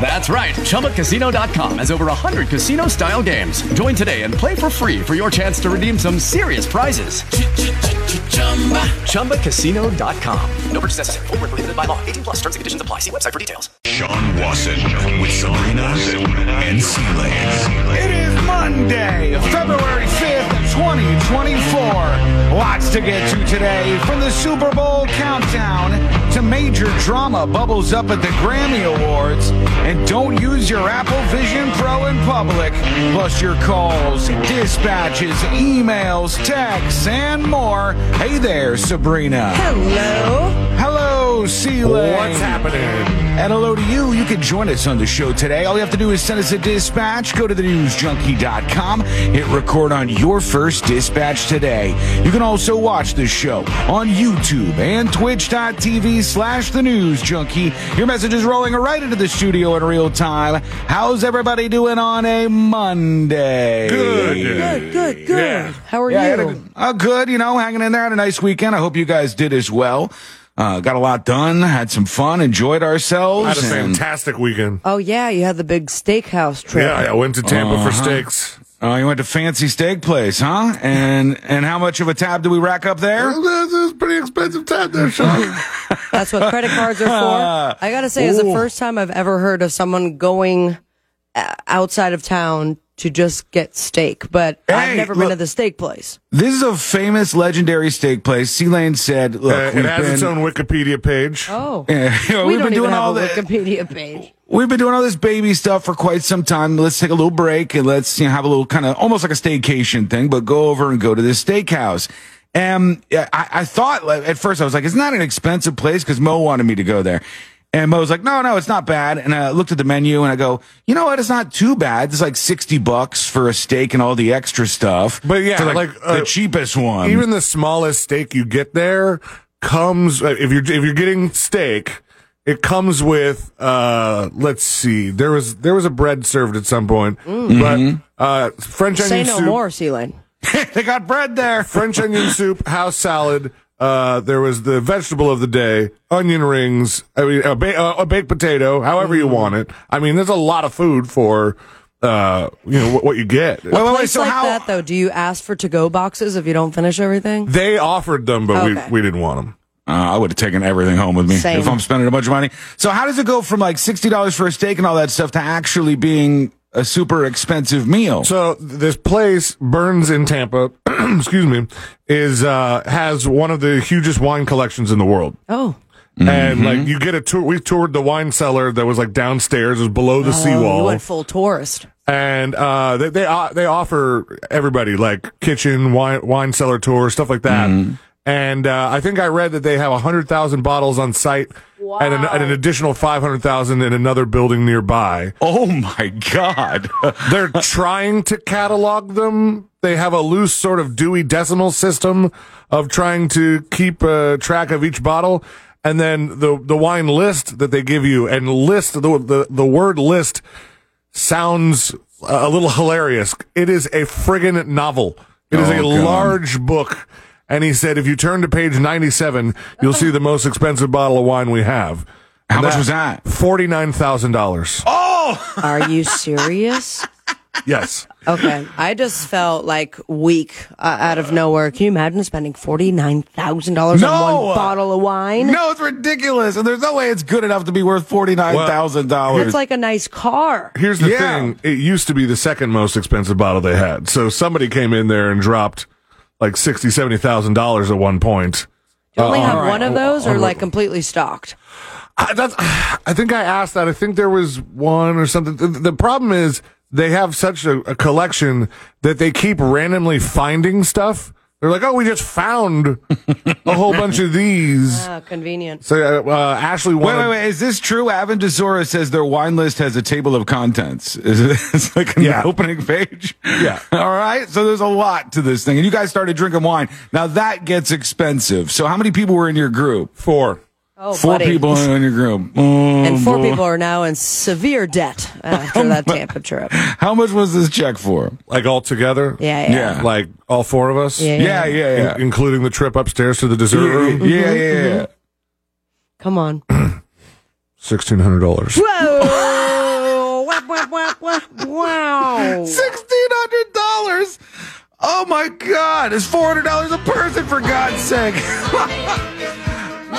That's right. ChumbaCasino.com has over 100 casino style games. Join today and play for free for your chance to redeem some serious prizes. ChumbaCasino.com. No purchase necessary. Full prohibited by law. 18 plus terms and conditions apply. See website for details. Sean Wasson with Sabrina and Sealand. It is Monday, February 5th, 2024. Lots to get to today from the Super Bowl countdown to major drama bubbles up at the Grammy Awards. And don't use your Apple Vision Pro in public, plus your calls, dispatches, emails, texts, and more. Hey there, Sabrina. Hello. Hello, Celia. What's happening? And hello to you. You can join us on the show today. All you have to do is send us a dispatch. Go to thenewsjunkie.com. Hit record on your first dispatch today. You can also watch this show on YouTube and twitch.tv slash the news junkie. Your message is rolling right into the studio in real time. How's everybody doing on a Monday? Good. Good, good, good. Yeah. How are Yeah, you? a, uh, good, you know, hanging in there. Had a nice weekend. I hope you guys did as well. Uh, got a lot done, had some fun, enjoyed ourselves. Had a and- fantastic weekend. oh yeah, you had the big steakhouse trip. Yeah, I went to Tampa Uh-huh. for steaks. Oh, you went to fancy steak place, huh? And and how much of a tab did we rack up there? This is pretty expensive time there, Sean. That's what credit cards are for. I gotta say, it's the Ooh. first time I've ever heard of someone going uh, outside of town to just get steak, but I've Hey, never been to the steak place. This is a famous, legendary steak place. C Lane said, "Look, Uh, it we've has been, its own Wikipedia page. Oh, Yeah, you know, we we've been doing all a the Wikipedia page. we've been doing all this baby stuff for quite some time. Let's take a little break and let's you know, have a little kind of almost like a staycation thing, but go over and go to this steakhouse." And I, I thought at first I was like, "It's not an expensive place," because Mo wanted me to go there. And Mo was like, no, no, it's not bad. And I looked at the menu and I go, you know what? It's not too bad. It's like 60 bucks for a steak and all the extra stuff. But yeah, for like, the uh, cheapest one. Even the smallest steak you get there comes uh, if you're if you're getting steak, it comes with uh let's see. There was there was a bread served at some point, but uh French Say onion no soup. more, Sealand. they got bread there. French onion soup, house salad. Uh, there was the vegetable of the day, onion rings, I mean, a, ba- a baked potato, however you want it. I mean, there's a lot of food for, uh, you know, what, what you get. Wait, wait, wait. Place So like how? that though, do you ask for to-go boxes if you don't finish everything? They offered them, but Okay. we, we didn't want them. Uh, I would have taken everything home with me Same. if I'm spending a bunch of money. So how does it go from like sixty dollars for a steak and all that stuff to actually being a super expensive meal? So this place, Bern's in Tampa, excuse me, is, uh, has one of the hugest wine collections in the world. Oh, And like you get a tour, we toured the wine cellar that was like downstairs, it was below the oh, you seawall. went full tourist. and uh, they they, uh, they offer everybody like kitchen wine wine cellar tour stuff like that. And uh, I think I read that they have hundred thousand bottles on site, and, an, and an additional five hundred thousand in another building nearby. oh my god! They're trying to catalog them. They have a loose sort of Dewey Decimal System of trying to keep uh, track of each bottle. And then the the wine list that they give you, and list the the, the word list sounds a little hilarious. It is a friggin' novel. It is Oh, a God. large book. And he said, if you turn to page 97, you'll see the most expensive bottle of wine we have. How And much was that? $49,000. Oh, Are you serious? Yes. Okay, I just felt like weak uh, out of nowhere. Can you imagine spending forty nine thousand dollars on No! one bottle of wine? no, it's ridiculous, and there's no way it's good enough to be worth forty nine thousand dollars. It's like a nice car. Here's the Yeah. thing. It used to be the second most expensive bottle they had. So somebody came in there and dropped like sixty, seventy thousand dollars at one point. Do you only uh, have all right. one of those, or like completely stocked? I, that's, I think I asked that. I think there was one or something. The, the problem is they have such a, a collection that they keep randomly finding stuff. They're like, oh, we just found a whole bunch of these. Ah, convenient. So uh, uh, Ashley Wait, wanted. wait, wait. Is this true? Avon Desora says their wine list has a table of contents. Is it it's like an Yeah. opening page? Yeah. All right. So there's a lot to this thing. And you guys started drinking wine. Now that gets expensive. So how many people were in your group? Four. Oh, Four buddy. people in your group. Oh, And four boy. people are now in severe debt after that Tampa trip. How much was this check for? Like all together? Yeah, yeah. Yeah. Like all four of us? Yeah, Yeah, yeah, yeah. In- including the trip upstairs to the dessert Yeah, room? yeah, yeah, yeah. Mm-hmm. Mm-hmm. Come on. $1,600. Whoa! Wap, wap, wap, wap. Wow. Sixteen hundred dollars. Oh my God! It's four hundred dollars a person for God's sake.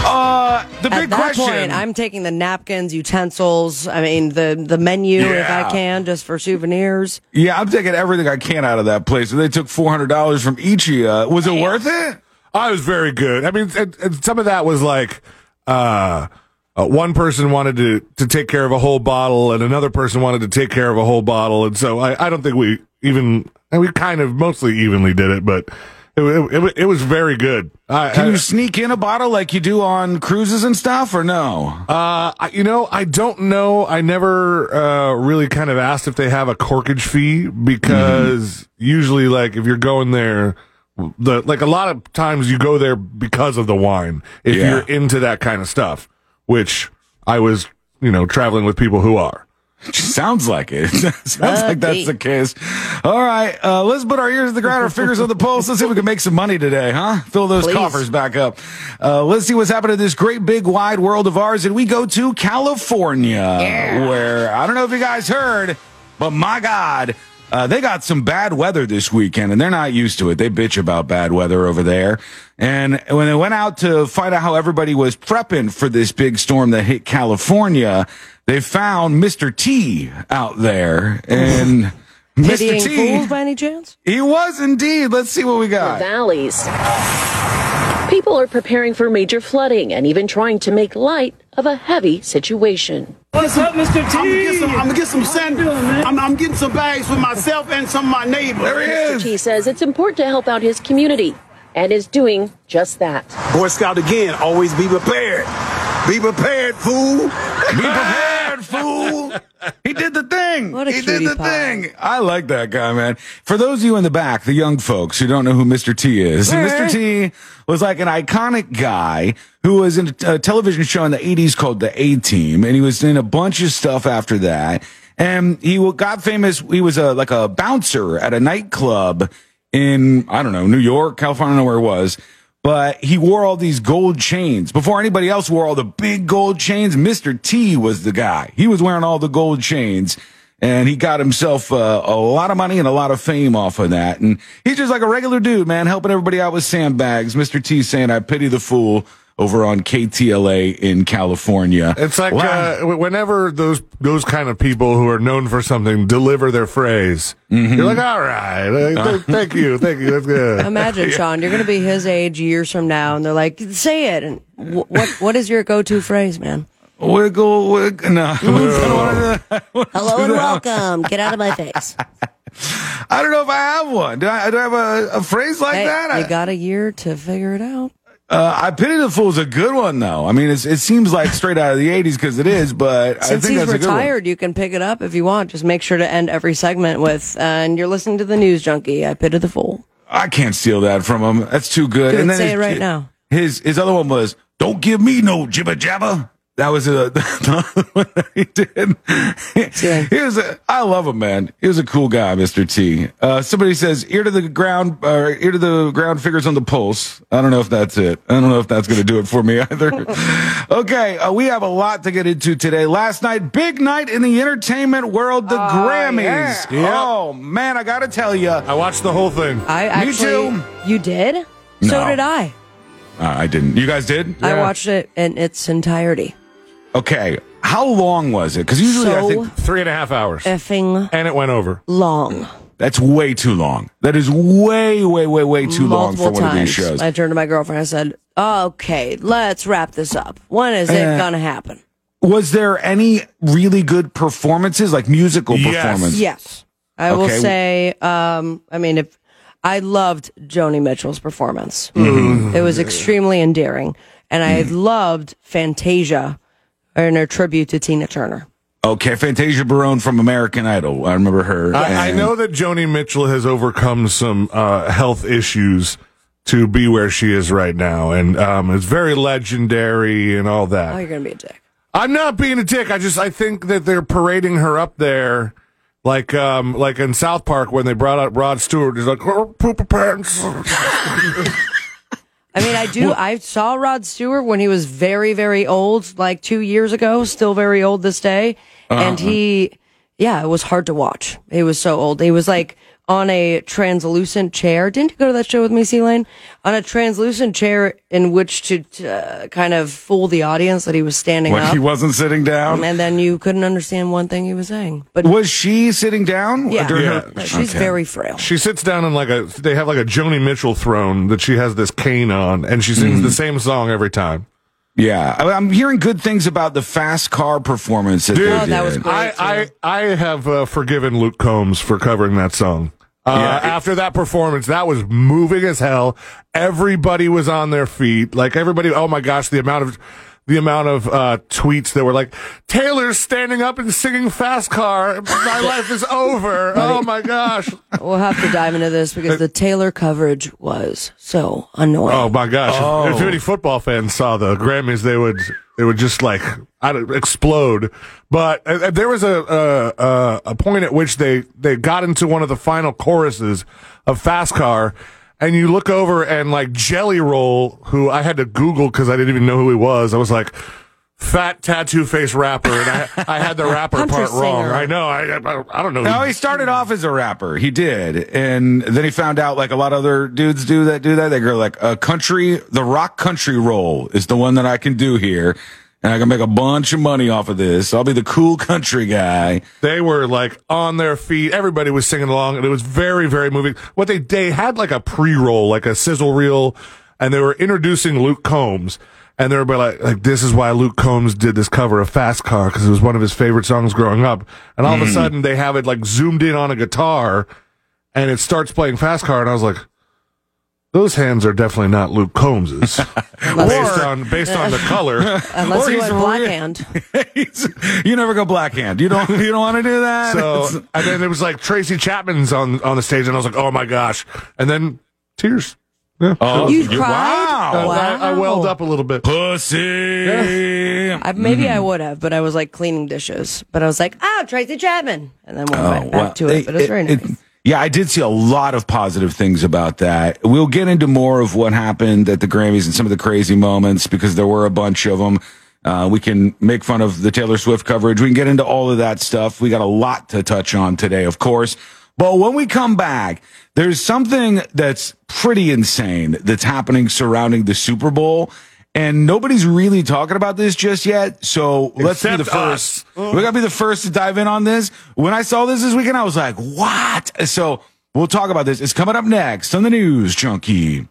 uh, the At big that question. point, I'm taking the napkins, utensils. I mean, the the menu if I can, just for souvenirs. yeah, I'm taking everything I can out of that place. They took four hundred dollars from each of you. Was it worth it? I was very good. I mean, and, and some of that was like, uh, uh, one person wanted to, to take care of a whole bottle and another person wanted to take care of a whole bottle. And so I, I don't think we even, and we kind of mostly evenly did it, but it, it, it, was very good. Can I- you sneak in a bottle like you do on cruises and stuff, or no? Uh, I- you know, I don't know. I never uh, really kind of asked if they have a corkage fee because usually, like, if you're going there, the like a lot of times you go there because of the wine. If Yeah. you're into that kind of stuff, which I was, you know, traveling with people who are. Sounds like it. Sounds like that's the case. All right, uh, let's put our ears to the ground, our fingers on the pulse. Let's see if we can make some money today, huh? Fill those Please. coffers back up. Uh, let's see what's happening in this great big wide world of ours. And we go to California, where I don't know if you guys heard, but my God, uh, they got some bad weather this weekend, and they're not used to it. They bitch about bad weather over there. And when they went out to find out how everybody was prepping for this big storm that hit California, they found Mr. T out there. And Mr. T, fools by any chance? he was indeed. Let's see what we got. The valleys. People are preparing for major flooding and even trying to make light of a heavy situation. What's up, Mr. T? I'm gonna get some, I'm gonna get some sand. I'm, I'm getting some bags for myself and some of my neighbors. There he Mr. is. T says it's important to help out his community and is doing just that. Boy Scout again, always be prepared. Be prepared, fool. Be prepared, fool. He did the thing. What a he did the pie. thing. I like that guy, man. For those of you in the back, the young folks who don't know who Mr. T is, Mr. T was like an iconic guy who was in a, a television show in the 80s called The A Team, and he was in a bunch of stuff after that. And he got famous. He was a like a bouncer at a nightclub in I don't know New York, California, I don't know where it was. But he wore all these gold chains before anybody else wore all the big gold chains. Mr. T was the guy. He was wearing all the gold chains and he got himself uh, a lot of money and a lot of fame off of that. And he's just like a regular dude, man, helping everybody out with sandbags. Mr. T saying, I pity the fool over on KTLA in California. It's like Wow. uh, whenever those those kind of people who are known for something deliver their phrase, you're like, all right, uh, th- thank you, thank you, that's good. Imagine, Sean, you're going to be his age years from now, and they're like, "Say it." And wh- what what is your go-to phrase, man? wiggle, wiggle. No. I Hello and welcome. Get out of my face. I don't know if I have one. Do I, do I have a, a phrase like Hey, that? I- got a year to figure it out. Uh, I pity the fool's a good one though. I mean, it's, it seems like straight out of the '80s because it is, but I Since think he's that's a good one. retired, you can pick it up if you want. Just make sure to end every segment with, uh, and you're listening to the news junkie. I pity the fool. I can't steal that from him. That's too good. And then say his, it right now. His his other one was "Don't give me no jibber jabber." That was a, the one that he did. He was a, I love him, man. He was a cool guy, Mr. T. Uh, somebody says ear to the ground, or ear to the ground, fingers on the pulse. I don't know if that's it. I don't know if that's going to do it for me either. okay, uh, we have a lot to get into today. Last night, big night in the entertainment world, the Grammys. yeah. Oh man, I got to tell you, I watched the whole thing. I Me too. you did. So did I. Uh, I didn't. You guys did? I watched it in its entirety. Okay. How long was it? Because usually I So think Three and a half hours, effing and it went over. long. that's way too long. That is way, way, way, way too long Multiple for one times. of these shows. I turned to my girlfriend. I said, "Okay, let's wrap this up. When is it Uh, gonna happen?" was there any really good performances, like musical Yes. performance? Yes, I will Okay. say. Um, I mean, if I loved Joni Mitchell's performance, Mm-hmm. it was extremely endearing, and I loved Fantasia in her tribute to Tina Turner. Okay, Fantasia Barrino from American Idol. I remember her. I, I know that Joni Mitchell has overcome some uh, health issues to be where she is right now, and um, it's very legendary and all that. Oh, you're gonna be a dick. I'm not being a dick. I just I think that they're parading her up there. Like um like in South Park when they brought out Rod Stewart, he's like oh, poop pants. I mean, I do. I saw Rod Stewart when he was very, very old, like two years ago, still very old this day. Uh-huh. And he, yeah, it was hard to watch. He was so old. He was like on a translucent chair. Didn't you go to that show with me, C Lane? On a translucent chair in which to uh, kind of fool the audience that he was standing When up. he wasn't sitting down. and then you couldn't understand one thing he was saying. But Was she sitting down? yeah, during Yeah. her- she's Okay. very frail. She sits down in like a they have like a Joni Mitchell throne that she has this cane on, and she sings the same song every time. Yeah, I- I'm hearing good things about the fast car performance. That Dude, they Oh, that was did. great. I, I. I have uh, forgiven Luke Combs for covering that song. Uh, Yeah, it- after that performance, that was moving as hell. Everybody was on their feet. Like everybody, oh my gosh, the amount of the amount of uh, tweets that were like, "Taylor's standing up and singing Fast Car. My life is over. Oh my gosh. We'll have to dive into this because the Taylor coverage was so annoying. Oh my gosh! If, if any football fans saw the Grammys, they would they would just like explode. But uh, uh, there was a, a a a point at which they they got into one of the final choruses of Fast Car, and you look over and like Jelly Roll, who I had to Google because I didn't even know who he was. I was like. Fat tattoo face rapper, and I, I had the rapper Country part wrong. I know. I, I, I don't know. No, he started off as a rapper. He did, and then he found out like a lot of other dudes do that. Do that. They go like a country, the rock country roll is the one that I can do here, and I can make a bunch of money off of this. I'll be the cool country guy. They were like on their feet. Everybody was singing along, and it was very, very moving. What they they had like a pre roll, like a sizzle reel, and they were introducing Luke Combs, and they were like, like this is why Luke Combs did this cover of Fast Car because it was one of his favorite songs growing up. And all of a hmm. sudden, they have it like zoomed in on a guitar, and it starts playing Fast Car, and I was like. Those hands are definitely not Luke Combs's, based on based on the color. Unless or you he's went black re- hand. He's- you never go black hand. You don't. You don't want to do that. So and then it was like Tracy Chapman's on on the stage, and I was like, oh my gosh! And then tears. Yeah. oh, You you- cried? Wow. I, I welled up a little bit. Pussy. I, maybe mm-hmm. I would have, but I was like cleaning dishes. But I was like, oh, Tracy Chapman. And then went oh, right back well, to it. But it was very it- nice. Yeah, I did see a lot of positive things about that. We'll get into more of what happened at the Grammys and some of the crazy moments because there were a bunch of them. Uh, we can make fun of the Taylor Swift coverage. We can get into all of that stuff. We got a lot to touch on today, of course. But when we come back, there's something that's pretty insane that's happening surrounding the Super Bowl. And nobody's really talking about this just yet. So let's be the first. us. We gotta be the first to dive in on this. When I saw this this weekend, I was like, what? So we'll talk about this. It's coming up next on the news junkie.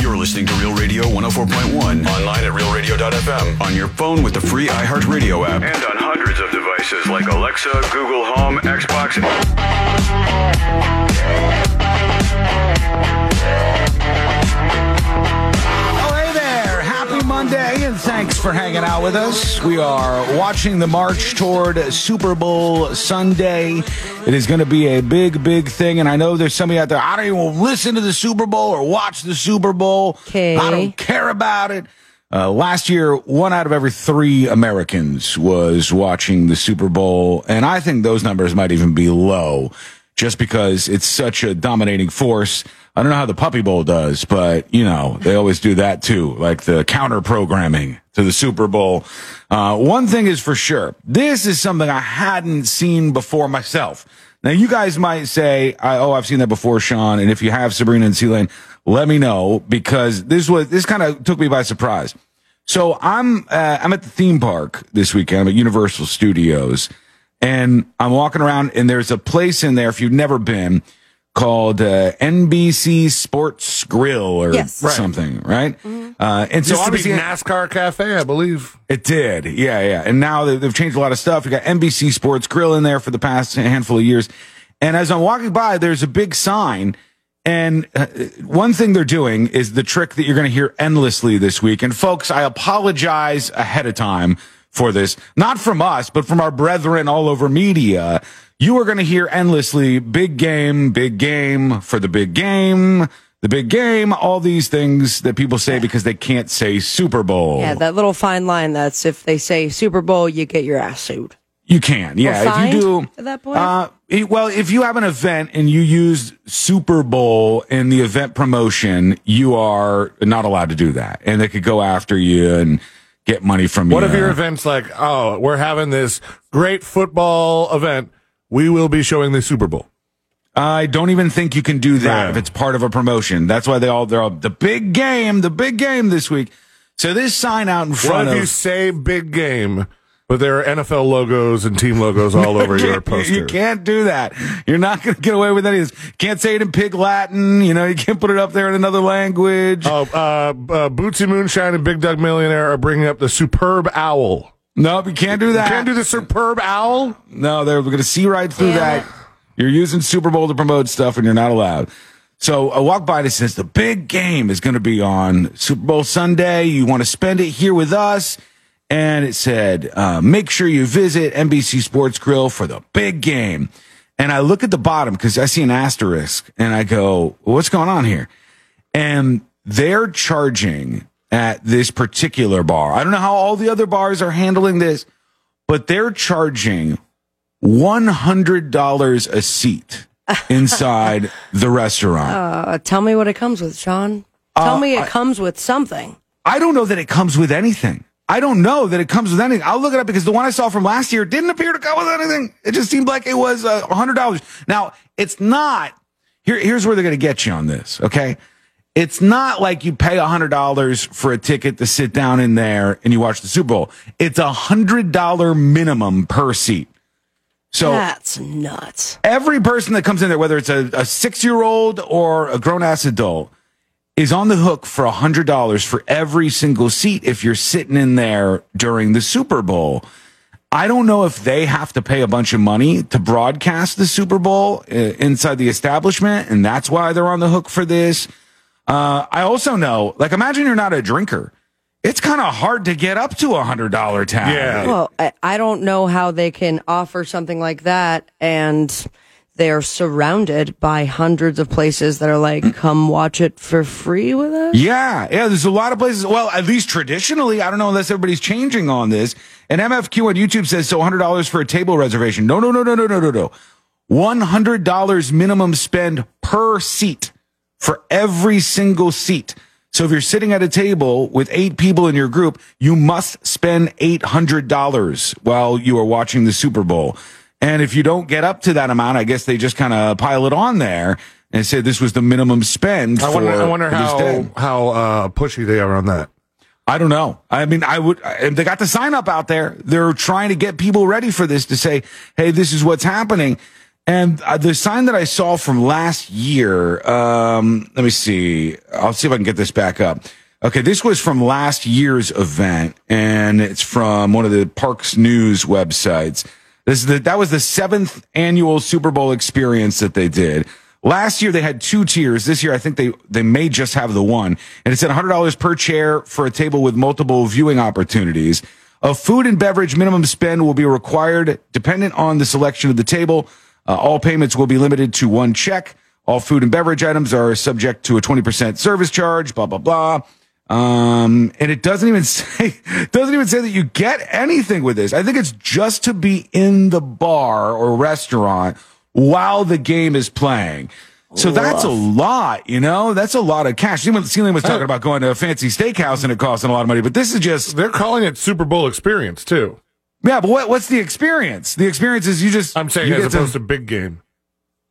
You're listening to Real Radio 104.1 online at realradio.fm on your phone with the free iHeartRadio app and on hundreds of devices like Alexa, Google Home, Xbox. Monday, and thanks for hanging out with us. We are watching the march toward Super Bowl Sunday. It is going to be a big, big thing, and I know there's somebody out there, I don't even listen to the Super Bowl or watch the Super Bowl. Okay. I don't care about it. Uh, last year, one out of every three Americans was watching the Super Bowl, and I think those numbers might even be low just because it's such a dominating force. I don't know how the Puppy Bowl does, but you know, they always do that too, like the counter programming to the Super Bowl. Uh, one thing is for sure. This is something I hadn't seen before myself. Now you guys might say, "Oh, I've seen that before, Sean." And if you have Sabrina and Celine, let me know because this was this kind of took me by surprise. So I'm uh, I'm at the theme park this weekend. I'm at Universal Studios, and I'm walking around, and there's a place in there if you've never been called uh, NBC Sports Grill or Yes. Right. something, right? Uh, and so Used to be obviously NASCAR Cafe, I believe. it did. Yeah, yeah. And now they- they've changed a lot of stuff. We got NBC Sports Grill in there for the past handful of years. And as I'm walking by, there's a big sign. And uh, one thing they're doing is the trick that you're going to hear endlessly this week. And folks, I apologize ahead of time for this, not from us, but from our brethren all over media. You are going to hear endlessly big game, big game for the big game. the big game, all these things that people say because they can't say Super Bowl. Yeah, that little fine line that's if they say Super Bowl, you get your ass sued. You can, yeah. If you do at that point? uh, it- well, if you have an event and you use Super Bowl in the event promotion, you are not allowed to do that, and they could go after you and get money from you. What if your event's like, oh, we're having this great football event. We will be showing the Super Bowl. I don't even think you can do that Yeah. if it's part of a promotion. That's why they all they're all the big game, the big game this week. So this sign out in What front if of you say big game, but there are NFL logos and team logos all over your poster? You can't do that. You're not going to get away with any of this. Can't say it in pig Latin. You know, you can't put it up there in another language. Oh, uh, uh, Bootsy Moonshine and Big Doug Millionaire are bringing up the superb owl. Nope, you can't do that. You can't do the superb owl. No, they're going to see right through that. You're using Super Bowl to promote stuff, and you're not allowed. So I walk by and says the big game is going to be on Super Bowl Sunday. You want to spend it here with us? And it said, uh, make sure you visit NBC Sports Grill for the big game. And I look at the bottom because I see an asterisk and I go, what's going on here? And they're charging at this particular bar. I don't know how all the other bars are handling this, but they're charging $100 a seat inside the restaurant. Uh, tell me what it comes with, Sean. Tell Uh, me it I- comes with something. I don't know that it comes with anything. I don't know that it comes with anything. I'll look it up because the one I saw from last year didn't appear to come with anything. It just seemed like it was uh, $100. Now, it's not. Here, here's where they're going to get you on this, okay? It's not like you pay a $100 for a ticket to sit down in there and you watch the Super Bowl. It's a $100 minimum per seat. So That's nuts. every person that comes in there, whether it's a, a six year old or a grown ass adult, is on the hook for a hundred dollars for every single seat if you're sitting in there during the Super Bowl. I don't know if they have to pay a bunch of money to broadcast the Super Bowl uh, inside the establishment, and that's why they're on the hook for this. Uh, I also know, like, imagine you're not a drinker. It's kind of hard to get up to a hundred dollar tab. Yeah. Well, I, I don't know how they can offer something like that and they're surrounded by hundreds of places that are like, come watch it for free with us. Yeah, yeah. There's a lot of places. Well, at least traditionally, I don't know unless everybody's changing on this. And MFQ on YouTube says so hundred dollars for a table reservation. No, no, no, no, no, no, no, no. One hundred dollars minimum spend per seat for every single seat. So if you're sitting at a table with eight people in your group, you must spend eight hundred dollars while you are watching the Super Bowl. And if you don't get up to that amount, I guess they just kind of pile it on there and say this was the minimum spend. I wonder, for I wonder how how uh, pushy they are on that. I don't know. I mean, I would, and they got the sign up out there. They're trying to get people ready for this to say, Hey, this is what's happening. And uh, the sign that I saw from last year, um, let me see. I'll see if I can get this back up. Okay. This was from last year's event and it's from one of the Parks News websites. This is the, that was the seventh annual Super Bowl experience that they did. Last year they had two tiers. This year I think they they may just have the one. And it's at $100 per chair for a table with multiple viewing opportunities. A food and beverage minimum spend will be required dependent on the selection of the table. Uh, all payments will be limited to one check. All food and beverage items are subject to a 20% service charge, blah, blah, blah. Um, and it doesn't even say, doesn't even say that you get anything with this. I think it's just to be in the bar or restaurant while the game is playing. So that's a lot, you know, that's a lot of cash. Celine Celine was talking about going to a fancy steakhouse and it costing a lot of money, but this is just, They're calling it Super Bowl experience too. yeah, but what, what's the experience? The experience is you just, I'm saying you as get to- to big game.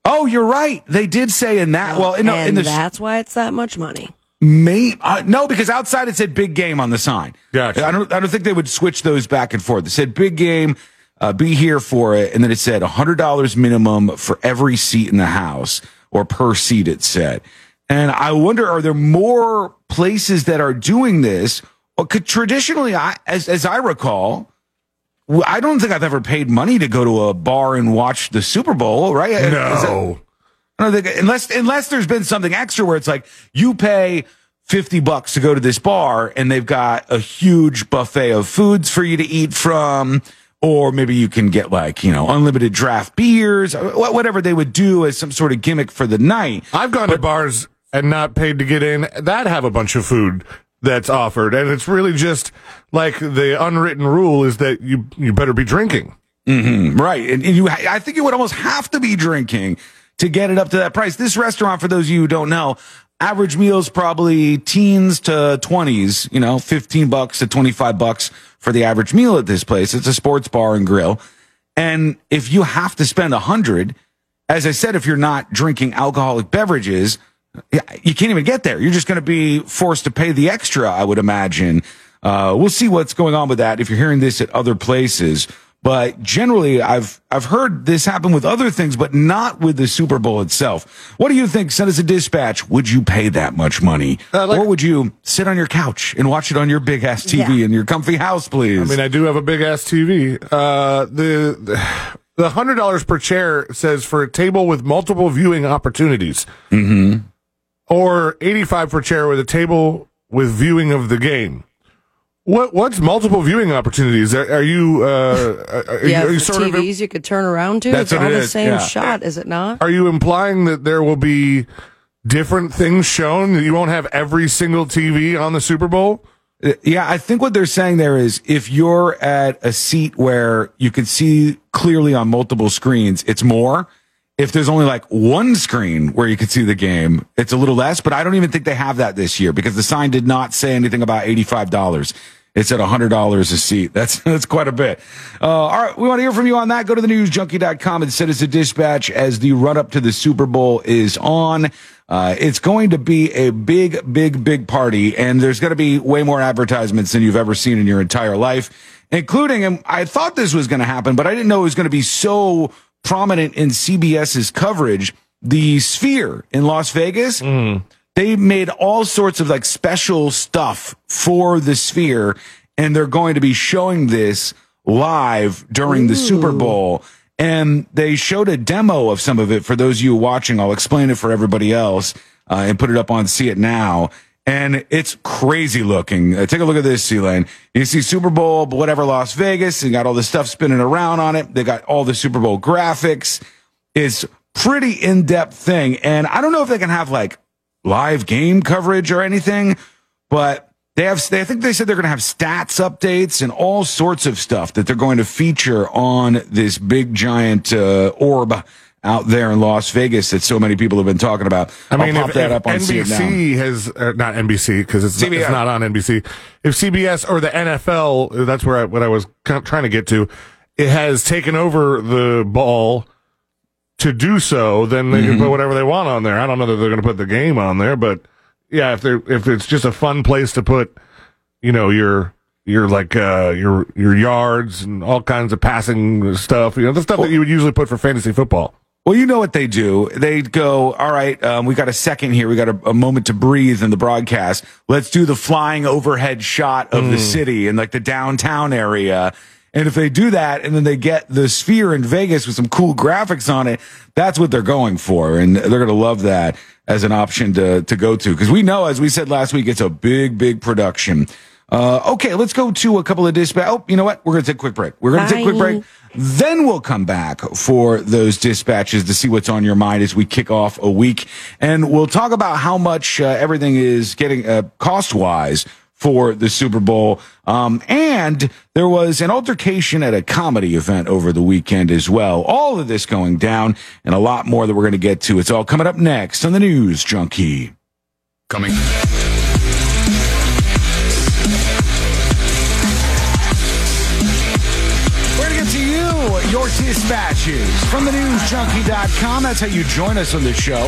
oh, you're right. They did say in that, well, in, and in the, that's why it's that much money. May uh, no, because outside it said big game on the sign. Gotcha. I don't. I don't think they would switch those back and forth. It said big game. Uh, be here for it, and then it said hundred dollars minimum for every seat in the house or per seat. It said, and I wonder, are there more places that are doing this? Or could traditionally, I as as I recall. I don't think I've ever paid money to go to a bar and watch the Super Bowl, right? No. I don't think unless unless there's been something extra where it's like you pay 50 bucks to go to this bar and they've got a huge buffet of foods for you to eat from or maybe you can get like, you know, unlimited draft beers, whatever they would do as some sort of gimmick for the night. I've gone to bars and not paid to get in that have a bunch of food that's offered, and it's really just like the unwritten rule is that you you better be drinking. Mm-hmm. Right. And, and you, I think you would almost have to be drinking to get it up to that price. This restaurant, for those of you who don't know, average meals probably teens to 20s, you know, 15 bucks to 25 bucks for the average meal at this place. It's a sports bar and grill. And if you have to spend a hundred, as I said, if you're not drinking alcoholic beverages, you can't even get there. You're just going to be forced to pay the extra, I would imagine. Uh, we'll see what's going on with that if you're hearing this at other places. But generally, I've I've heard this happen with other things, but not with the Super Bowl itself. What do you think? Send us a dispatch. Would you pay that much money, Uh, like- or would you sit on your couch and watch it on your big ass TV Yeah. in your comfy house, please? I mean, I do have a big ass TV. Uh, the the hundred dollars per chair says for a table with multiple viewing opportunities, mm-hmm. or eighty five per chair with a table with viewing of the game. What what's multiple viewing opportunities? Are, are you uh, are, yeah, are you for sort of TVs you could turn around to. That's it's what all it the is, same yeah. shot, is it not? Are you implying that there will be different things shown? That you won't have every single TV on the Super Bowl? Uh, Yeah, I think what they're saying there is if you're at a seat where you can see clearly on multiple screens, it's more. If there's only like one screen where you can see the game, it's a little less, but I don't even think they have that this year because the sign did not say anything about $85. It's at $100 a seat. That's, that's quite a bit. Uh, all right. We want to hear from you on that. Go to the newsjunkie.com and send us a dispatch as the run up to the Super Bowl is on. Uh, it's going to be a big, big, big party, and there's going to be way more advertisements than you've ever seen in your entire life, including, and I thought this was going to happen, but I didn't know it was going to be so prominent in CBS's coverage. The Sphere in Las Vegas, they made all sorts of like special stuff for the Sphere, and they're going to be showing this live during the Super Bowl. And they showed a demo of some of it for those of you watching. I'll explain it for everybody else uh, and put it up on See It Now. And it's crazy looking. Uh, take a look at this, C-Lane. You see Super Bowl, whatever, Las Vegas. You got all the stuff spinning around on it. They got all the Super Bowl graphics. It's pretty in-depth thing. And I don't know if they can have like live game coverage or anything, but they have, they, I think they said they're going to have stats updates and all sorts of stuff that they're going to feature on this big giant uh, orb out there in Las Vegas that so many people have been talking about. I mean, I'll pop if, that if up on See It Now. NBC has uh, not NBC because it's, not- it's not on NBC. If CBS or the NFL, that's where I, what I was trying to get to, it has taken over the ball to do so. Then they Mm-hmm. can put whatever they want on there. I don't know that they're going to put the game on there, but yeah, if they're if it's just a fun place to put, you know, your your like uh your your yards and all kinds of passing stuff, you know, the stuff that you would usually put for fantasy football. Well, you know what they do. They go, all right, um, we got a second here. We got a, a moment to breathe in the broadcast. Let's do the flying overhead shot of the city and like the downtown area. And if they do that and then they get the sphere in Vegas with some cool graphics on it, that's what they're going for. And they're going to love that as an option to, to go to. Cause we know, as we said last week, it's a big, big production. Uh, okay, let's go to a couple of dispatch. Oh, you know what? We're going to take a quick break. We're going to take a quick break. Then we'll come back for those dispatches to see what's on your mind as we kick off a week. And we'll talk about how much uh, everything is getting uh, cost wise for the Super Bowl. Um, and there was an altercation at a comedy event over the weekend as well. All of this going down and a lot more that we're going to get to. It's all coming up next on the News Junkie. Coming. Dispatches from the newsjunkie.com. That's how you join us on the show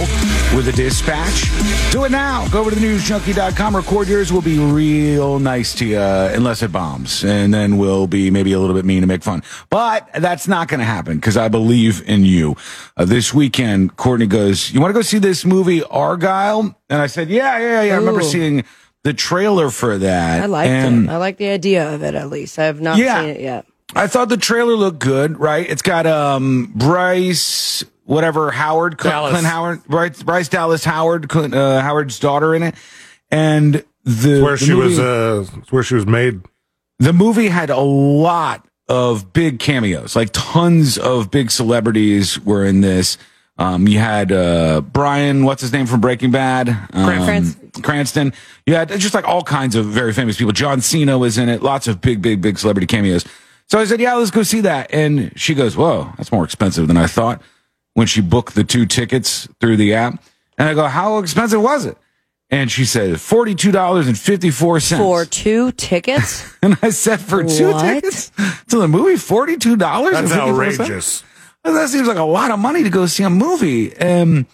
with a dispatch. Do it now. Go over to the newsjunkie.com. Record yours. We'll be real nice to you unless it bombs. And then we'll be maybe a little bit mean to make fun. But that's not going to happen because I believe in you. Uh, this weekend, Courtney goes, You want to go see this movie, Argylle? And I said, Yeah, yeah, yeah. I remember seeing the trailer for that. I liked and it. I like the idea of it at least. I have not Yeah. seen it yet. I thought the trailer looked good, right? It's got um Bryce, whatever Howard, Dallas. Clint Howard, Bryce, Bryce Dallas Howard, Clint, uh, Howard's daughter in it, and the Where the she movie, was, uh, it's where she was made. the movie had a lot of big cameos, like tons of big celebrities were in this. Um, you had uh, Brian, what's his name from Breaking Bad? Um, Cranston. Cranston. You had just like all kinds of very famous people. John Cena was in it. Lots of big, big, big celebrity cameos. So I said, "Yeah, let's go see that." And she goes, "Whoa, that's more expensive than I thought." When she booked the two tickets through the app, and I go, "How expensive was it?" And she said, forty-two dollars and fifty-four cents For two tickets? And I said, for two What? tickets to the movie, forty-two dollars. That's outrageous. That seems like a lot of money to go see a movie. And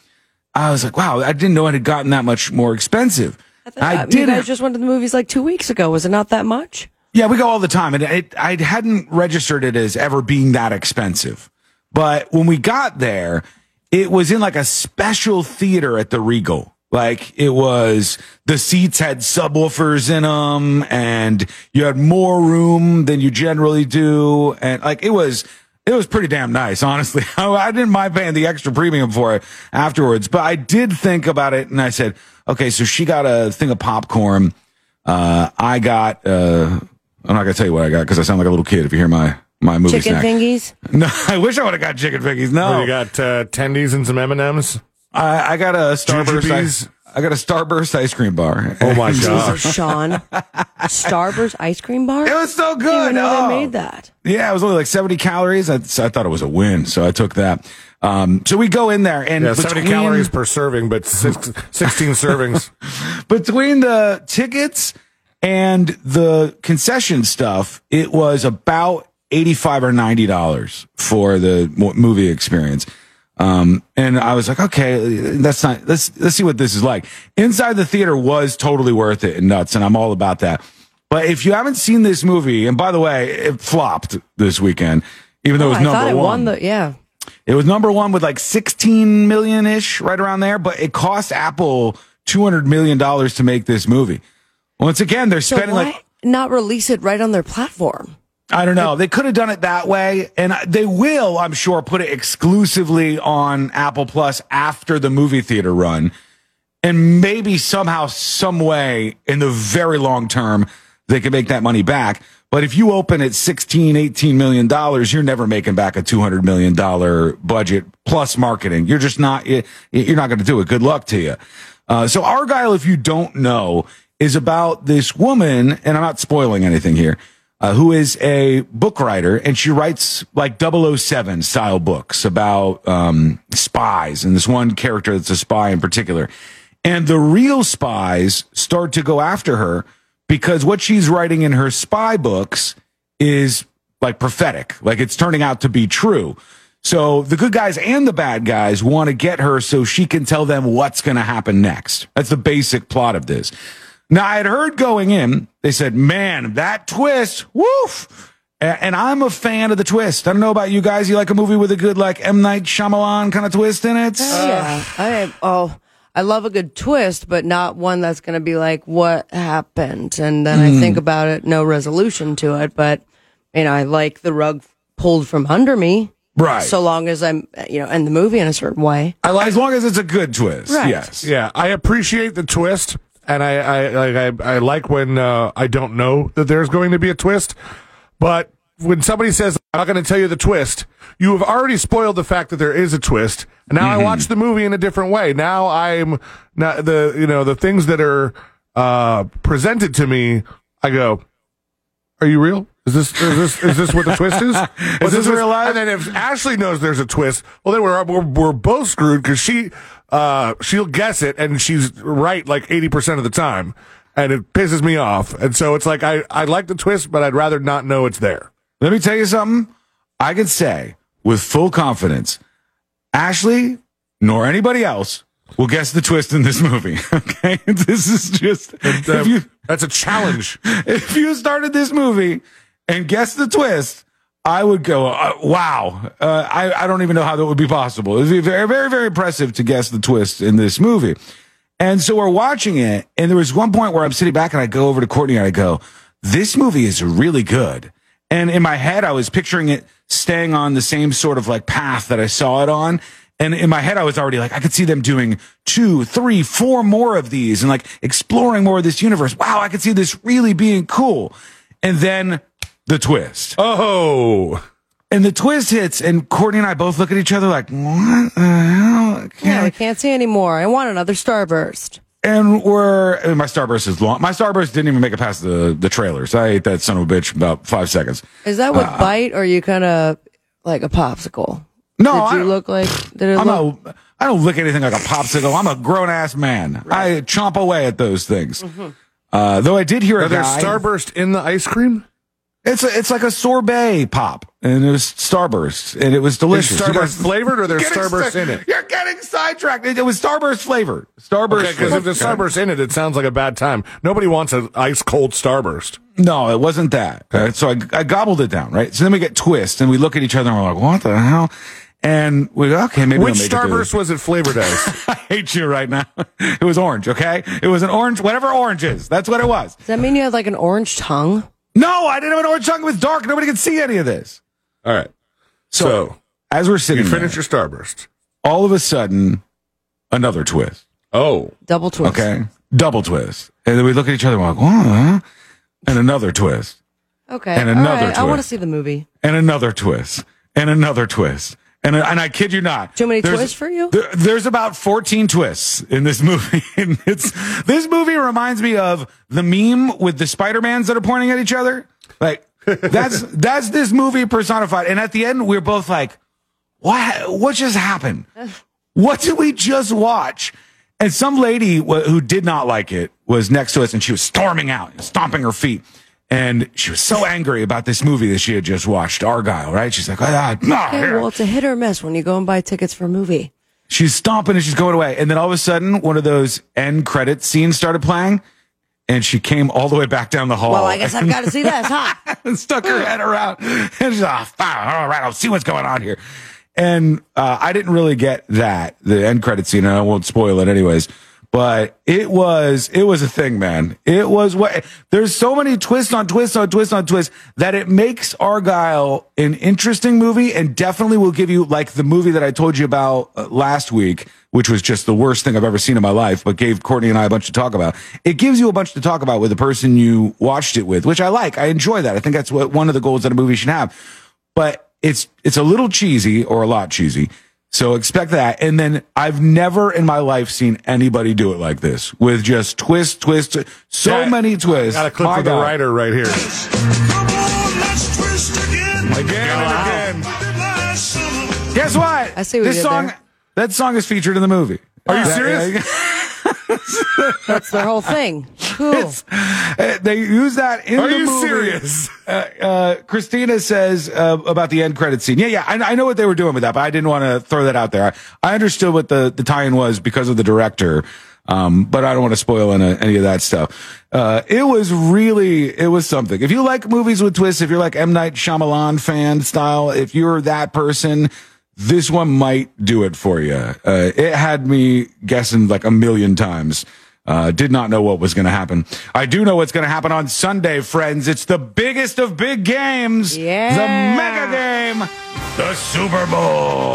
I was like, wow, I didn't know it had gotten that much more expensive. I, You did. guys just went to the movies like two weeks ago. Was it not that much? Yeah, we go all the time, and it, I hadn't registered it as ever being that expensive. But when we got there, it was in like a special theater at the Regal. Like it was, the seats had subwoofers in them, and you had more room than you generally do, and like it was. It was pretty damn nice, honestly. I didn't mind paying the extra premium for it afterwards, but I did think about it and I said, okay, so she got a thing of popcorn. Uh, I got, uh, I'm not gonna tell you what I got because I sound like a little kid if you hear my my movie Chicken snack. fingies? No, I wish I would have got chicken fingies. No, you got uh, tendies and some M and M's. I, I got a Starburst. I, I got a Starburst ice cream bar. Oh my god! Sean. Starburst ice cream bar? It was so I didn't good. even know Oh. they made that. Yeah, it was only like 70 calories. I, I thought it was a win, so I took that. Um, so we go in there and Yeah, seventy calories per serving, but 16 servings. between the tickets and the concession stuff, it was about eighty-five or ninety dollars for the movie experience. Um, and I was like, okay, that's not. Let's let's see what this is like. Inside the theater was totally worth it and nuts, and I'm all about that. But if you haven't seen this movie, and by the way, it flopped this weekend, even though it was Oh, I number it one. won the, yeah. It was number one with like 16 million ish, right around there, but it cost Apple $200 million to make this movie. Once again, they're So spending why like, not release it right on their platform? I don't know. They could have done it that way. And they will, I'm sure, put it exclusively on Apple Plus after the movie theater run. And maybe somehow, some way in the very long term, they can make that money back. But if you open at 16, 18 million dollars, you're never making back a 200 million dollar budget plus marketing. You're just not, you- you're not going to do it. Good luck to you. Uh, so Argylle, if you don't know, is about this woman, and I'm not spoiling anything here, uh, who is a book writer, and she writes like 007 style books about um, spies, and this one character that's a spy in particular. And the real spies start to go after her because what she's writing in her spy books is like prophetic, like it's turning out to be true. So the good guys and the bad guys want to get her so she can tell them what's going to happen next. That's the basic plot of this. Now I had heard going in, they said, man, that twist, woof. And I'm a fan of the twist. I don't know about you guys. You like a movie with a good, like, M. Night Shyamalan kind of twist in it? yeah. I, oh, I love a good twist, but not one that's going to be like, what happened? And then Hmm. I think about it, no resolution to it. But, you know, I like the rug pulled from under me. Right. So long as I'm, you know, in the movie in a certain way. I like, as long as it's a good twist. Right. Yes. Yeah, I appreciate the twist, and I I like I, I like when uh, I don't know that there's going to be a twist. But when somebody says I'm not going to tell you the twist, you have already spoiled the fact that there is a twist. And now I watch the movie in a different way. Now I'm not the you know the things that are uh, presented to me. I go, are you real? Is this is this is this what the twist is? Is this real life? And then if Ashley knows there's a twist, well then we're we're, we're both screwed because she uh she'll guess it and she's right like eighty percent of the time, and it pisses me off. And so it's like I I like the twist, but I'd rather not know it's there. Let me tell you something. I can say with full confidence, Ashley nor anybody else will guess the twist in this movie. Okay, this is just if you That's a challenge. if you started this movie and guess the twist. I would go, uh, wow. Uh, I, I don't even know how that would be possible. It would be very, very, very impressive to guess the twist in this movie. And so we're watching it, and there was one point where I'm sitting back and I go over to Courtney and I go, this movie is really good. And in my head, I was picturing it staying on the same sort of like path that I saw it on. And in my head, I was already like, I could see them doing two, three, four more of these and like exploring more of this universe. Wow, I could see this really being cool. And then the twist. Oh, And the twist hits, and Courtney and I both look at each other like, what the hell? Yeah, we can't see anymore. I want another starburst. And we're, and my Starburst is long. My Starburst didn't even make it past the, the trailers. I ate that son of a bitch about five seconds. Is that what Uh, bite or you kind of like a popsicle? No, Did I you don't- look like? Did it I'm look? a, I don't look anything like a popsicle. I'm a grown ass man. I chomp away at those things. Mm-hmm. Uh, though I did hear a Are there guy. Starburst in the ice cream? It's a, it's like a sorbet pop, and it was Starburst, and it was delicious. Is You Starburst guys- flavored or there's Starburst si- in it? You're getting sidetracked. It, it was Starburst flavored. Starburst. Okay, because if there's flavored. Starburst in it, it sounds like a bad time. Nobody wants an ice cold Starburst. No, it wasn't that. Uh, so I, I gobbled it down, right? So then we get twist, and we look at each other, and we're like, "What the hell?" And we go, "Okay, maybe Which I'll make Starburst this." was it flavored as? I hate you right now. It was orange, okay? It was an orange, whatever orange is. That's what it was. Does that mean you had like an orange tongue? No, I didn't have an orange tongue. It was dark. Nobody could see any of this. All right. So, So, as we're sitting you finish there, your Starburst. all of a sudden, another twist. Oh. Double twist. Okay. Double twist. And then we look at each other and we're like, what? And another twist. Okay. And another right, I want to see the movie. And another twist. And another twist. And, and I kid you not. Too many there's- twists for you? there- there's about 14 twists in this movie. and it's, this movie reminds me of the meme with the Spider-Mans that are pointing at each other. Like, that's, that's this movie personified. And at the end, we're both like, what, what just happened? What did we just watch? And some lady wh- who did not like it was next to us and she was storming out, stomping her feet. And she was so angry about this movie that she had just watched, Argylle, right? She's like, ah, ah, Okay, well, it's a hit or miss when you go and buy tickets for a movie. she's stomping and she's going away. And then all of a sudden, one of those end credit scenes started playing and she came all the way back down the hall. Well, I guess I've got to see this, huh? and stuck her head around. And she's like, oh, all right, I'll see what's going on here. And uh, I didn't really get that, the end credit scene, and I won't spoil it anyways. But it was, it was a thing, man. It was what, there's so many twists on twists on twists on twists that it makes Argylle an interesting movie and definitely will give you, like the movie that I told you about uh, last week, which was just the worst thing I've ever seen in my life, but gave Courtney and I a bunch to talk about. It gives you a bunch to talk about with the person you watched it with, which I like. I enjoy that. I think that's what one of the goals that a movie should have. But it's it's a little cheesy or a lot cheesy. So expect that. And then I've never in my life seen anybody do it like this with just twist, twist, twi- so Yeah, many twists. Got a clip My of the God. writer right here. On, again. Again and again. Guess what? I see what this you did song. there. That song is featured in the movie. Are you Yeah, serious? yeah, That's their whole thing. Cool. Uh, they use that in Are the you movie. serious? Uh, uh, Christina says uh, about the end credit scene. Yeah, yeah, I, I know what they were doing with that, but I didn't want to throw that out there. I, I understood what the, the tie-in was because of the director, um, but I don't want to spoil any, any of that stuff. Uh, it was really, it was something. If you like movies with twists, if you're like M. Night Shyamalan fan style, if you're that person, this one might do it for you. Uh, it had me guessing like a million times. Uh, did not know what was going to happen. I do know what's going to happen on Sunday, friends. It's the biggest of big games. Yeah. The mega game. The Super Bowl.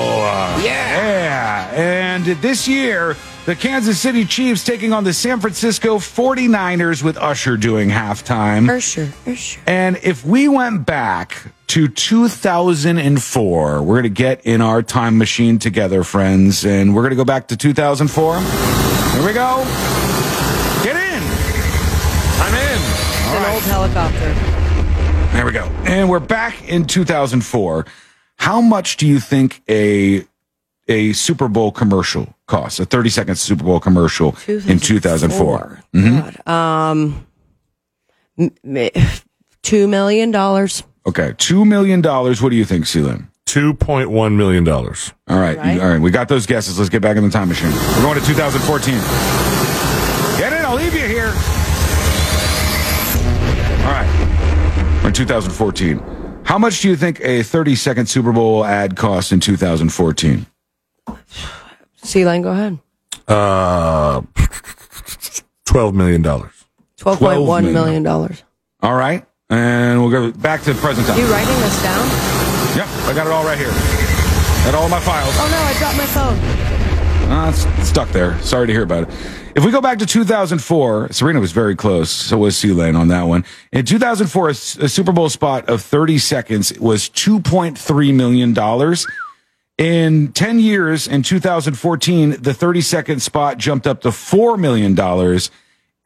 Yeah. Yeah. And this year, the Kansas City Chiefs taking on the San Francisco 49ers with Usher doing halftime. Usher, Usher. And if we went back to 2004, we're going to get in our time machine together, friends, and we're going to go back to 2004. Here we go. Get in. I'm in. An old helicopter. There we go. And we're back in 2004. How much do you think a a Super Bowl commercial costs? A 30 second Super Bowl commercial in 2004. God. Um, m- m- two million dollars. Okay, $2 million. What do you think, C Lane? $2.1 million. All right, Right. you- all right. We got those guesses. Let's get back in the time machine. We're going to 2014. Get in. I'll leave you here. All right. We're in 2014. How much do you think a 30 second Super Bowl ad cost in 2014? C Lane, go ahead. Uh, $12 million. Twelve point one million dollars. All right. And we'll go back to the present time. You writing this down? Yep. I got it all right here. Got all my files. Oh no, I dropped my phone. Uh, it's stuck there. Sorry to hear about it. If we go back to 2004, Serena was very close. So was C Lane on that one. In 2004, a Super Bowl spot of 30 seconds was $2.3 million. In 10 years, in 2014, the 30 second spot jumped up to $4 million.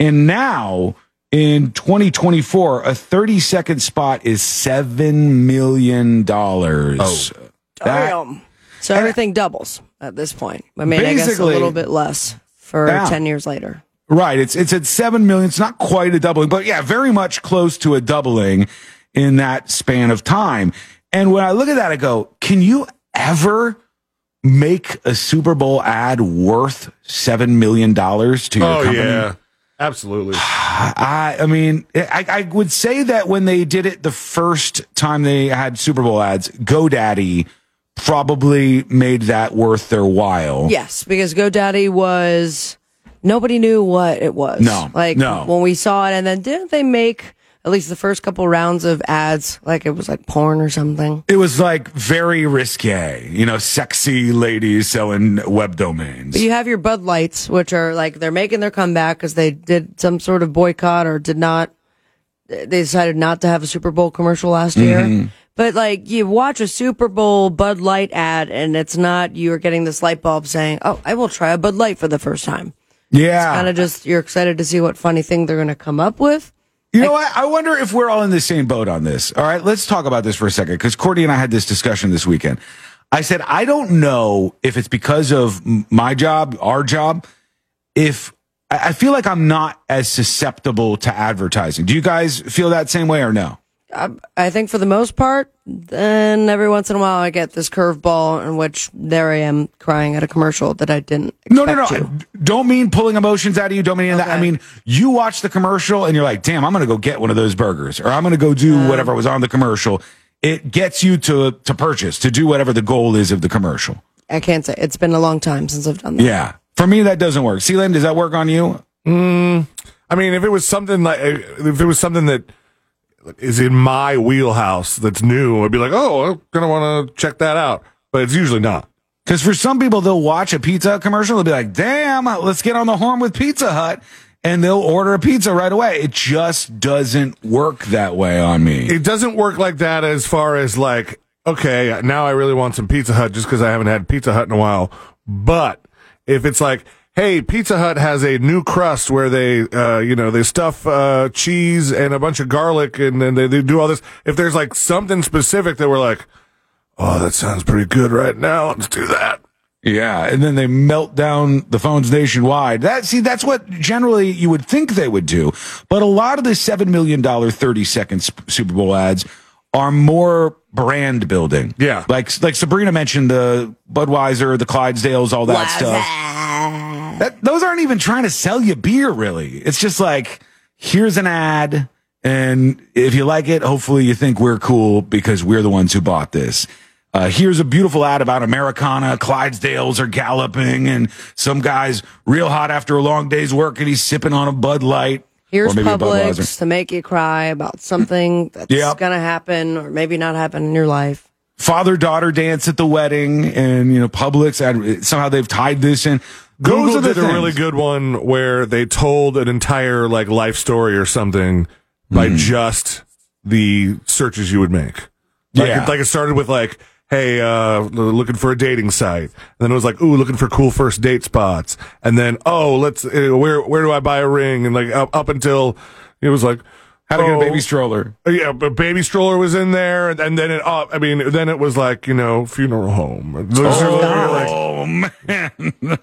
And now in 2024, a 30 second spot is $7 million. Oh, Damn. So everything doubles at this point. I mean, I guess a little bit less for Yeah. 10 years later. Right. It's it's at seven million. It's not quite a doubling, but yeah, very much close to a doubling in that span of time. And when I look at that, I go, can you ever make a Super Bowl ad worth seven million dollars to your Oh company? yeah, absolutely. I, I mean, I, I would say that when they did it the first time they had Super Bowl ads, GoDaddy probably made that worth their while. Yes, because GoDaddy was nobody knew what it was. No, like no. when we saw it, and then didn't they make at least the first couple rounds of ads like it was like porn or something? It was like very risque, you know, sexy ladies selling web domains. But you have your Bud Lights, which are like they're making their comeback because they did some sort of boycott or did not. They decided not to have a Super Bowl commercial last Mm-hmm. year. But like you watch a Super Bowl Bud Light ad, and it's not you're getting this light bulb saying, "Oh, I will try a Bud Light for the first time." yeah. Kind of just you're excited to see what funny thing they're going to come up with. You know what? I wonder if we're all in the same boat on this. All right, let's talk about this for a second because Courtney and I had this discussion this weekend. I said, I don't know if it's because of my job, our job, if I I feel like I'm not as susceptible to advertising. Do you guys feel that same way or no? I think for the most part, then every once in a while I get this curveball in which there I am crying at a commercial that I didn't. No, no, no. expect I to. don't mean pulling emotions out of you. Don't mean that. I mean, you watch the commercial and you're like, damn, I'm going to go get one of those burgers or I'm going to go do Uh. whatever was on the commercial. It gets you to, to purchase, to do whatever the goal is of the commercial. I can't say it's been a long time since I've done that. Yeah. For me, that doesn't work. C Lane, does that work on you? I mean, if it was something like if it was something that is in my wheelhouse that's new, I'd be like, oh, I'm gonna want to check that out. But it's usually not. Because for some people, they'll watch a pizza Hut commercial. They'll be like, damn, let's get on the horn with Pizza Hut. And they'll order a pizza right away. It just doesn't work that way on me. It doesn't work like that as far as like, okay, now I really want some Pizza Hut just because I haven't had Pizza Hut in a while. But if it's like, hey, Pizza Hut has a new crust where they, uh, you know, they stuff uh, cheese and a bunch of garlic and then they, they do all this. If there's like something specific that we're like, oh, that sounds pretty good right now, let's do that. Yeah, and then they melt down the phones nationwide. That see, that's what generally you would think they would do. But a lot of the seven million dollar thirty second sp- Super Bowl ads are more brand building. Yeah. like like Sabrina mentioned the Budweiser, the Clydesdales, all that stuff. That, those aren't even trying to sell you beer, really. It's just like here's an ad, and if you like it, hopefully you think we're cool because we're the ones who bought this. Uh, here's a beautiful ad about Americana. Clydesdales are galloping, and some guy's real hot after a long day's work, and he's sipping on a Bud Light. Here's or maybe a Publix to make you cry about something that's Yep. going to happen or maybe not happen in your life. Father daughter dance at the wedding, and you know Publix. ad- Somehow they've tied this in. Those Google are the did a really good one where they told an entire like life story or something by Mm-hmm. just the searches you would make. Like, Yeah. it, like it started with like, hey, uh, looking for a dating site. And then it was like, ooh, looking for cool first date spots. And then, oh, let's, uh, where, where do I buy a ring? And like up, up until it was like, How to get a oh, baby stroller. Yeah, but baby stroller was in there, and, and then it. Uh, I mean, then it was like you know funeral home. Those are like- Oh man!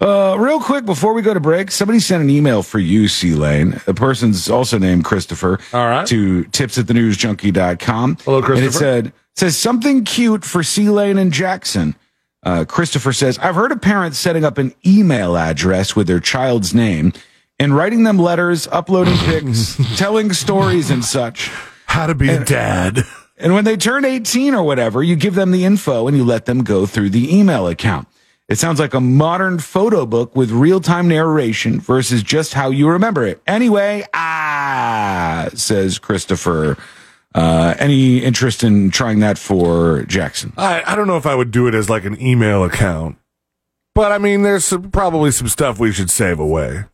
Uh, real quick before we go to break, somebody sent an email for you, C Lane. The person's also named Christopher. All right. To tips at the newsjunkie.com. Hello, And it said says something cute for C Lane and Jackson. Uh, Christopher says, I've heard of parents setting up an email address with their child's name and writing them letters, uploading pics, telling stories and such. how to be a dad. And when they turn 18 or whatever, you give them the info and you let them go through the email account. It sounds like a modern photo book with real time narration versus just how you remember it. Anyway, ah, says Christopher. Uh, any interest in trying that for Jackson? I, I don't know if I would do it as like an email account. But I mean, there's some, probably some stuff we should save away.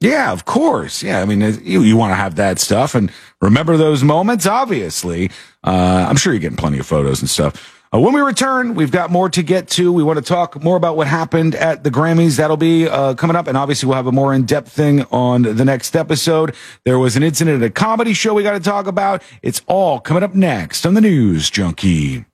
Yeah, of course. Yeah, I mean, you, you want to have that stuff and remember those moments, obviously. Uh, I'm sure you're getting plenty of photos and stuff. Uh, when we return, we've got more to get to. We want to talk more about what happened at the Grammys. That'll be uh, coming up. And obviously, we'll have a more in depth thing on the next episode. There was an incident at a comedy show we got to talk about. It's all coming up next on the News Junkie.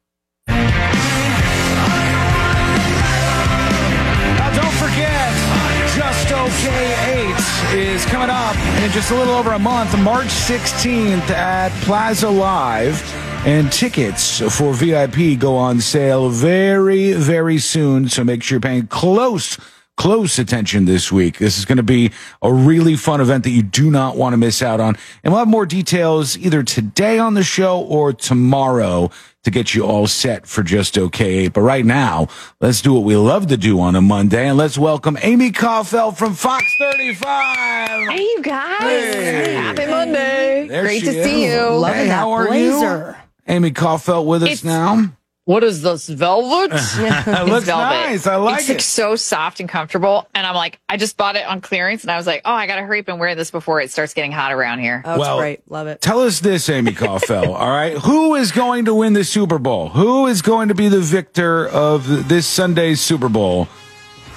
Is coming up in just a little over a month, March 16th at Plaza Live. And tickets for VIP go on sale very, very soon. So make sure you're paying close, close attention this week. This is going to be a really fun event that you do not want to miss out on. And we'll have more details either today on the show or tomorrow to get you all set for just okay. But right now, let's do what we love to do on a Monday and let's welcome Amy Kaufeldt from Fox 35. Hey, you guys. Hey. Happy Monday. There Great she to see is. you. Hey, how are you? Amy Kaufeldt with us It's- now. What is this velvet? It It's looks velvet. nice. I like it's like it. so soft and comfortable. And I'm like, I just bought it on clearance, and I was like, oh, I gotta hurry up and wear this before it starts getting hot around here. Oh, it's Well, great. Love it. Tell us this, Amy Kaufeldt. all right, who is going to win the Super Bowl? Who is going to be the victor of this Sunday's Super Bowl?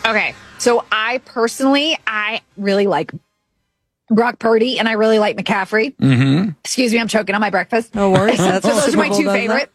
Okay, so I personally, I really like Brock Purdy, and I really like McCaffrey. Mm-hmm. Excuse me, I'm choking on my breakfast. No worries. So those are my two does that. favorite.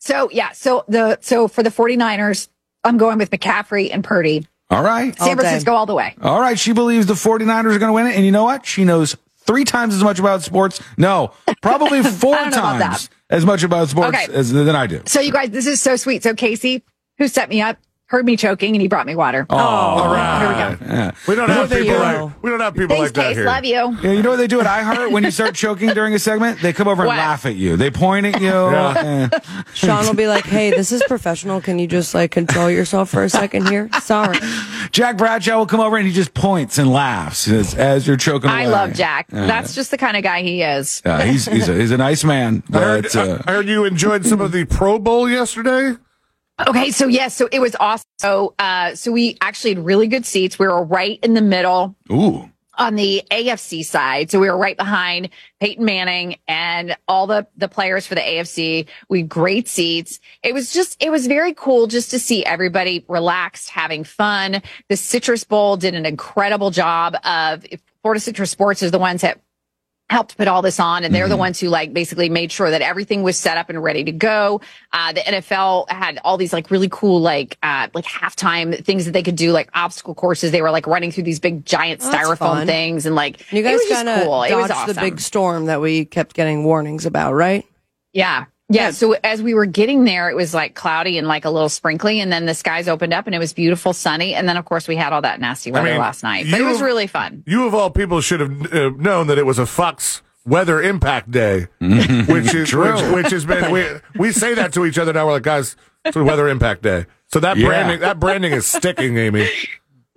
So yeah, so the so for the 49ers, I'm going with McCaffrey and Purdy. All right. San All day. Francisco all the way. All right. She believes the 49ers are going to win it. And you know what? She knows three times as much about sports. No, probably four I don't know about times as much about sports Okay. as, than I do. So you guys, this is so sweet. So Casey, who set me up, heard me choking and he brought me water. Oh, all Here we go. Yeah. We don't have people do? like we don't have people Thanks, like that Case. here. Love you. Yeah, you know what they do at iHeart when you start choking during a segment? They come over and What? laugh at you. They point at you. Yeah. Eh. Sean will be like, "Hey, this is professional. Can you just like control yourself for a second here? Sorry." Jack Bradshaw will come over and he just points and laughs as, as you're choking I love Jack. Yeah. That's just the kind of guy he is. Yeah, he's he's a, he's a nice man. I heard, uh, I heard you enjoyed some of the Pro Bowl yesterday. Okay, so yes, so it was awesome. So, uh, so we actually had really good seats. We were right in the middle ooh, on the AFC side. So we were right behind Peyton Manning and all the, the players for the AFC. We great seats. It was just, it was very cool just to see everybody relaxed, having fun. The Citrus Bowl did an incredible job of Florida Citrus Sports is the ones that helped put all this on and they're the ones who like basically made sure that everything was set up and ready to go. Uh, the NFL had all these like really cool, like, uh, like halftime things that they could do, like obstacle courses. They were like running through these big giant Oh, styrofoam things and like, you guys kind of cool. It dodged awesome. the big storm that we kept getting warnings about, right? Yeah. Yeah. So as we were getting there, it was like cloudy and like a little sprinkly. And then the skies opened up and it was beautiful, sunny. And then, of course, we had all that nasty weather mean, last night. But it was really fun. You of all people should have uh, known that it was a Fox Weather Impact Day, which is True. which, which has been we we say that to each other now. We're like, guys, it's a Weather Impact Day. So that Yeah. branding that branding is sticking, Amy.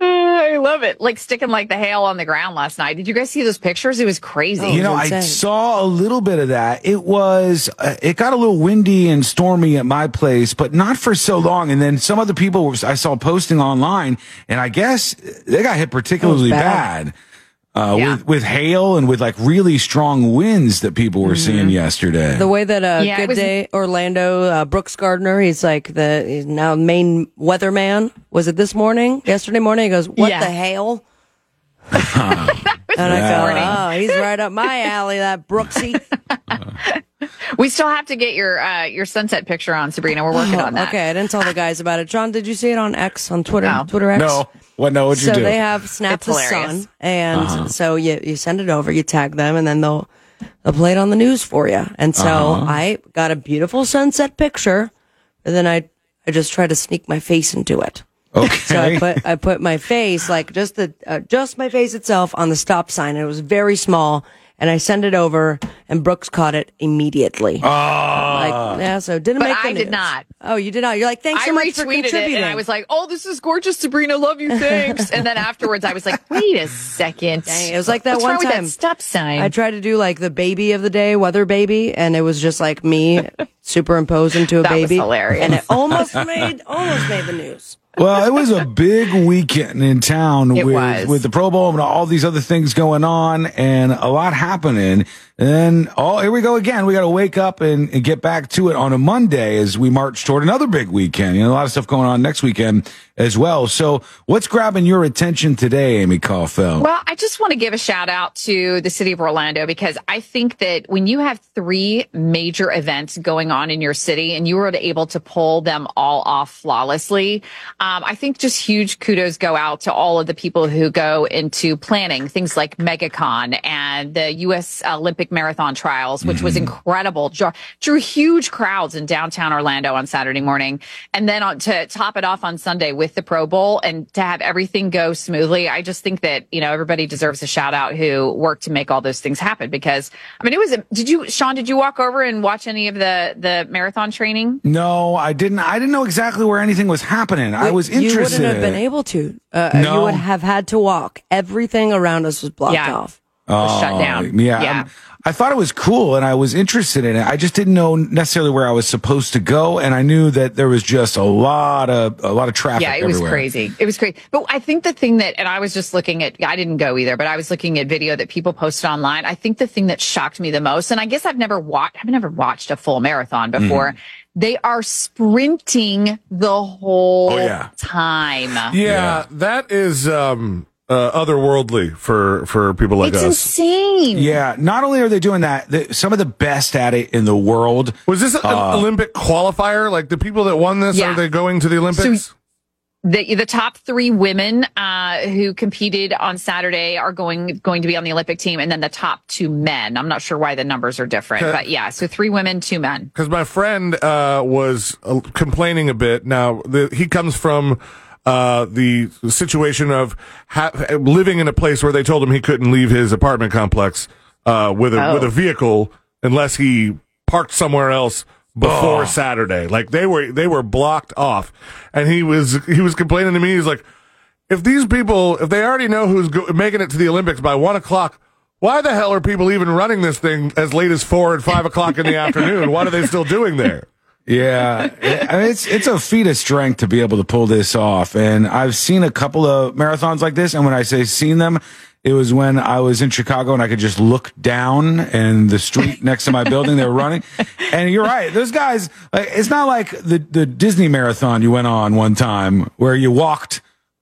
I love it. Like sticking like the hail on the ground last night. Did you guys see those pictures? It was crazy. you know, I saw a little bit of that. It was, uh, it got a little windy and stormy at my place, but not for so long. And then some other people was, I saw posting online, and I guess they got hit particularly bad. bad. Uh, Yeah. with, with hail and with like really strong winds that people were seeing yesterday. The way that uh, Yeah, Good was- Day Orlando uh, Brooks Garner, he's like the he's now main weatherman. Was it this morning? Yesterday morning, he goes, "What Yeah. the hell?" and I morning. go, "Oh, he's right up my alley, that Brooksy." We still have to get your uh, your sunset picture on, Sabrina. We're working on that. Oh, Okay, I didn't tell the guys about it. John, did you see it on X on Twitter? No. Twitter X. no, what? No, what'd you so do? they have Snap It's the hilarious. Sun, and so you you send it over, you tag them, and then they'll they'll play it on the news for you. And so I got a beautiful sunset picture, and then I I just tried to sneak my face into it. Okay. So I put I put my face like just the uh, just my face itself on the stop sign. And it was very small, and I sent it over, and Brooks caught it immediately. like yeah, so didn't But make. The I did not. Oh, you did not. You're like thanks I so much for retweeted it contributing. and I was like, "Oh, this is gorgeous, Sabrina. Love you, thanks." and then afterwards, I was like, "Wait a second, Dang, it was like that What's one wrong with time. that stop sign." I tried to do like the baby of the day, weather baby, and it was just like me superimpose into a That was baby. hilarious. And it almost made almost made the news. Well, it was a big weekend in town It with was. with the Pro Bowl and all these other things going on, and a lot happening. And oh, here we go again. We got to wake up and, and get back to it on a Monday as we march toward another big weekend. You know, a lot of stuff going on next weekend as well. So, what's grabbing your attention today, Amy Kaufeldt? Well, I just want to give a shout out to the city of Orlando because I think that when you have three major events going on in your city and you were able to pull them all off flawlessly, um, I think just huge kudos go out to all of the people who go into planning things like MegaCon and the U.S. Olympic Marathon Trials, which was incredible. Drew, drew huge crowds in downtown Orlando on Saturday morning. And then on, to top it off on Sunday with the Pro Bowl and to have everything go smoothly. I just think that, you know, everybody deserves a shout out who worked to make all those things happen because, I mean, it was, a, did you, Sean, did you walk over and watch any of the, the marathon training? no, I didn't. I didn't know exactly where anything was happening. I was interested. You interested. wouldn't have been able to. Uh, No. You would have had to walk. Everything around us was blocked Yeah. off. Was shut down. Oh, Yeah. Yeah. I'm- thought it was cool and I was interested in it. I just didn't know necessarily where I was supposed to go. And I knew that there was just a lot of, a lot of traffic. Yeah, it was crazy. It was crazy. But I think the thing that, and I was just looking at, I didn't go either, but I was looking at video that people posted online. I think the thing that shocked me the most, and I guess I've never watched, I've never watched a full marathon before. Mm-hmm. They are sprinting the whole Oh, yeah. time. Yeah, that is um, uh, otherworldly for for people like it's us. insane. Yeah. Not only are they doing that, the, some of the best at it in the world. Was this an Uh, Olympic qualifier? Like the people that won this, Yeah. are they going to the Olympics? the the top three women uh, who competed on Saturday are going going to be on the Olympic team, and then the top two men. I'm not sure why the numbers are different, but yeah, so three women, two men. Because my friend uh, was uh, complaining a bit. Now the, he comes from uh, the situation of ha- living in a place where they told him he couldn't leave his apartment complex uh, with a Oh. with a vehicle unless he parked somewhere else before Oh. Saturday. Like they were they were blocked off, and he was he was complaining to me. He's like, if these people if they already know who's go- making it to the Olympics by one o'clock. Why the hell are people even running this thing as late as four and five o'clock in the afternoon? What are they still doing there? Yeah, it's it's a feat of strength to be able to pull this off, and I've seen a couple of marathons like this. And when I say seen them, it was when I was in Chicago and I could just look down and the street next to my building they were running. And you're right, those guys. Like, it's not like the the Disney marathon you went on one time where you walked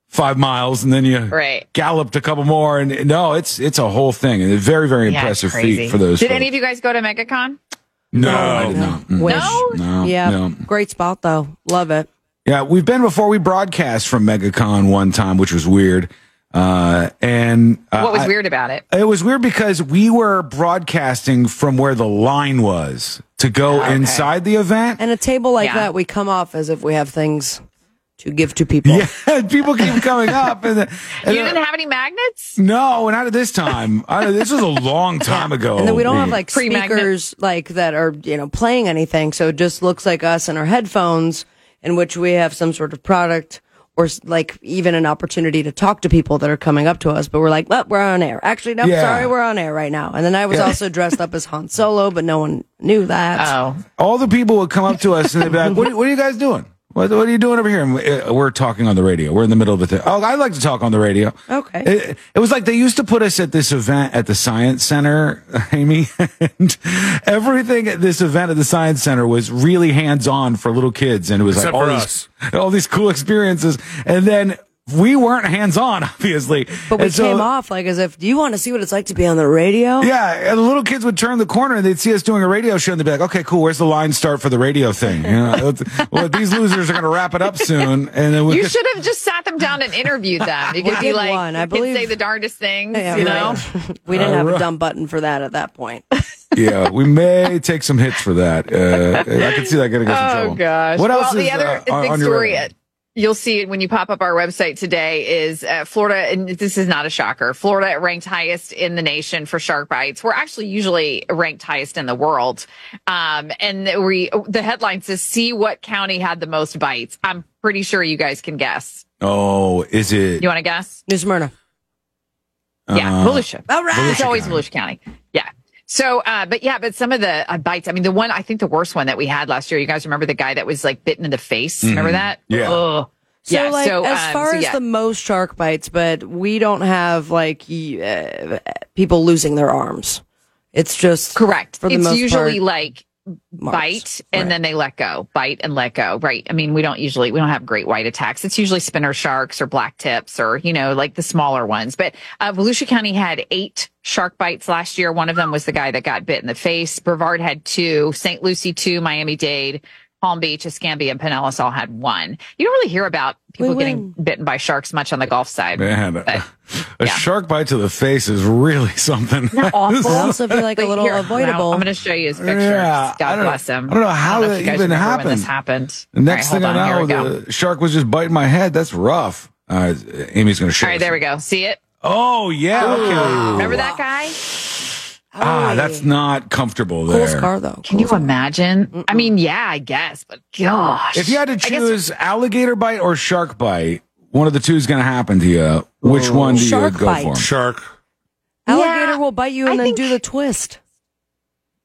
five miles and then you Right. galloped a couple more. And no, it's it's a whole thing, and a very very Yeah, impressive feat for those. Did folks. any of you guys go to MegaCon? No, I did not. Mm. Wish. No? No, Yeah. no. Great spot though. Love it. Yeah, we've been before. We broadcast from MegaCon one time, which was weird. Uh, and uh, What was I- weird about it? It was weird because we were broadcasting from where the line was to go inside the event. And a table like Yeah. that, we come off as if we have things to give to people. Yeah, people keep coming up, and, and You didn't have any magnets? no, not at this time. I, this was a long time ago. And then we don't have like speakers like that are, you know, playing anything. So it just looks like us and our headphones in which we have some sort of product or like even an opportunity to talk to people that are coming up to us. But we're like, well, we're on air. Actually, no, Yeah. sorry, we're on air right now. And then I was Yeah. also dressed up as Han Solo, but no one knew that. Oh. all the people would come up to us and they'd be like, "What, are- what are you guys doing? What, what are you doing over here?" And we, uh, we're talking on the radio. We're in the middle of a thing. Oh, I like to talk on the radio. Okay. It, it was like they used to put us at this event at the Science Center, Amy, and everything at this event at the Science Center was really hands on for little kids, and it was Except like all these all these cool experiences, and then. We weren't hands on, obviously. but we And so- came off like as if, do you want to see what it's like to be on the radio? yeah, and the little kids would turn the corner and they'd see us doing a radio show and they'd be like, okay, cool, where's the line start for the radio thing? You know, well, these losers are going to wrap it up soon. And then we You should have just sat them down and interviewed them. You could be did like, one, I you could believe. say the darndest things, Yeah, you know? right. we didn't have a dumb button for that at that point. yeah, we may take some hits for that. Uh, I can see that getting us in trouble. Oh gosh. What else well, is the other uh, on, big on your story, radar? Uh, you'll see it when you pop up our website today, is uh, Florida, and this is not a shocker. Florida ranked highest in the nation for shark bites. We're actually usually ranked highest in the world. Um, and we, the headline says, "See what county had the most bites." I'm pretty sure you guys can guess. Oh, is it? You want to guess? New Smyrna. Yeah, Uh, Volusia. All right. It's always County. Volusia County. Yeah. So, uh, but yeah, but some of the uh, bites. I mean, the one I think the worst one that we had last year. You guys remember the guy that was like bitten in the face? Remember Mhm. that? Yeah. Ugh. So, yeah. like, so, as um, far so, as the most shark bites, but we don't have like uh, people losing their arms. It's just correct. For the it's most usually part, like bite and then they let go, bite and let go. Right. I mean, we don't usually, we don't have great white attacks. It's usually spinner sharks or black tips or, you know, like the smaller ones. But uh, Volusia County had eight shark bites last year. One of them was the guy that got bit in the face. Brevard had two, St. Lucie two, Miami Dade. Palm Beach, Escambia, and Pinellas all had one. You don't really hear about people getting bitten by sharks much on the Gulf side. Man, But- a, a shark bite to the face is really something. awful. I also feel like a little here, avoidable. I'm going to show you his pictures. Yeah, God bless him. I don't know how if that you guys even remember when happened. this happened. The next All right, thing hold I know, here we go. the shark was just biting my head. That's rough. Uh, Amy's going to show All right, us. there we go. See it? Oh, yeah. Okay. Remember that guy? Ah, that's not comfortable Cool there. scar though. Can you imagine? I mean, yeah, I guess, but gosh. If you had to I guess- choose alligator bite or shark bite, one of the two is going to happen to you. Which one do Shark you go bite. for? Shark. Alligator will bite you and then do the twist.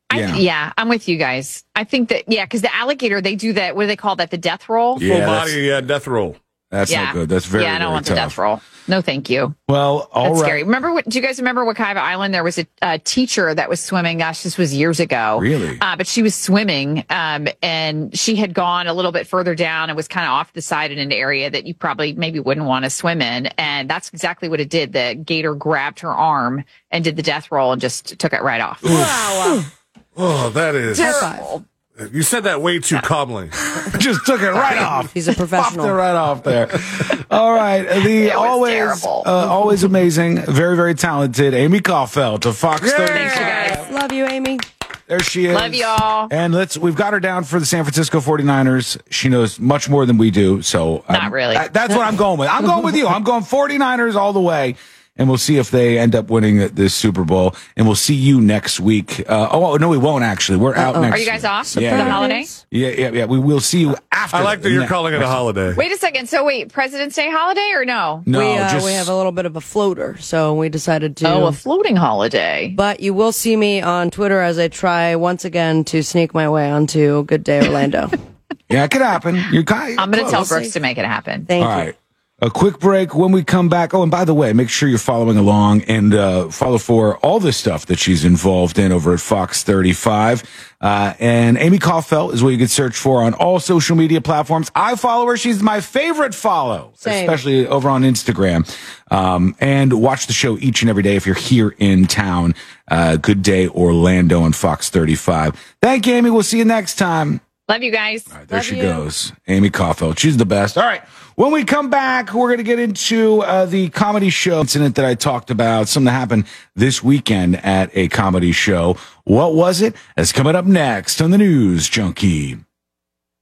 I, Yeah. yeah. I'm with you guys. I think that, yeah, because the alligator, they do that. What do they call that? The death roll? Yeah, Full body, yeah, death roll. That's yeah. not good. That's very, Yeah, I don't very want tough. the death roll. No, thank you. Well, all That's right. scary. Remember what? Do you guys remember Wekiva Island? There was a, a teacher that was swimming. Gosh, this was years ago. Really? Uh, but she was swimming, um, and she had gone a little bit further down and was kind of off the side in an area that you probably maybe wouldn't want to swim in. And that's exactly what it did. The gator grabbed her arm and did the death roll and just took it right off. Wow. Oh, that is. Terrible. You said that way too calmly. Just took it right off. He's a professional. Popped it professional. right off there. All right. The was always, uh, always amazing, very, very talented Amy Kaufeldt to Fox 30. Thanks, you guys. Love you, Amy. There she is. Love y'all. And let's we've got her down for the San Francisco 49ers. She knows much more than we do. So Not um, really. I- that's what I'm going with. I'm going with you. I'm going 49ers all the way. And we'll see if they end up winning this Super Bowl. And we'll see you next week. Uh, oh, no, we won't actually. We're out next Are you guys week. off for the yeah. holiday? Yeah, yeah, yeah. We will see you after. I like that you're ne- calling it a holiday. Wait a second. So wait, President's Day holiday or no? No, we, uh, just we have a little bit of a floater, so we decided to. Oh, a floating holiday. but you will see me on Twitter as I try once again to sneak my way onto Good Day Orlando. yeah, it could happen. You're kind. I'm going to tell. Brooks to make it happen. Thank All you. right. A quick break when we come back. Oh, and by the way, make sure you're following along and uh, follow for all the stuff that she's involved in over at Fox 35. Uh, and Amy Kaufeldt is what you can search for on all social media platforms. I follow her. She's my favorite follow, Same. especially over on Instagram. Um, and watch the show each and every day if you're here in town. Uh, Good Day Orlando on Fox 35. Thank you, Amy. We'll see you next time. Love you guys. All right, there Love she you. goes. Amy Kaufeldt. She's the best. All right. When we come back, we're going to get into uh, the comedy show incident that I talked about, something that happened this weekend at a comedy show. What was it? That's coming up next on the News Junkie.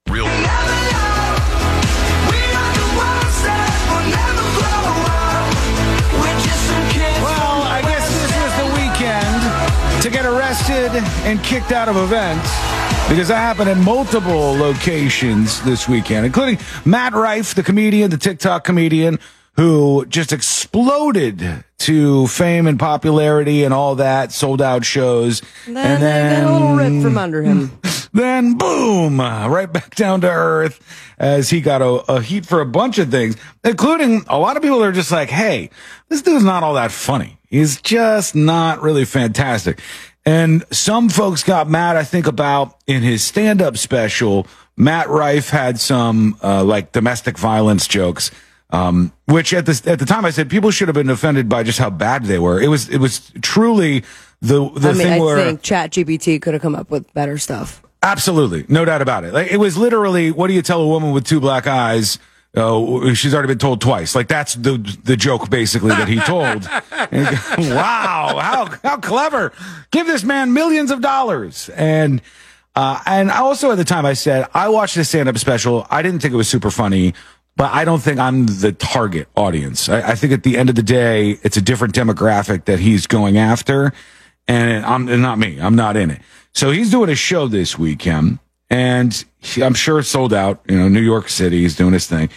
Real Well, I guess this was the weekend to get arrested and kicked out of events because that happened at multiple locations this weekend, including Matt Rife, the comedian, the TikTok comedian, who just exploded to fame and popularity and all that, sold out shows. Then, they got a little rip from under him. then boom, right back down to earth as he got a, a heat for a bunch of things, including a lot of people that are just like, hey, this dude's not all that funny. He's just not really fantastic. And some folks got mad, I think, about in his stand up special, Matt Rife had some uh, like domestic violence jokes. Um, which at the at the time I said people should have been offended by just how bad they were. It was it was truly the the I mean, thing I where think ChatGPT could have come up with better stuff. Absolutely, no doubt about it. Like it was literally, what do you tell a woman with two black eyes? Uh, she's already been told twice. Like that's the the joke basically that he told. Go, wow, how how clever! Give this man millions of dollars. And uh, and also at the time I said I watched the stand up special. I didn't think it was super funny. But I don't think I'm the target audience. I, I think at the end of the day, it's a different demographic that he's going after and I'm and not me. I'm not in it. So he's doing a show this weekend, and he- I'm sure it's sold out. You know, New York City. He's doing his thing,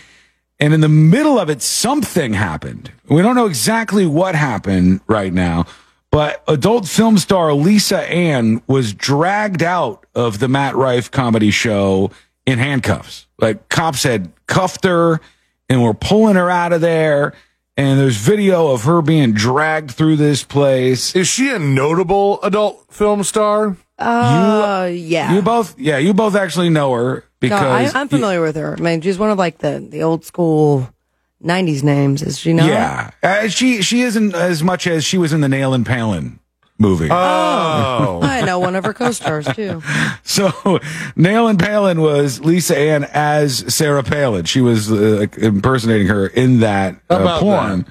and in the middle of it, something happened. We don't know exactly what happened right now, but But adult film star Lisa Ann was dragged out of the Matt Rife comedy show in handcuffs. Like cops had cuffed her and were pulling her out of there. And there's video of her being dragged through this place. Is she a notable adult film star? Uh, yeah. You both, yeah, you both actually know her because no, I, I'm familiar with her. I mean, she's one of like the the old school '90s names. Is she not? Yeah, uh, she she isn't as much as she was in the Nailin' Paylin movie. Oh. I know one of her co-stars too. So Nailin' Paylin was Lisa Ann as Sarah Palin. She was uh, impersonating her in that uh, about porn.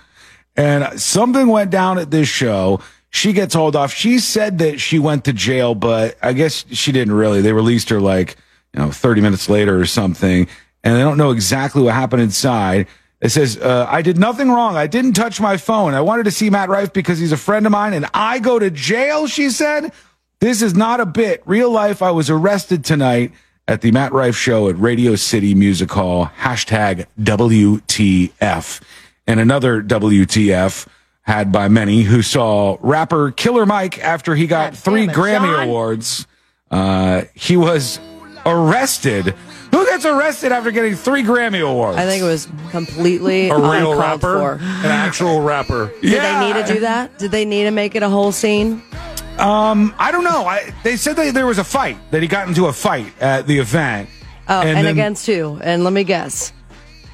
And something went down at this show. She gets hauled off. She said that she went to jail, but I guess she didn't really. They released her like, you know, 30 minutes later or something. And they don't know exactly what happened inside. It says, uh, I did nothing wrong. I didn't touch my phone. I wanted to see Matt Rife because he's a friend of mine and I go to jail, she said. This is not a bit. Real life, I was arrested tonight at the Matt Rife show at Radio City Music Hall. Hashtag WTF. And another WTF had by many who saw rapper Killer Mike after he got three it, Grammy Sean. Awards. Uh, he was arrested. Who gets arrested after getting three Grammy Awards? I think it was completely A real rapper? for. An actual rapper. Did Yeah. they need to do that? Did they need to make it a whole scene? Um, I don't know. I, they said that there was a fight, that he got into a fight at the event. Oh, and, then- against who? And let me guess.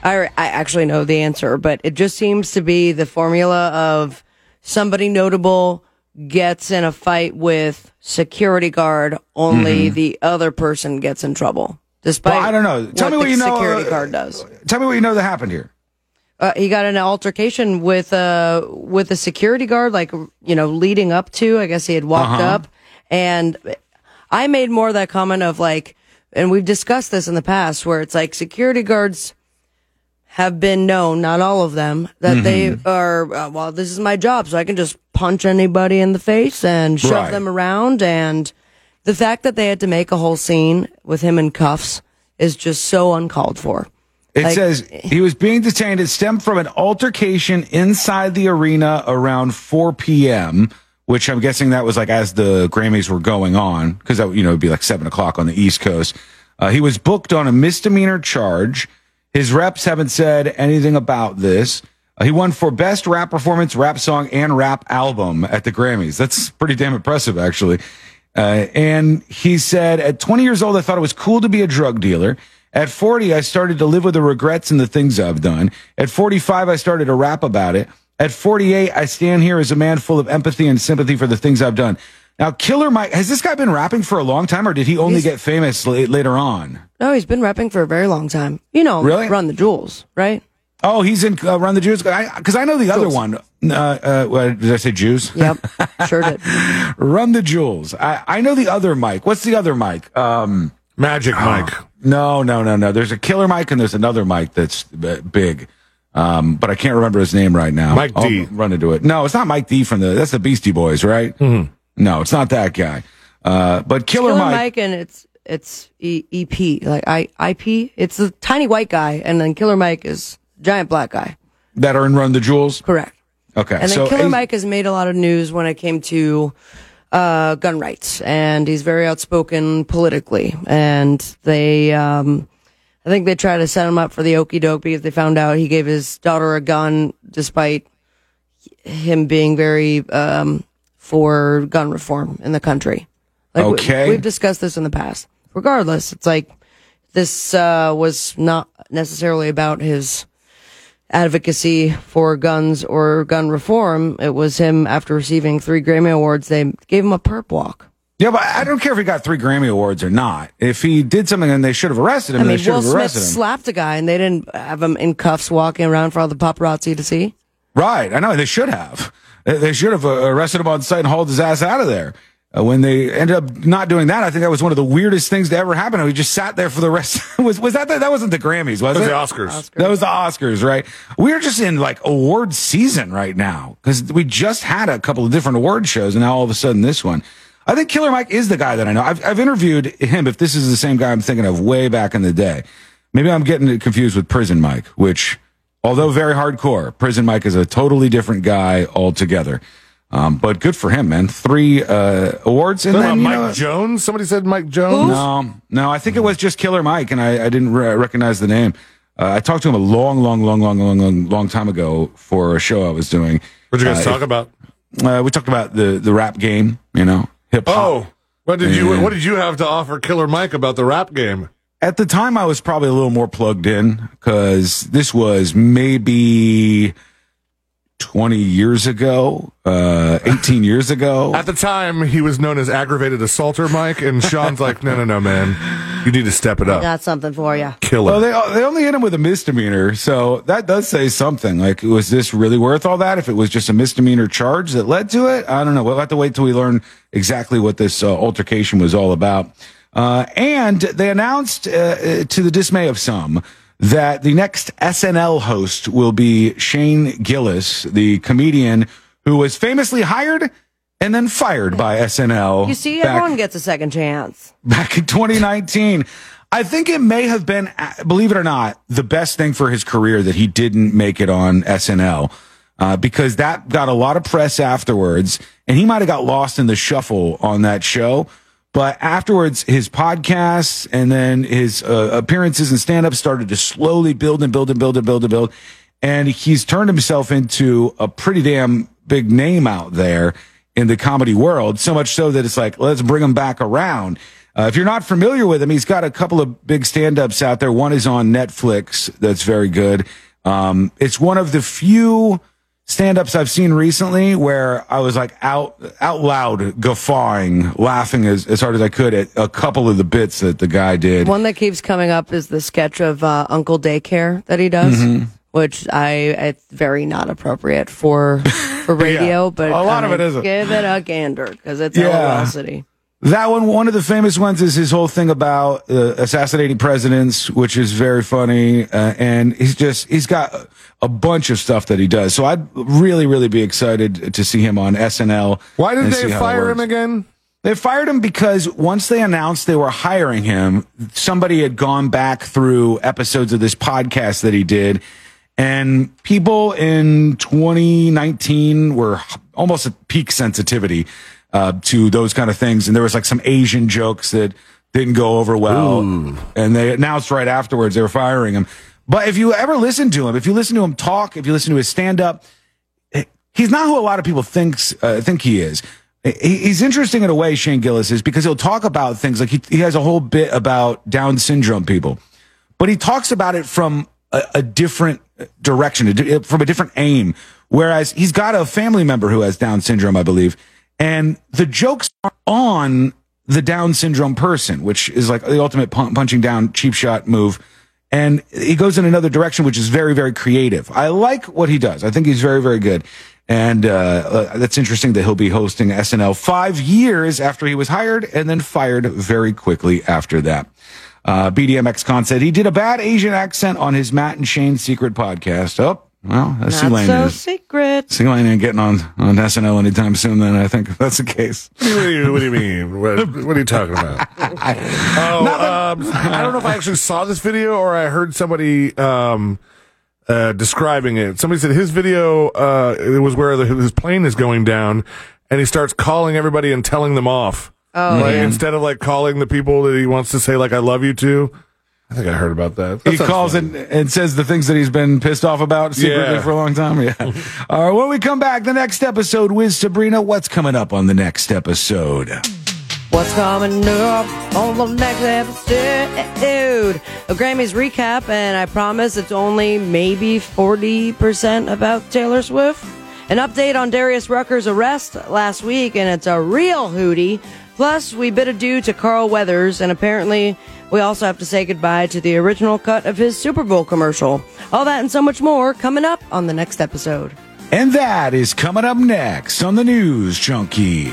I, I actually know the answer, but it just seems to be the formula of somebody notable gets in a fight with security guard, only the other person gets in trouble. Despite Mm-hmm. Well, I don't know. Tell me what the you know, Security uh, guard does. Tell me what you know that happened here. Uh, he got an altercation with uh with a security guard, like you know, leading up to. I guess he had walked Uh-huh. up, and I made more of that comment of like, and we've discussed this in the past, where it's like security guards have been known, not all of them, that they Mm-hmm. are. Uh, well, this is my job, so I can just punch anybody in the face and shove Right. them around, and the fact that they had to make a whole scene with him in cuffs is just so uncalled for. It Like- says he was being detained. It stemmed from an altercation inside the arena around 4 p.m., which I'm guessing that was like as the Grammys were going on, because that, you know, it'd be like 7 o'clock on the East Coast. Uh, he was booked on a misdemeanor charge. His reps haven't said anything about this. Uh, he won for best rap performance, rap song, and rap album at the Grammys. That's pretty damn impressive, actually. Uh, and he said, at 20 years old, I thought it was cool to be a drug dealer. At 40, I started to live with the regrets and the things I've done. At 45, I started to rap about it. At 48, I stand here as a man full of empathy and sympathy for the things I've done. Now, Killer Mike, has this guy been rapping for a long time or did he only He's- get famous la- later on? No, he's been rapping for a very long time. You know, Really? Run the Jewels, right? Oh, he's in uh, Run the Jews? Because I, know the other one. Uh, uh, did I say Jews? Yep, sure did. Run the Jewels. I, I know the other Mike. What's the other Mike? Um, Magic Mike. No, no, no, no. There's a killer Mike and there's another Mike that's b- big. Um, but I can't remember his name right now. Mike I'll D. Run into it. No, it's not Mike D from the, that's the Beastie Boys, right? Mm-hmm. No, it's not that guy. Uh, but Killer, Killer Mike, Mike. and it's it's e- EP like I IP. It's a tiny white guy, and then Killer Mike is giant black guy. that are in Run the Jewels. Correct. Okay. And then so Killer Mike has made a lot of news when it came to uh, gun rights, and he's very outspoken politically. And they, um, I think they tried to set him up for the okey doke because they found out he gave his daughter a gun despite him being very um, for gun reform in the country. Like, we- Okay. we've discussed this in the past. Regardless, it's like this uh, was not necessarily about his advocacy for guns or gun reform. It was him after receiving three Grammy Awards. They gave him a perp walk. Yeah, but I don't care if he got three Grammy Awards or not. If he did something and they should have arrested him, I mean, they should Will have Smith arrested him. slapped a guy and they didn't have him in cuffs walking around for all the paparazzi to see. Right. I know. They should have. They- They should have uh, arrested him on site and hauled his ass out of there. Uh, when they ended up not doing that, I think that was one of the weirdest things to ever happen. We just sat there for the rest. was was that the, that wasn't the Grammys? Was That was it the Oscars. That was the Oscars, right? We're just in like award season right now because we just had a couple of different award shows, and now all of a sudden this one. I think Killer Mike is the guy that I know. I've, I've interviewed him. If this is the same guy I'm thinking of way back in the day, maybe I'm getting confused with Prison Mike, which, although very hardcore, Prison Mike is a totally different guy altogether. Um, but good for him, man. Three uh, awards, and then Mike know, Jones. Somebody said Mike Jones. no, no, I think it was just Killer Mike, and I, I didn't re- recognize the name. Uh, I talked to him a long, long, long, long, long, long, long time ago for a show I was doing. What'd you guys Uh, talk about? Uh, we talked about the the rap game, you know, hip hop. Oh, what did you What did you have to offer Killer Mike about the rap game? At the time, I was probably a little more plugged in because this was maybe 20 years ago, uh, 18 years ago. At the time, he was known as aggravated assaulter Mike, and Sean's like, no, no, no, man, you need to step it up. I Got something for you. Killer. Well, they they only hit him with a misdemeanor, so that does say something. Like, was this really worth all that? If it was just a misdemeanor charge that led to it, I don't know. We'll have to wait till we learn exactly what this uh, altercation was all about. Uh, and they announced, uh, uh, to the dismay of some, that the next SNL host will be Shane Gillis, the comedian who was famously hired and then fired by SNL. You see, back- everyone gets a second chance. back in 2019. I think it may have been, believe it or not, the best thing for his career that he didn't make it on SNL. Uh, because that got a lot of press afterwards and he might have got lost in the shuffle on that show. But afterwards, his podcasts and then his uh, appearances and stand up started to slowly build and build and build and build and build. And he's turned himself into a pretty damn big name out there in the comedy world. So much so that it's like, let's bring him back around. Uh, if you're not familiar with him, he's got a couple of big stand ups out there. One is on Netflix that's very good. Um, it's one of the few stand ups I've seen recently where I was like out, out loud guffawing, laughing as, as hard as I could at a couple of the bits that the guy did. One that keeps coming up is the sketch of uh, Uncle Daycare that he does, Mhm. which I it's very not appropriate for for radio, Yeah. but A lot of it isn't. Give it a gander because it's Yeah. LOL City. That one, one of the famous ones is his whole thing about uh, assassinating presidents, which is very funny. Uh, and he's just, he's got a bunch of stuff that he does. So I'd really, really be excited to see him on SNL. Why did they see how it fire him again? They fired him because once they announced they were hiring him, somebody had gone back through episodes of this podcast that he did. And people in 2019 were almost at peak sensitivity uh, to those kind of things. And there was like some Asian jokes that didn't go over well. And they announced right afterwards they were firing him. But if you ever listen to him, if you listen to him talk, if you listen to his stand up, he's not who a lot of people thinks uh, think he is. He's interesting in a way, Shane Gillis is, because he'll talk about things like he, he has a whole bit about Down syndrome people, but he talks about it from a, a different direction, a di- from a different aim. Whereas he's got a family member who has Down syndrome, I believe, and the jokes are on the Down syndrome person, which is like the ultimate pun- punching down cheap shot move. And he goes in another direction, which is very, very creative. I like what he does. I think he's very, very good. And uh, uh, that's interesting that he'll be hosting SNL five years after he was hired and then fired very quickly after that. Uh, BDMX Con said he did a bad Asian accent on his Matt and Shane secret podcast. Oh, well, that's Not Lane so is. secret. C Lane ain't getting on, on SNL anytime soon, then I think that's the case. What do you, what do you mean? What, what are you talking about? oh, um, I don't know if I actually saw this video or I heard somebody um, uh, describing it. Somebody said his video uh, it was where the, his plane is going down, and he starts calling everybody and telling them off. Oh, like, yeah. instead of like calling the people that he wants to say like "I love you" to. I think I heard about that. That he calls fun. it and says the things that he's been pissed off about secretly Yeah. for a long time. Yeah. All right. When we come back, the next episode with Sabrina, what's coming up on the next episode? What's coming up on the next episode? A Grammys recap, and I promise it's only maybe 40% about Taylor Swift. An update on Darius Rucker's arrest last week, and it's a real hootie. Plus, we bid adieu to Carl Weathers, and apparently, we also have to say goodbye to the original cut of his Super Bowl commercial. All that and so much more coming up on the next episode. And that is coming up next on the News Junkie.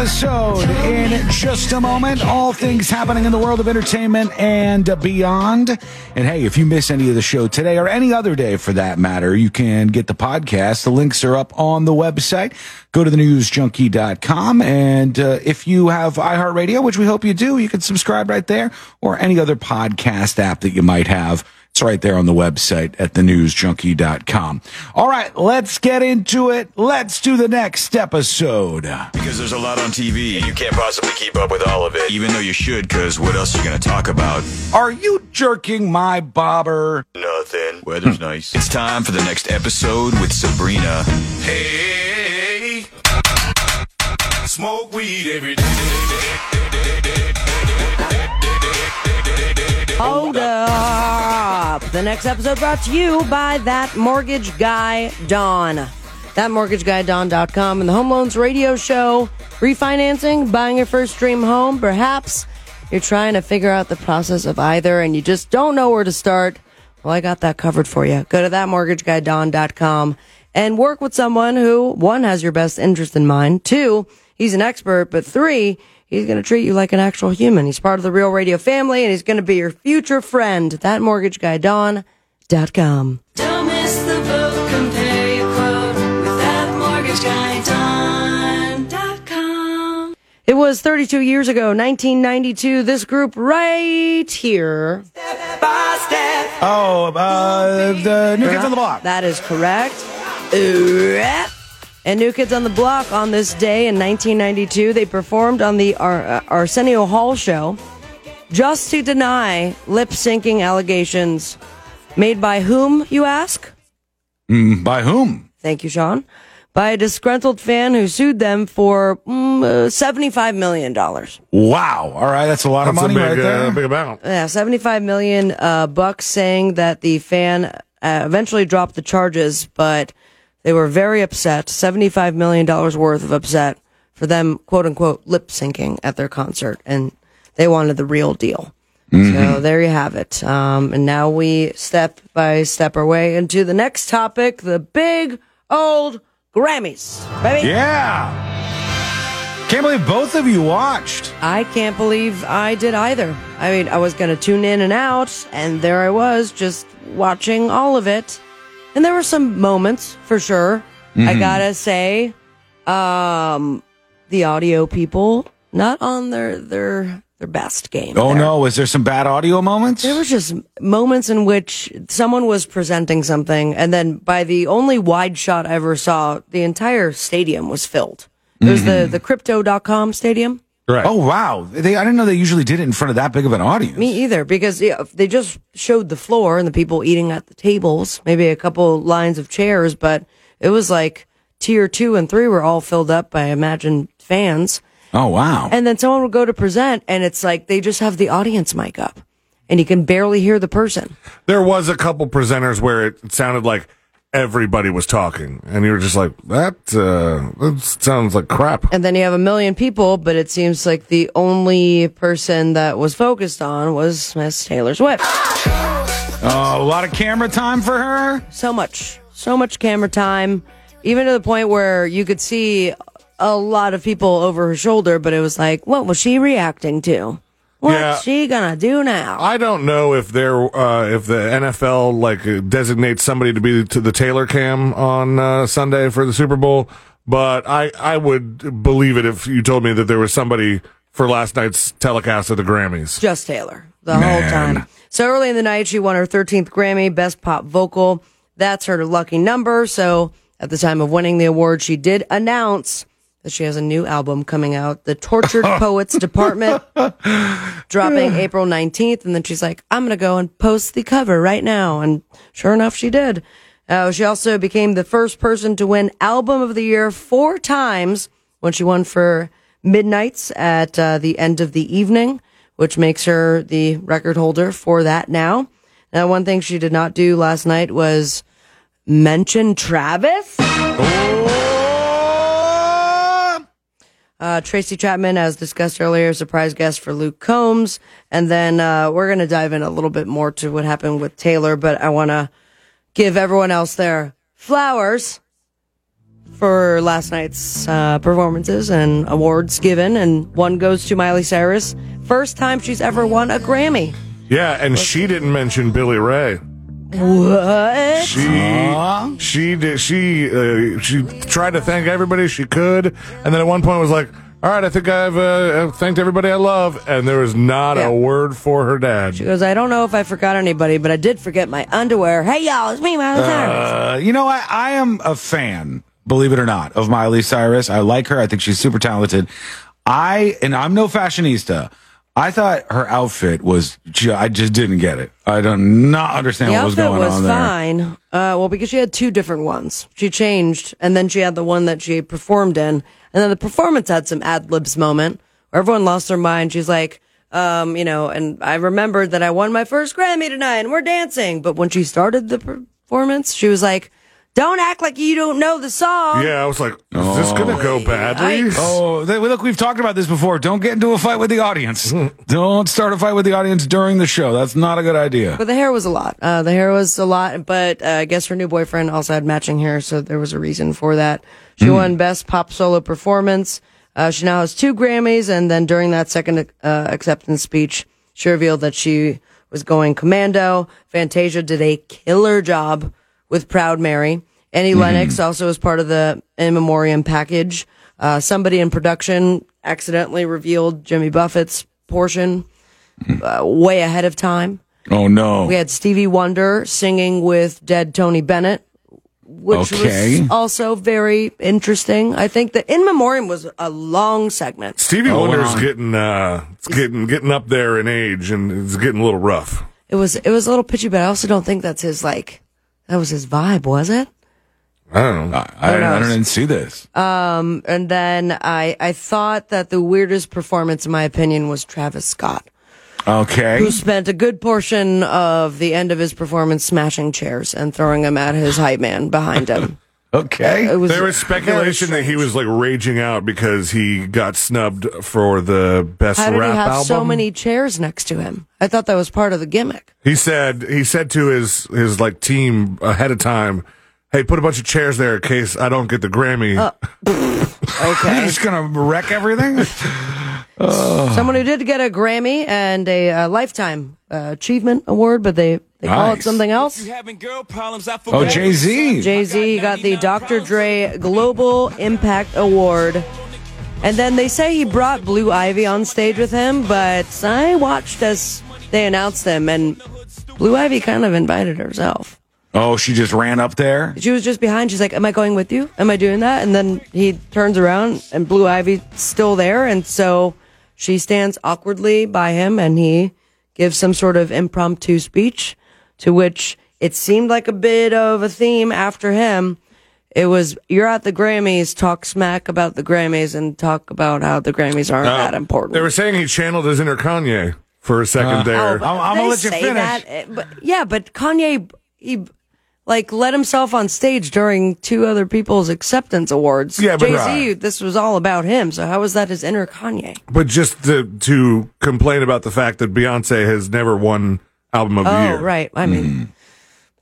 Episode in just a moment. All things happening in the world of entertainment and beyond. And hey, if you miss any of the show today or any other day for that matter, you can get the podcast. The links are up on the website. Go to the newsjunkie.com. And uh, if you have iHeartRadio, which we hope you do, you can subscribe right there or any other podcast app that you might have. It's right there on the website at thenewsjunkie.com. All right, let's get into it. Let's do the next episode. Because there's a lot on TV, and you can't possibly keep up with all of it, even though you should, because what else are you going to talk about? Are you jerking my bobber? Nothing. Weather's hmm. nice. It's time for the next episode with Sabrina. Hey, smoke weed every Hold up. The next episode brought to you by That Mortgage Guy Don. ThatMortgageGuyDon.com and the Home Loans Radio Show. Refinancing, buying your first dream home. Perhaps you're trying to figure out the process of either and you just don't know where to start. Well, I got that covered for you. Go to ThatMortgageGuyDon.com and work with someone who, one, has your best interest in mind. Two, he's an expert. But three, He's going to treat you like an actual human. He's part of the Real Radio family and he's going to be your future friend. ThatMortgageGuyDon.com. Don't miss the boat. Compare your quote with that mortgage guy, Don.com. It was 32 years ago, 1992. This group right here. Oh, uh, the New Kids on the Block. That is correct. And New Kids on the Block on this day in 1992, they performed on the Ar- uh, Arsenio Hall show just to deny lip syncing allegations made by whom, you ask? Mm, by whom? Thank you, Sean. By a disgruntled fan who sued them for mm, uh, $75 million. Wow. All right, that's a lot That's of a money big, right there. uh, big amount. Yeah, 75 million uh, bucks saying that the fan uh, eventually dropped the charges, but they were very upset. 75 million dollars worth of upset for them, quote unquote, lip syncing at their concert, and they wanted the real deal. So there you have it. Um, and now we step by step our way into the next topic: the big old Grammys, baby. Yeah. Can't believe both of you watched. I can't believe I did either. I mean, I was going to tune in and out, and there I was just watching all of it. And there were some moments for sure. I Mhm. gotta say, um, the audio people not on their their their best game. Oh there. no, was there some bad audio moments? There was just moments in which someone was presenting something, and then by the only wide shot I ever saw, the entire stadium was filled. It was the, the crypto.com stadium. Right. Oh wow, they, I didn't know they usually did it in front of that big of an audience. Me either, because yeah, they just showed the floor and the people eating at the tables, maybe a couple lines of chairs, but it was like tier two and three were all filled up by Imagine fans. Oh wow. And then someone would go to present, and it's like they just have the audience mic up, and you can barely hear the person. There was a couple presenters where it sounded like everybody was talking, and you were just like, "That uh, that sounds like crap." And then you have a million people, but it seems like the only person that was focused on was Miss Taylor Swift. Oh, a lot of camera time for her. So much, so much camera time, even to the point where you could see a lot of people over her shoulder, but it was like, what was she reacting to? What's Yeah. she gonna do now? I don't know if they're uh, if the NFL like designates somebody to be to the Taylor cam on uh, Sunday for the Super Bowl, but I I would believe it if you told me that there was somebody for last night's telecast of the Grammys. Just Taylor the whole time. So early in the night, she won her 13th Grammy, Best Pop Vocal. That's her lucky number. So at the time of winning the award, she did announce that she has a new album coming out, The Tortured Poets Department, dropping April 19th. And then she's like, I'm going to go and post the cover right now. And sure enough, she did. Uh, she also became the first person to win Album of the Year four times when she won for Midnights at uh, the end of the evening, which makes her the record holder for that now. Now, one thing she did not do last night was mention Travis. Uh, Tracy Chapman, as discussed earlier, surprise guest for Luke Combs. And then uh, we're going to dive in a little bit more to what happened with Taylor, but I want to give everyone else their flowers. for last night's uh, performances and awards given, and one goes to Miley Cyrus. First time she's ever won a Grammy. Yeah, and she didn't mention Billy Ray. What? She she did she uh, she tried to thank everybody she could, and then at one point was like, "All right, I think I've uh, thanked everybody I love," and there was not Yeah. a word for her dad. She goes, I don't know if I forgot anybody, but I did forget my underwear. Hey, y'all, it's me, Miley Cyrus. Uh, you know, I, I am a fan, believe it or not, of Miley Cyrus. I like her. I think she's super talented. I, and I'm no fashionista. I thought her outfit was, ju- I just didn't get it. I do not understand the what was outfit going was on there. fine. Uh, well, because she had two different ones. She changed, and then she had the one that she performed in. And then the performance had some ad libs moment where everyone lost their mind. She's like, um, you know, and I remembered that I won my first Grammy tonight and we're dancing. But when she started the performance, she was like, don't act like you don't know the song. Yeah, I was like, "Is this gonna go badly?" Oh, they, look, we've talked about this before. Don't get into a fight with the audience. Don't start a fight with the audience during the show. That's not a good idea. But the hair was a lot. Uh, the hair was a lot, but uh, I guess her new boyfriend also had matching hair, so there was a reason for that. She won Best Pop Solo Performance. Uh, she now has two Grammys, and then during that second uh, acceptance speech, she revealed that she was going commando. Fantasia did a killer job with Proud Mary. Annie Lennox also was part of the in memoriam package. Uh, somebody in production accidentally revealed Jimmy Buffett's portion uh, way ahead of time. Oh, no. We had Stevie Wonder singing with dead Tony Bennett, which Okay. was also very interesting. I think the In Memoriam was a long segment. Stevie Oh, Wonder's wow. getting uh, it's getting getting up there in age, and it's getting a little rough. It was it was a little pitchy, but I also don't think that's his like that was his vibe, was it? I don't know. I, I, I didn't see this. Um, and then I I thought that the weirdest performance, in my opinion, was Travis Scott, Okay. who spent a good portion of the end of his performance smashing chairs and throwing them at his hype man behind him. Okay. It was There was speculation that he was like raging out because he got snubbed for the best How did rap he have album. so many chairs next to him? I thought that was part of the gimmick. He said he said to his his like team ahead of time, "Hey, put a bunch of chairs there in case I don't get the Grammy." Uh, You're Okay. just going to wreck everything? Someone who did get a Grammy and a uh, Lifetime uh, Achievement Award, but they, they call it something else. Oh, Jay Z. Jay Z got the Dr. Dre Global Impact Award. And then they say he brought Blue Ivy on stage with him, but I watched as they announced them, and Blue Ivy kind of invited herself. Oh, she just ran up there? She was just behind. She's like, "Am I going with you? Am I doing that?" And then he turns around, and Blue Ivy's still there, and so she stands awkwardly by him, and he gives some sort of impromptu speech, to which it seemed like a bit of a theme after him. It was, "You're at the Grammys. Talk smack about the Grammys, and talk about how the Grammys aren't Uh, that important." They were saying he channeled his inner Kanye for a second Uh, there. I'm, I'm going to let you finish. that, eh, but yeah, but Kanye, he like let himself on stage during two other people's acceptance awards. Yeah, but- Jay Z, Right. this was all about him. So how was that his inner Kanye? But just to, to complain about the fact that Beyonce has never won album of the year. Oh, year. right. I mean,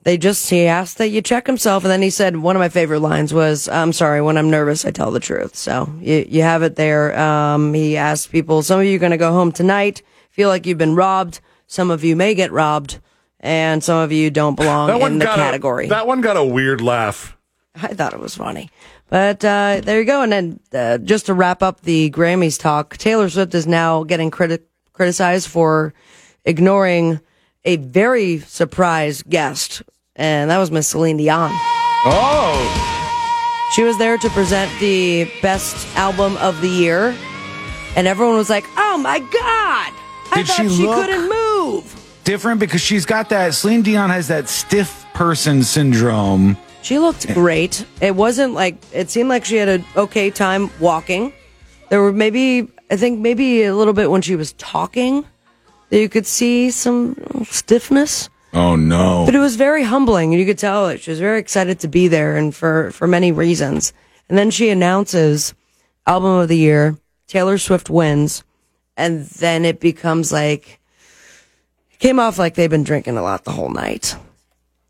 they just he asked that you check himself, and then he said one of my favorite lines was, "I'm sorry, when I'm nervous, I tell the truth." So you you have it there. Um, he asked people, "Some of you are going to go home tonight, feel like you've been robbed. Some of you may get robbed." And some of you don't belong in the category. A, that one got a weird laugh. I thought it was funny. But uh, there you go. And then uh, just to wrap up the Grammys talk, Taylor Swift is now getting criti- criticized for ignoring a very surprise guest, and that was Miss Celine Dion. Oh. She was there to present the best album of the year, and everyone was like, "Oh my god!" I Did thought she she, couldn't move. Different because she's got that, Celine Dion has that stiff person syndrome. She looked eh. great. It wasn't like it seemed like she had an okay time walking. There were maybe I think maybe a little bit when she was talking that you could see some stiffness. Oh, no. But it was very humbling and you could tell that she was very excited to be there and for for many reasons. And then she announces album of the year, Taylor Swift wins, and then it becomes like came off like they've been drinking a lot the whole night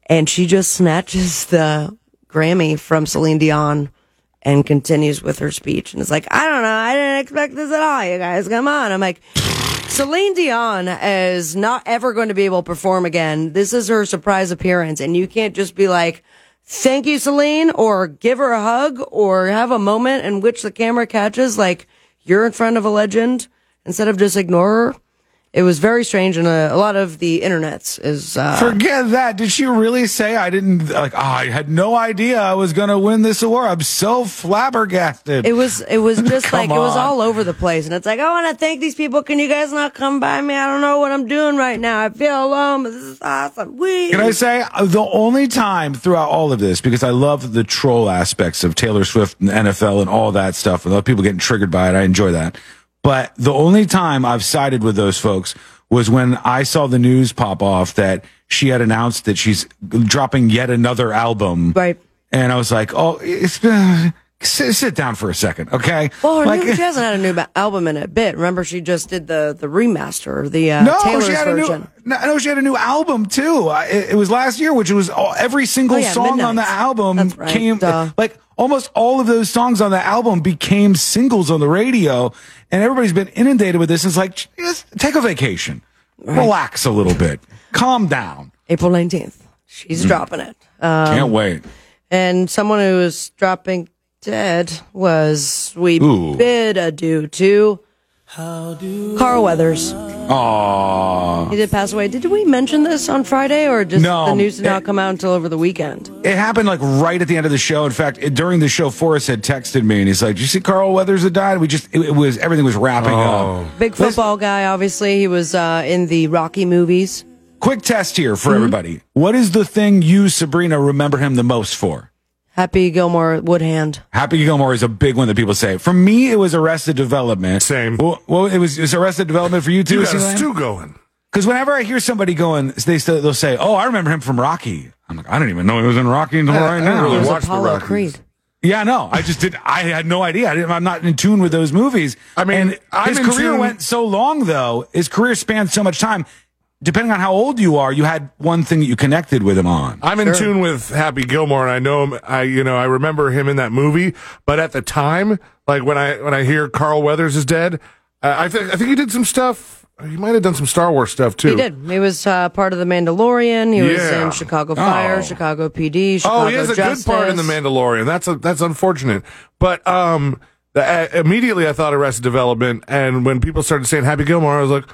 and she just snatches the Grammy from Celine Dion and continues with her speech. And it's like, I don't know. I didn't expect this at all. You guys, come on. I'm like, Celine Dion is not ever going to be able to perform again. This is her surprise appearance. And you can't just be like, thank you, Celine, or give her a hug or have a moment in which the camera catches like you're in front of a legend instead of just ignore her. It was very strange, and a, a lot of the internets is uh, Forget that. Did she really say I didn't like? Oh, I had no idea I was going to win this award. I'm so flabbergasted. It was it was just like it was all over the place, and it's like I want to thank these people. Can you guys not come by me? I don't know what I'm doing right now. I feel alone. But this is awesome. Whee! Can I say uh, the only time throughout all of this, because I love the troll aspects of Taylor Swift and NFL and all that stuff, and a lot of people getting triggered by it. I enjoy that. But the only time I've sided with those folks was when I saw the news pop off that she had announced that she's dropping yet another album. Right. And I was like, oh, it's been. Sit, sit down for a second, okay? Well, her Like- new, she hasn't had a new ba- album in a bit. Remember, she just did the the remaster, the uh, no, Taylor's she had version. a new. No, no, she had a new album too. It, it was last year, which was all, every single Oh, yeah, song on the album right, came duh. like almost all of those songs on the album became singles on the radio, and everybody's been inundated with this. It's like just take a vacation, relax a little bit, calm down. April nineteenth, she's dropping it. Um, Can't wait. And someone who is dropping dead was we Ooh. bid adieu to Carl Weathers. Aww. He did pass away. Did we mention this on Friday, or just No, the news did not it- come out until over the weekend? It happened like right at the end of the show. In fact, it, during the show, Forrest had texted me and he's like, "Did you see Carl Weathers had died?" We just it, it was everything was wrapping Oh. up. Big football guy, obviously. He was uh, in the Rocky movies. Quick test here Mm-hmm. for everybody. What is the thing you, Sabrina, remember him the most for? Happy Gilmore Woodhand. Happy Gilmore is a big one that people say. For me, it was Arrested Development. Same. Well, well it was, it was Arrested Development for you too. You got a stew going. Because whenever I hear somebody going, they still, they'll say, "Oh, I remember him from Rocky." I'm like, I don't even know he was in Rocky until I- right I now. really It was watch the Apollo Rockies. Creed. Yeah, no, I just did. I had no idea. I didn't, I'm not in tune with those movies. I mean, And his career tune- went so long, though. His career spanned so much time. Depending on how old you are, you had one thing that you connected with him on. I'm in tune with Happy Gilmore, and I know him. I you know I remember him in that movie, but at the time, like when I when I hear Carl Weathers is dead, uh, I think I think he did some stuff. He might have done some Star Wars stuff too. He did. He was uh, part of the Mandalorian. He was in Chicago Fire, Oh. Chicago PD, Chicago Oh, he has a Justice. good part in the Mandalorian. That's a, that's unfortunate. But um, the, uh, immediately I thought Arrested Development, and when people started saying Happy Gilmore, I was like,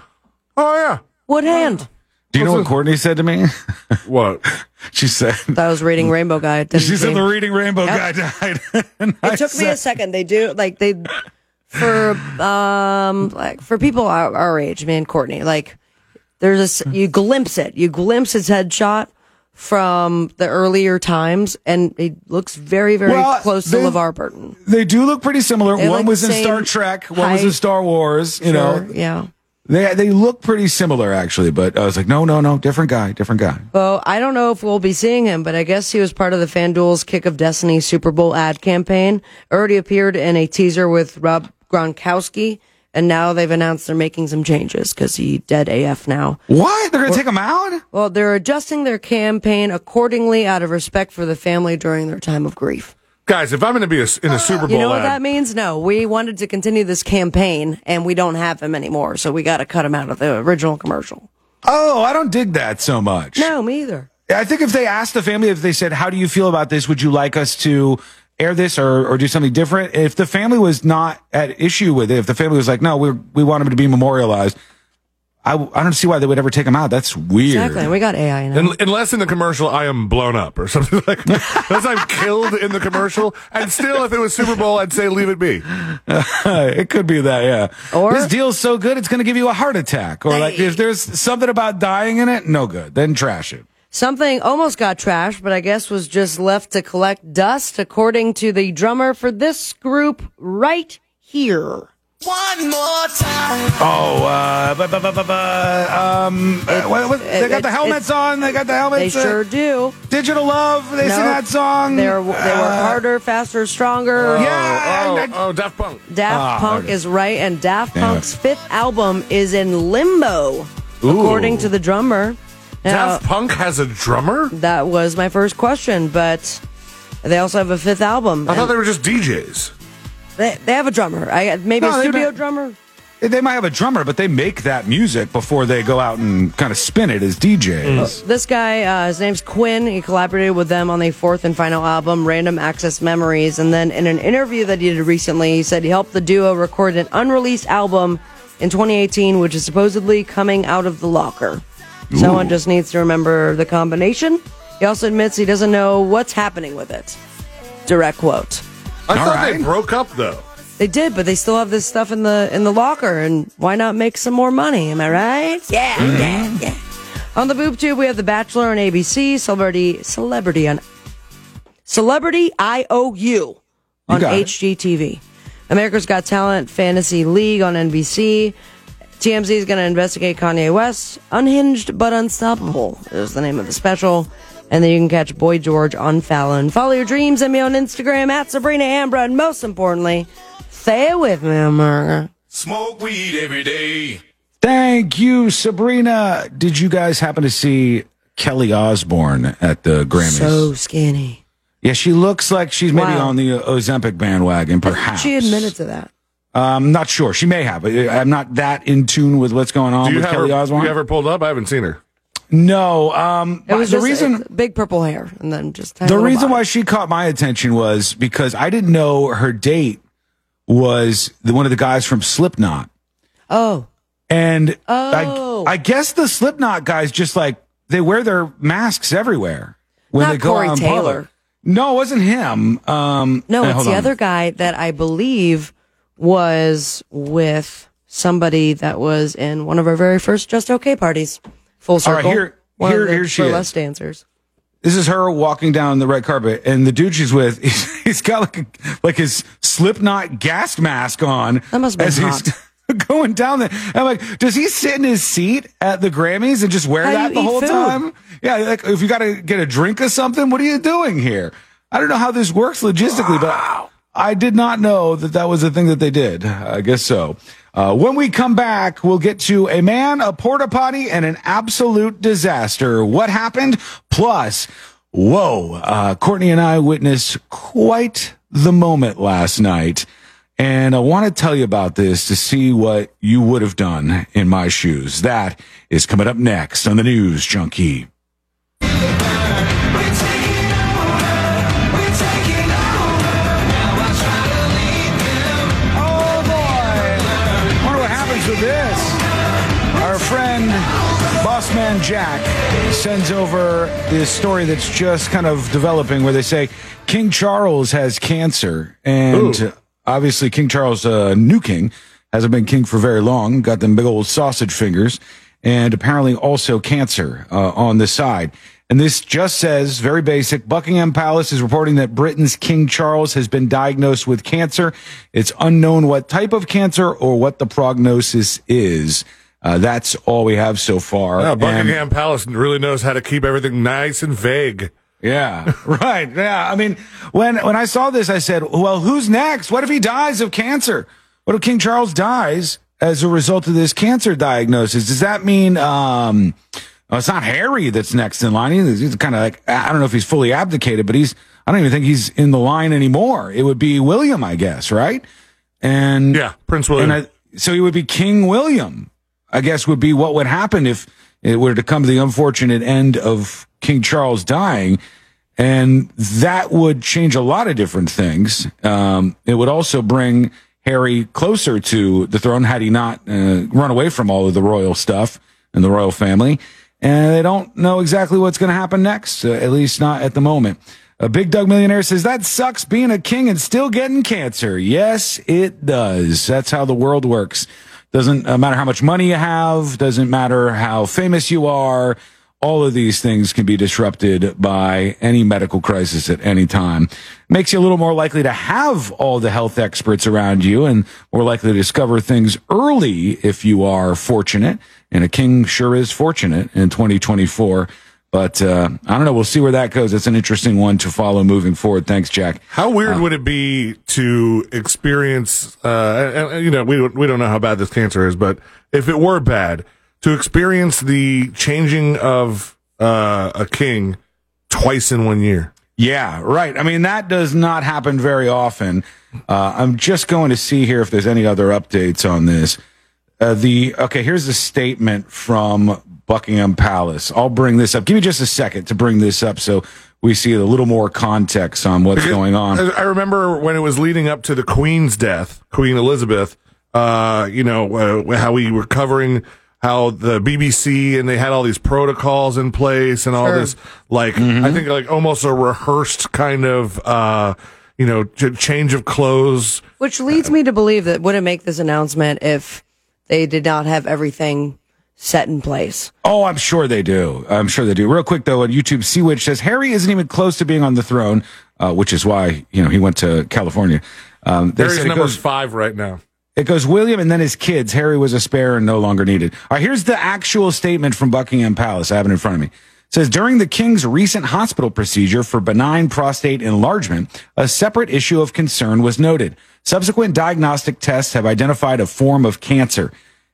oh yeah, Woodhand. Do you know what Courtney said to me? what? she said, I was reading Rainbow Guy. Didn't she said the Reading Rainbow Yep. guy died. And I It took me a said- second. They do like they for um like for people our, our age, man, Courtney. Like there's this you glimpse it, you glimpse his headshot from the earlier times, and it looks very very Well, close to they- LeVar Burton. They do look pretty similar. They one look was in Star same Trek, one was in height. Star Wars. You know, Sure, yeah. They they look pretty similar actually. But I was like, no, no, no, different guy, different guy. Well, I don't know if we'll be seeing him, but I guess he was part of the FanDuel's Kick of Destiny Super Bowl ad campaign. Already appeared in a teaser with Rob Gronkowski, and now they've announced they're making some changes because he dead AF now. What? They're gonna take him out? Well, they're adjusting their campaign accordingly out of respect for the family during their time of grief. Guys, if I'm going to be a, in a uh, Super Bowl You know what ad, that means? No, we wanted to continue this campaign, and we don't have him anymore, so we got to cut him out of the original commercial. Oh, I don't dig that so much. No, me either. I think if they asked the family, if they said, "How do you feel about this? Would you like us to air this or, or do something different?" If the family was not at issue with it, if the family was like, "No, we we want him to be memorialized," I, I don't see why they would ever take him out. That's weird. Exactly. We got AI now. Un- unless in the commercial I am blown up or something like that. Unless I'm killed in the commercial. And still, if it was Super Bowl, I'd say leave it be. it could be that, yeah. Or- this deal's so good, it's going to give you a heart attack. Or like, if there's something about dying in it, no good. Then trash it. Something almost got trashed, but I guess was just left to collect dust, according to the drummer for this group right here. One more time. Oh, uh, bu- bu- bu- bu- bu- um, uh, what- what- they it- got the it- helmets on. They got the They helmets. uh, sure do. Digital Love. They sing that song. They're, they work Uh, harder, faster, stronger. Yeah. Oh, I- oh, Daft Punk. Daft Ah, Punk okay. is right, and Daft Damn Punk's fifth album is in limbo, according to the drummer. Now, Daft Punk has a drummer? that was my first question, but They also have a fifth album. I thought they were just DJs. They, they have a drummer. I maybe No, a studio ma- drummer. They might have a drummer, but they make that music before they go out and kind of spin it as DJs. This guy, uh, his name's Quinn. He collaborated with them on the fourth and final album, Random Access Memories. And then in an interview that he did recently, he said he helped the duo record an unreleased album in 2018, which is supposedly coming out of the locker. Someone just needs to remember the combination. He also admits he doesn't know what's happening with it. Direct quote. I All thought right. they broke up though. They did, but they still have this stuff in the in the locker, and why not make some more money? Am I right? Yeah, yeah, mm-hmm. yeah. On the boob tube, we have The Bachelor on ABC, Celebrity Celebrity on Celebrity IOU on got it. HGTV, America's Got Talent Fantasy League on NBC. TMZ is going to investigate Kanye West. Unhinged but Unstoppable is the name of the special. And then you can catch Boy George on Fallon. Follow your dreams and me on Instagram at Sabrina Ambra. And most importantly, stay with me, America. Smoke weed every day. Thank you, Sabrina. Did you guys happen to see Kelly Osbourne at the Grammys? So skinny. yeah, she looks like she's maybe Wow. on the Ozempic bandwagon, perhaps. She admitted to that. I'm not sure. She may have. I'm not that in tune with what's going on Do you with have Kelly her, Osbourne. you have her pulled up? I haven't seen her. No. Um, It was the reason big purple hair, and then just the reason body. why she caught my attention was because I didn't know her date was the, one of the guys from Slipknot. Oh, And Oh. I, I guess the Slipknot guys just like they wear their masks everywhere when Not they go Corey out in Taylor. public. No, it wasn't him. Um, no, it's the on. other guy that I believe was with somebody that was in one of our very first Just Okay parties. Full circle. right, here- one here- of the here she burlesque is. dancers. This is her walking down the red carpet, and the dude she's with, he's, he's got like a, like his Slipknot gas mask on. That must have been as he's going down there. I'm like, does he sit in his seat at the Grammys and just wear How that you the eat whole food? time? Yeah, like if you got to get a drink or something, what are you doing here? I don't know how this works logistically, but I did not know that that was a thing that they did. I guess so. Uh, when we come back, we'll get to a man, a porta potty, and an absolute disaster. What happened? Plus, whoa, uh, Courtney and I witnessed quite the moment last night. And I want to tell you about this to see what you would have done in my shoes. That is coming up next on the News Junkie. Jack sends over this story that's just kind of developing where they say King Charles has cancer. And Ooh. obviously, King Charles, uh, new king, hasn't been king for very long, got them big old sausage fingers, and apparently also cancer uh, on the side. And this just says, very basic, Buckingham Palace is reporting that Britain's King Charles has been diagnosed with cancer. It's unknown what type of cancer or what the prognosis is. Uh, that's all we have so far. Yeah, And- Buckingham Palace really knows how to keep everything nice and vague. yeah, right. Yeah. I mean, when when I saw this, I said, "Well, who's next? What if he dies of cancer? What if King Charles dies as a result of this cancer diagnosis? Does that mean um, well, it's not Harry that's next in line? He's, he's kind of like I don't know if he's fully abdicated, but he's I don't even think he's in the line anymore. It would be William, I guess, right? And Yeah, Prince William. and I, so he would be King William, I guess would be what would happen if it were to come to the unfortunate end of King Charles dying. And that would change a lot of different things. Um, it would also bring Harry closer to the throne had he not uh, run away from all of the royal stuff and the royal family. And they don't know exactly what's going to happen next, uh, at least not at the moment. A big Doug millionaire says that sucks being a king and still getting cancer. Yes, it does. That's how the world works. Doesn't uh, matter how much money you have. Doesn't matter how famous you are. All of these things can be disrupted by any medical crisis at any time. Makes you a little more likely to have all the health experts around you and more likely to discover things early if you are fortunate. And a king sure is fortunate in 2024. But uh, I don't know. We'll see where that goes. It's an interesting one to follow moving forward. Thanks, Jack. How weird would it be to experience? Uh, you know, we don't, we don't know how bad this cancer is, but if it were bad, to experience the changing of uh, a king twice in one year. Yeah, right. I mean, that does not happen very often. Uh, I'm just going to see here if there's any other updates on this. Uh, the okay, here's a statement from Buckingham Palace. I'll bring this up. Give me just a second to bring this up so we see a little more context on what's going on. I I remember when it was leading up to the Queen's death, Queen Elizabeth. Uh, you know uh, how we were covering how the BBC and they had all these protocols in place and all Sure. this like Mm-hmm. I think like almost a rehearsed kind of uh you know ch- change of clothes. Which leads me to believe that wouldn't make this announcement if they did not have everything set in place. Oh, I'm sure they do. I'm sure they do. Real quick though, on YouTube, Sea Witch says Harry isn't even close to being on the throne, uh, which is why you know he went to California. Um, Harry's number goes- five right now. It goes William and then his kids. Harry was a spare and no longer needed. All right, here's the actual statement from Buckingham Palace. I have it in front of me. It says during the king's recent hospital procedure for benign prostate enlargement, a separate issue of concern was noted. Subsequent diagnostic tests have identified a form of cancer.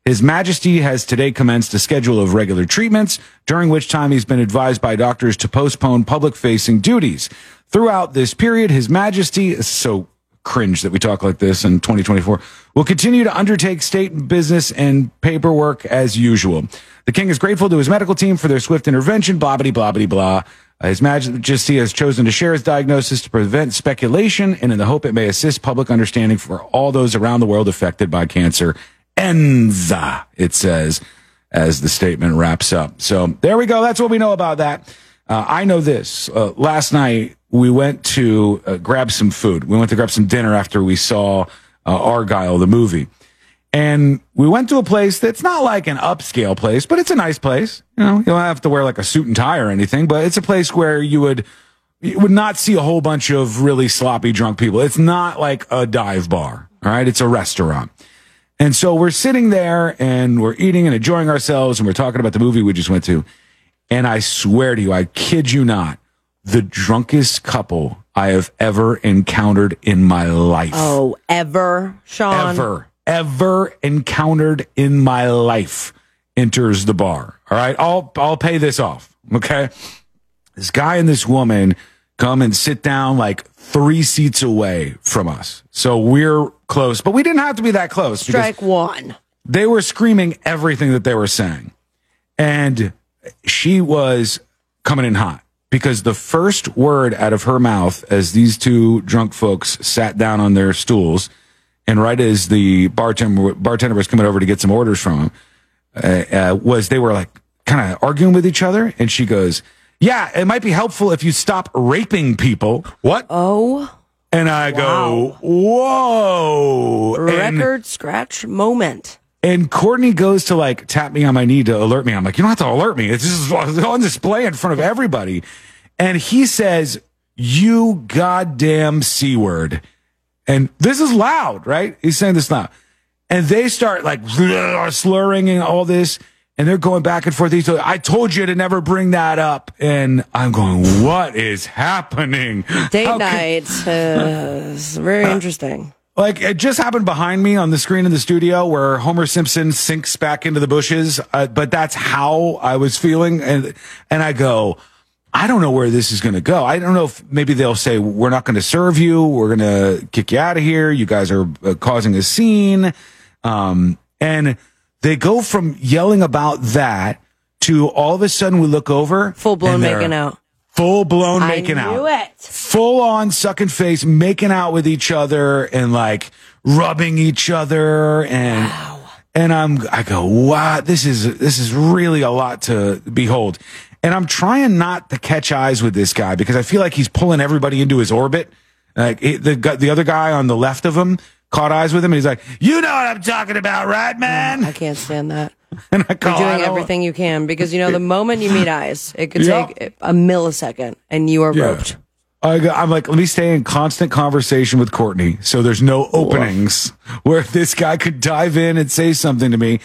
His Majesty has today commenced a schedule of regular treatments, during which time he's been advised by doctors to postpone public facing duties. Throughout this period, His Majesty, so cringe that we talk like this in 2024, will continue to undertake state business and paperwork as usual. The king is grateful to his medical team for their swift intervention, blah, blah, blah, blah, blah. His Majesty has chosen to share his diagnosis to prevent speculation and in the hope it may assist public understanding for all those around the world affected by cancer. Enza, it says, as the statement wraps up. So there we go. That's what we know about that. Uh, I know this. Uh, last night we went to uh, grab some food. We went to grab some dinner after we saw uh, Argylle, the movie. And we went to a place that's not like an upscale place, but it's a nice place. You know, you don't have to wear like a suit and tie or anything, but it's a place where you would, you would not see a whole bunch of really sloppy drunk people. It's not like a dive bar. All right. It's a restaurant. And so we're sitting there and we're eating and enjoying ourselves and we're talking about the movie we just went to. And I swear to you, I kid you not, the drunkest couple I have ever encountered in my life. Oh, ever, Sean? Ever, ever encountered in my life enters the bar. All right. I'll, I'll pay this off. Okay. This guy and this woman come and sit down like three seats away from us. So we're close, but we didn't have to be that close. Strike one. they were screaming everything that they were saying. And she was coming in hot because the first word out of her mouth as these two drunk folks sat down on their stools and right as the bartender, bartender was coming over to get some orders from him, uh, uh, was they were like kind of arguing with each other. And she goes, yeah, it might be helpful if you stop raping people. What? Oh, And I go, whoa. And- record scratch moment. and Courtney goes to like tap me on my knee to alert me. I'm like, you don't have to alert me. It's just on display in front of everybody. And he says, you goddamn C word. And this is loud, right? He's saying this loud. And they start like slurring and all this. And they're going back and forth. He's like, I told you to never bring that up. And I'm going, what is happening? Date How night. Uh, it's very interesting. like it just happened behind me on the screen in the studio where Homer Simpson sinks back into the bushes. Uh, but that's how I was feeling, and and I go, I don't know where this is going to go. I don't know if maybe they'll say we're not going to serve you, we're going to kick you out of here. You guys are uh, causing a scene, um, and they go from yelling about that to all of a sudden we look over, Full blown making out. full blown I making knew out it. full on sucking face, making out with each other and like rubbing each other and and I'm I go, wow, this is this is really a lot to behold. And I'm trying not to catch eyes with this guy because I feel like he's pulling everybody into his orbit. Like it, the the other guy on the left of him caught eyes with him and he's like, "You know what I'm talking about, right, man?" I can't stand that. And I You're doing everything you can because you know the moment you meet eyes, it could take a millisecond and you are Yeah. roped. I go, I'm like, let me stay in constant conversation with Courtney, so there's no openings where this guy could dive in and say something to me.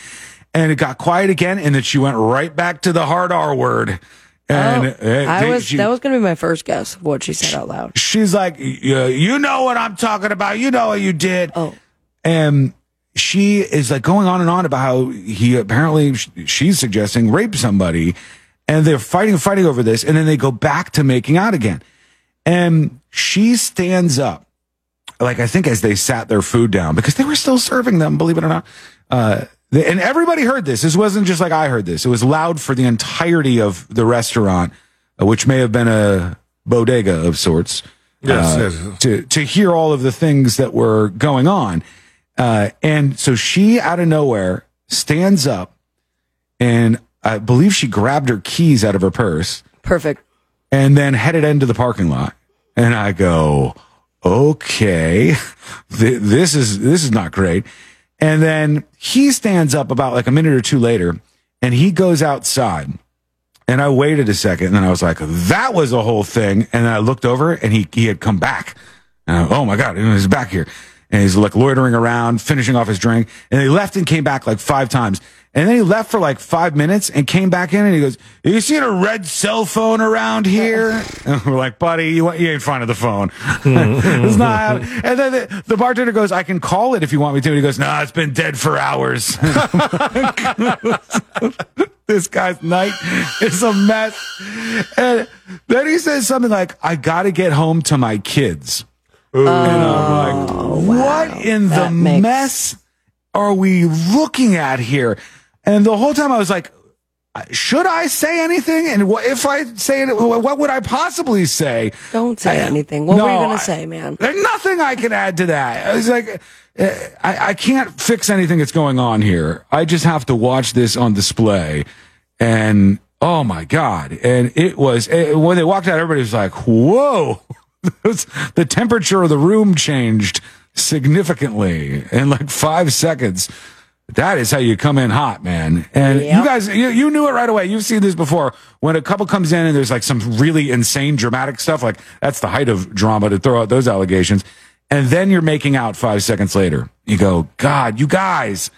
And it got quiet again, and then she went right back to the hard R word. And uh, Oh, I was she- that was going to be my first guess of what she said out loud. she's like, you know what I'm talking about. You know what you did. Oh. And she is like going on and on about how he apparently she's suggesting rape somebody and they're fighting fighting over this. And then they go back to making out again. And she stands up, like I think as they sat their food down, because they were still serving them, believe it or not. Uh, and everybody heard this. This wasn't just like I heard this. It was loud for the entirety of the restaurant, uh, which may have been a bodega of sorts. Yes, uh, yes. To, to hear all of the things that were going on. Uh, and so she out of nowhere stands up and I believe she grabbed her keys out of her purse Perfect. and then headed into the parking lot. And I go, okay, th- this is, this is not great. And then he stands up about like a minute or two later and he goes outside. And I waited a second and then I was like, that was a whole thing. And then I looked over and he, he had come back. And I, oh my God, he's back here. And he's like loitering around, finishing off his drink. And he left and came back like five times. And then he left for like five minutes and came back in and he goes, you seen a red cell phone around here? And we're like, buddy, you, you ain't finding the phone. Mm-hmm. it's not happening. And then the, the bartender goes, I can call it if you want me to. And he goes, nah, it's been dead for hours. this guy's night is a mess. And then he says something like, I got to get home to my kids. and I'm like, oh, what in the makes- mess are we looking at here? And the whole time I was like, should I say anything? And what, if I say it, what would I possibly say? Don't say I- anything. What were you going to say, man? There's nothing I can add to that. I was like, uh, I, I can't fix anything that's going on here. I just have to watch this on display. And oh my God. And it was, eh, when they walked out, everybody was like, whoa. The temperature of the room changed significantly in like five seconds. That is how you come in hot, man. And you guys, you, you knew it right away. You've seen this before. When a couple comes in and there's like some really insane dramatic stuff, like that's the height of drama to throw out those allegations. And then you're making out five seconds later. You go, God, you guys,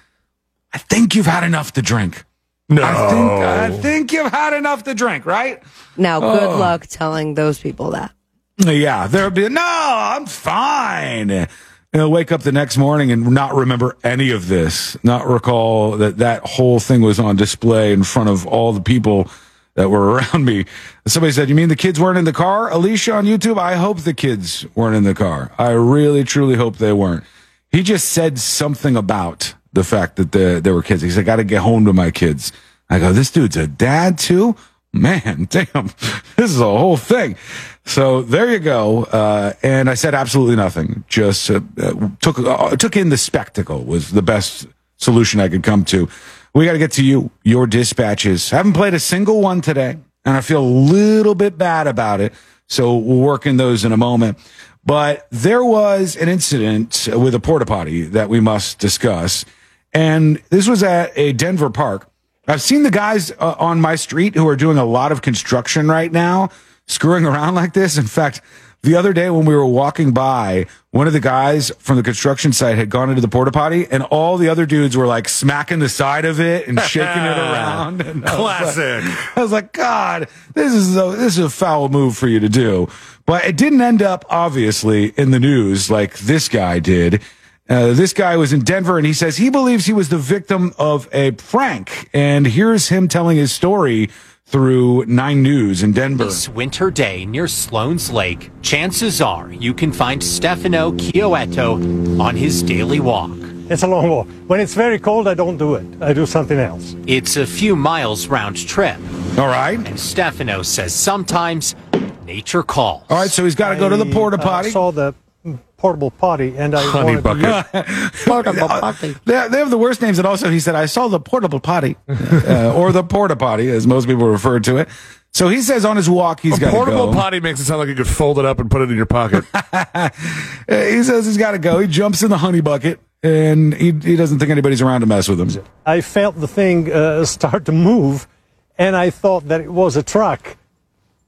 I think you've had enough to drink. No. I think, I think you've had enough to drink, right? Now, good Oh. luck telling those people that. Yeah, there'll be no. I'm fine. And I'll wake up the next morning and not remember any of this. Not recall that that whole thing was on display in front of all the people that were around me. Somebody said, "You mean the kids weren't in the car?" Alicia on YouTube. I hope the kids weren't in the car. I really, truly hope they weren't. He just said something about the fact that the, there were kids. He said, "I got to get home to my kids." I go, "This dude's a dad too." Man, damn, this is a whole thing. So there you go. Uh, and I said absolutely nothing. Just uh, uh, took uh, took in the spectacle was the best solution I could come to. We got to get to you. Your dispatches. haven't played a single one today, and I feel a little bit bad about it. So we'll work in those in a moment. But there was an incident with a porta potty that we must discuss, and this was at a Denver park. I've seen the guys uh, on my street who are doing a lot of construction right now, screwing around like this. In fact, the other day when we were walking by, one of the guys from the construction site had gone into the porta potty, and all the other dudes were like smacking the side of it and shaking it around. And I was like- Classic. I was like, God, this is a, this is a foul move for you to do. But it didn't end up obviously in the news like this guy did. Uh, this guy was in Denver and he says he believes he was the victim of a prank. And here's him telling his story through Nine News in Denver. This winter day near Sloan's Lake, chances are you can find Stefano Chioetto on his daily walk. It's a long walk. When it's very cold, I don't do it. I do something else. It's a few miles round trip. All right. And Stefano says sometimes nature calls. All right, so he's got to go to the I, porta uh, potty. saw the portable potty, and I Honey wanted to bucket. use- Portable potty. They, they have the worst names. And also, he said, I saw the portable potty, uh, or the porta potty, as most people refer to it. So he says on his walk, he's got to portable go. potty makes it sound like you could fold it up and put it in your pocket. Uh, he says he's got to go. He jumps in the honey bucket, and he, he doesn't think anybody's around to mess with him. I felt the thing uh, start to move, and I thought that it was a truck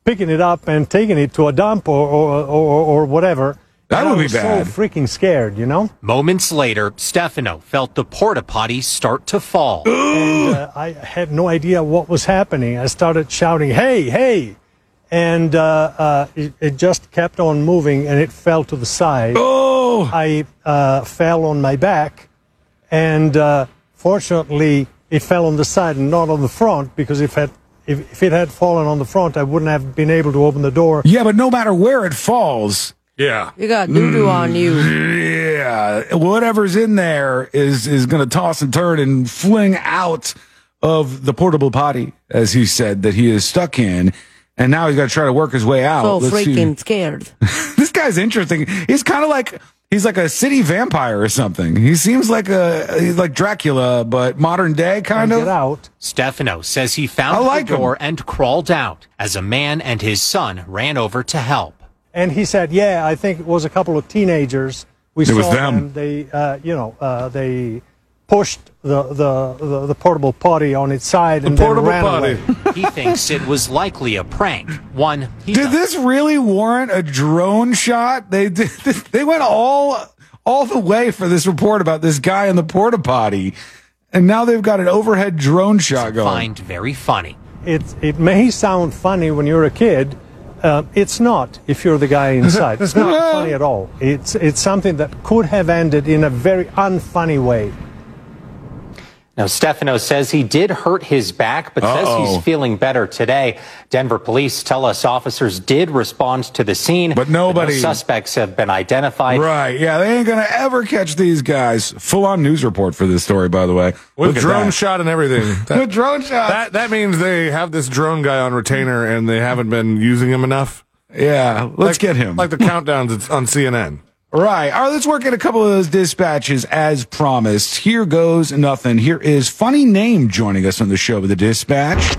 picking it up and taking it to a dump or or, or, or whatever. That And would I be was bad. So freaking scared, you know. Moments later, Stefano felt the porta potty start to fall. and uh, I had no idea what was happening. I started shouting, "Hey, hey!" and uh, uh, it, it just kept on moving, and it fell to the side. Oh! I uh, fell on my back, and uh, fortunately, it fell on the side and not on the front because if it if, if it had fallen on the front, I wouldn't have been able to open the door. Yeah, but no matter where it falls, Yeah. You got doo doo mm. on you. yeah, whatever's in there is is going to toss and turn and fling out of the portable potty, as he said that he is stuck in, and now he's got to try to work his way out. So Let's see. freaking scared. this guy's interesting. He's kind of like he's like a city vampire or something. He seems like a he's like Dracula, but modern day kind of. out. Stefano says he found like the door and crawled out as a man and his son ran over to help. And he said, "Yeah, I think it was a couple of teenagers. We It saw was them. them. They, uh, you know, uh, they pushed the, the the the portable potty on its side and then ran away. he thinks it was likely a prank. One he Did this really warrant a drone shot? They did, they went all all the way for this report about this guy in the porta potty, and now they've got an overhead drone shot going. find very funny. It it may sound funny when you're a kid. Uh, it's not if you're the guy inside. It's not funny at all. It's it's something that could have ended in a very unfunny way. Now, Stefano says he did hurt his back, but says Uh-oh. he's feeling better today. Denver police tell us officers did respond to the scene, but nobody- no suspects have been identified. Right? Yeah, they ain't gonna ever catch these guys. Full on news report for this story, by the way. With Look drone that. shot and everything. With drone shot. That that means they have this drone guy on retainer and they haven't been using him enough. Yeah, let's Like- get him. Like the countdowns on CNN. Right. All right, let's work at a couple of those dispatches as promised. Here goes nothing. Here is funny name joining us on the show with the dispatch.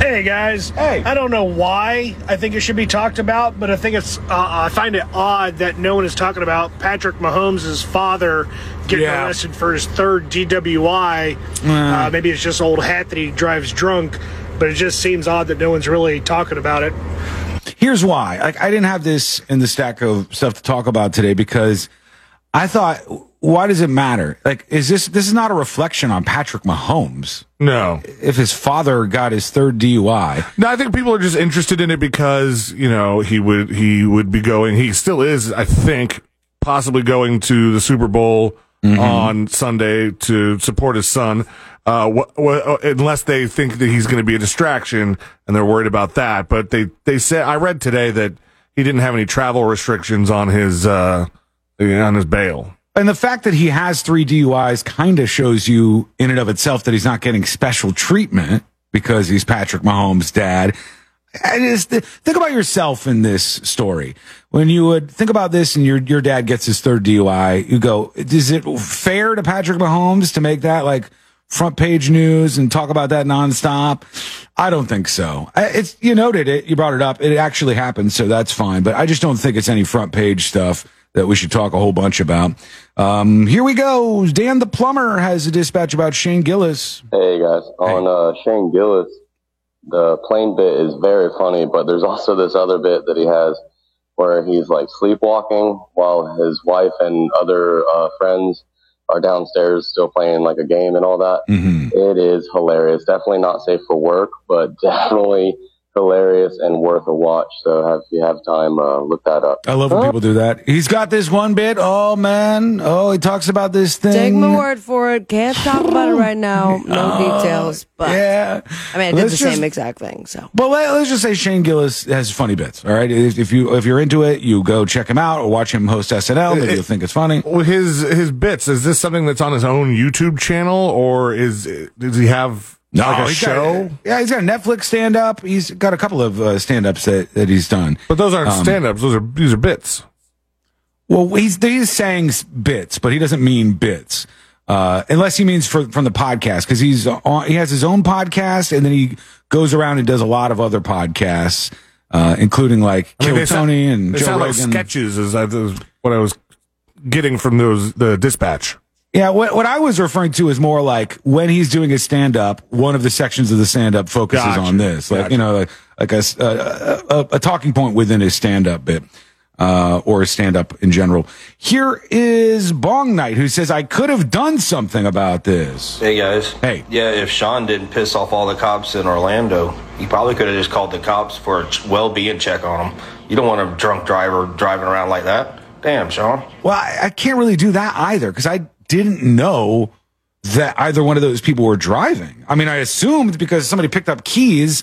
Hey guys. Hey. I don't know why I think it should be talked about, but I think it's uh, I find it odd that no one is talking about Patrick Mahomes' father getting Yeah. arrested for his third DWI. Uh, maybe it's just old hat that he drives drunk, but it just seems odd that no one's really talking about it. Here's why. Like I didn't have this in the stack of stuff to talk about today because I thought, why does it matter? Like, is this this is not a reflection on Patrick Mahomes? No. If his father got his third DUI, No, I think people are just interested in it because you know he would he would be going. He still is, I think, possibly going to the Super Bowl on Sunday to support his son. Uh, wh- wh- unless they think that he's going to be a distraction and they're worried about that. But they they said I read today that he didn't have any travel restrictions on his uh, on his bail. and the fact that he has three DUIs kind of shows you in and of itself that he's not getting special treatment because he's Patrick Mahomes' dad. And it's the, think about yourself in this story. When you would think about this and your, your dad gets his third DUI, you go, is it fair to Patrick Mahomes to make that like front page news and talk about that nonstop? I don't think so. It's, you noted it. You brought it up. It actually happened. So that's fine. But I just don't think it's any front page stuff that we should talk a whole bunch about. Um, here we go. Dan the plumber has a dispatch about Shane Gillis. Hey guys, on uh, Shane Gillis, the plane bit is very funny, but there's also this other bit that he has where he's like sleepwalking while his wife and other uh, friends are downstairs still playing like a game and all that. It is hilarious. Definitely not safe for work, but definitely hilarious and worth a watch. So have, if you have time, uh, look that up. I love when people do that. He's got this one bit. Oh man. Oh, he talks about this thing. Take my word for it. Can't talk about it right now. No details. But yeah. I mean, I did Let's the just- same exact thing. So But let, us just say Shane Gillis has funny bits. All right. If, if you if you're into it, you go check him out or watch him host SNL. Maybe you'll think it's funny. Well, his his bits is this something that's on his own YouTube channel or is does he have like a show? Got, yeah, he's got a Netflix stand up. He's got a couple of uh, stand ups that, that he's done. But those aren't Um, stand ups. Those are these are bits. Well, he's he's saying bits, but he doesn't mean bits. Uh, unless he means for, from the podcast, because he's on, he has his own podcast, and then he goes around and does a lot of other podcasts, uh, including like I mean, Kill they sound- Tony and Joe Rogan. like sketches. Is is what I was getting from those the dispatch? Yeah, what what I was referring to is more like when he's doing his stand up, one of the sections of the stand up focuses Gotcha. on this, like you know, like, like a, s- a, a- a talking point within his stand up bit. Uh, or his stand up in general. Here is Bong Knight who says, I could have done something about this. Hey guys. Hey. Yeah, if Sean didn't piss off all the cops in Orlando, he probably could have just called the cops for a well-being check on him. You don't want a drunk driver driving around like that. Damn, Sean. Well, I, I can't really do that either because I didn't know that either one of those people were driving. I mean, I assumed because somebody picked up keys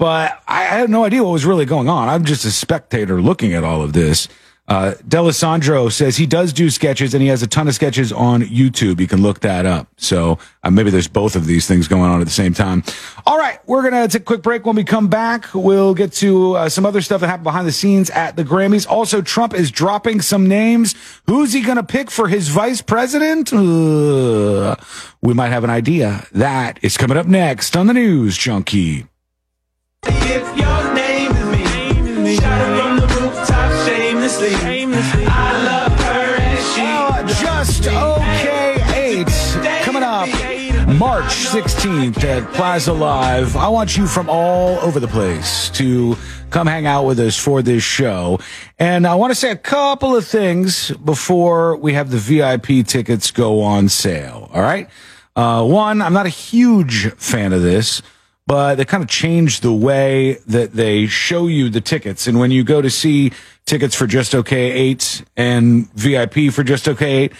but I had no idea what was really going on. I'm just a spectator looking at all of this. Uh, Delisandro says he does do sketches and he has a ton of sketches on YouTube. You can look that up. So uh, maybe there's both of these things going on at the same time. All right, we're going to take a quick break. When we come back, we'll get to uh, some other stuff that happened behind the scenes at the Grammys. Also, Trump is dropping some names. Who's he going to pick for his vice president? Uh, we might have an idea. That is coming up next on the News Junkie. March 16th at Plaza Live. I want you from all over the place to come hang out with us for this show. And I want to say a couple of things before we have the VIP tickets go on sale. All right. Uh, one, I'm not a huge fan of this but they kind of changed the way that they show you the tickets. And when you go to see tickets for Just Okay 8 and VIP for Just Okay 8,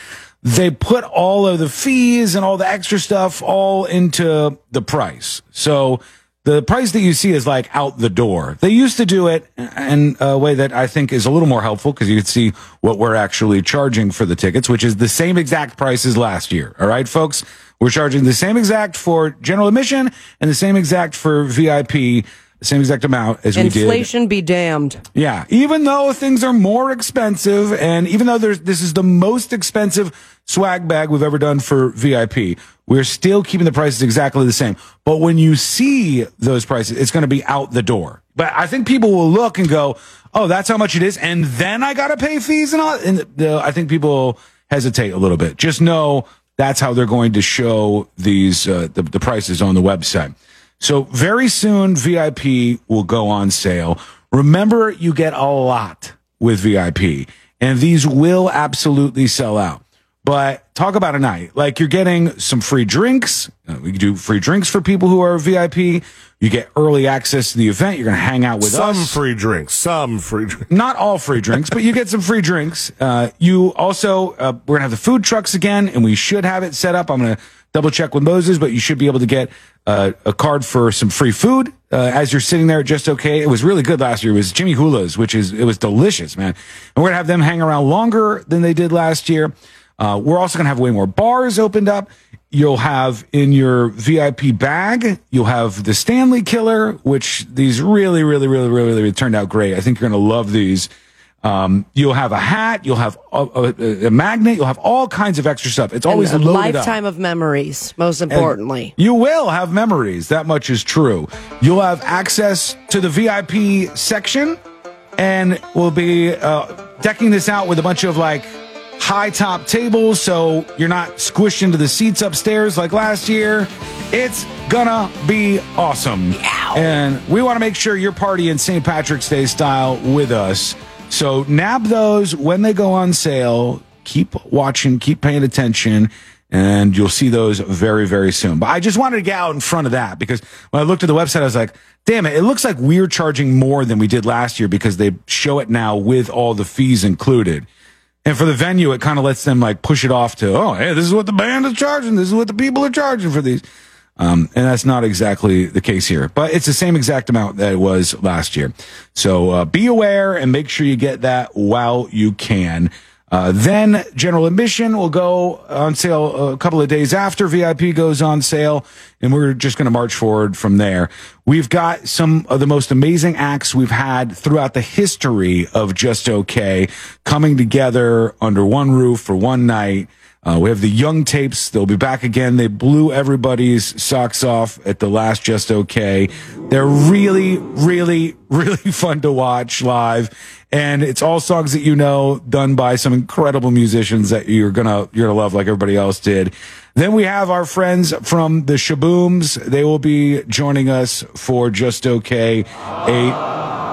they put all of the fees and all the extra stuff all into the price. So the price that you see is like out the door. They used to do it in a way that I think is a little more helpful because you can see what we're actually charging for the tickets, which is the same exact price as last year. All right, folks. We're charging the same exact for general admission and the same exact for VIP, the same exact amount as we did. Inflation be damned. Yeah, even though things are more expensive, and even though there's this is the most expensive swag bag we've ever done for VIP, we're still keeping the prices exactly the same. But when you see those prices, it's going to be out the door. But I think people will look and go, "Oh, that's how much it is," and then I got to pay fees and all. And uh, I think people hesitate a little bit. Just know that's how they're going to show these uh, the, the prices on the website. So very soon, VIP will go on sale. Remember, you get a lot with VIP, and these will absolutely sell out. But talk about a night. Like you're getting some free drinks. Uh, we do free drinks for people who are VIP. You get early access to the event. You're going to hang out with some us. Some free drinks. Some free drinks. Not all free drinks, but you get some free drinks. Uh, you also, uh, we're going to have the food trucks again, and we should have it set up. I'm going to double check with Moses, but you should be able to get uh, a card for some free food uh, as you're sitting there. Just okay. It was really good last year. It was Jimmy Hula's, which is it was delicious, man. And we're gonna have them hang around longer than they did last year. Uh, we're also gonna have way more bars opened up. You'll have in your VIP bag, you'll have the Stanley Killer, which these really, really, really, really, really turned out great. I think you're gonna love these. Um, you'll have a hat, you'll have a, a, a magnet, you'll have all kinds of extra stuff. It's always And a loaded up. lifetime of memories, most And importantly. You will have memories. That much is true. You'll have access to the VIP section and we'll be uh, decking this out with a bunch of like high top tables so you're not squished into the seats upstairs like last year. It's gonna be awesome. And we want to make sure you're partying St. Patrick's Day style with us. So nab those when they go on sale. Keep watching, keep paying attention, and you'll see those very, very soon. But I just wanted to get out in front of that because when I looked at the website, I was like, damn it, it looks like we're charging more than we did last year because they show it now with all the fees included. And for the venue, it kind of lets them like push it off to, oh, hey, this is what the band is charging. This is what the people are charging for these. Um, and that's not exactly the case here, but it's the same exact amount that it was last year. So uh, be aware and make sure you get that while you can. Uh, then general admission will go on sale a couple of days after VIP goes on sale, and we're just going to march forward from there. We've got some of the most amazing acts we've had throughout the history of Just Okay coming together under one roof for one night. Uh, we have the Young Tapes. They'll be back again. They blew everybody's socks off at the last Just Okay. They're really, really, really fun to watch live. And it's all songs that you know, done by some incredible musicians that you're gonna, you're gonna love like everybody else did. Then we have our friends from the Shabooms. They will be joining us for Just Okay 8.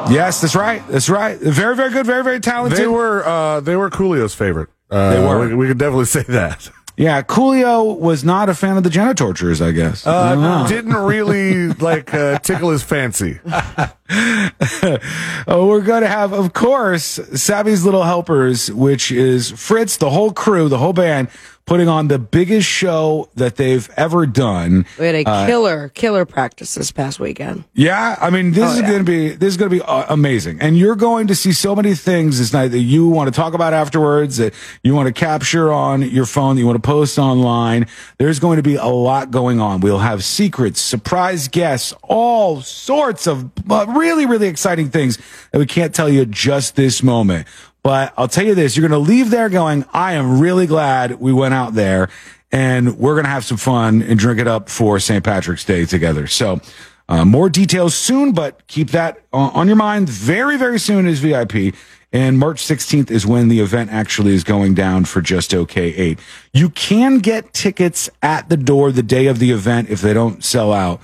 Yes, that's right. That's right. Very, very good. Very, very talented. They were uh, they were Coolio's favorite. Uh, They were. We, we could definitely say that. Yeah, Coolio was not a fan of the Genitorturers, I guess. Uh, know. didn't really like uh, tickle his fancy. Oh, we're going to have, of course, Savvy's Little Helpers, which is Fritz, the whole crew, the whole band, putting on the biggest show that they've ever done. We had a Uh, killer, killer practice this past weekend. yeah, I mean, this Oh, is yeah. going to be this is going to be uh, amazing, and you're going to see so many things this night that you want to talk about afterwards, that you want to capture on your phone, that you want to post online. There's going to be a lot going on. We'll have secrets, surprise guests, all sorts of uh, really, really exciting things that we can't tell you just this moment. But I'll tell you this: you're going to leave there going, "I am really glad we went out there." and we're going to have some fun and drink it up for St. Patrick's Day together. So, uh, more details soon, but keep that on on your mind. Very, very soon is VIP. And March 16th is when the event actually is going down for Just OK 8. You can get tickets at the door the day of the event if they don't sell out,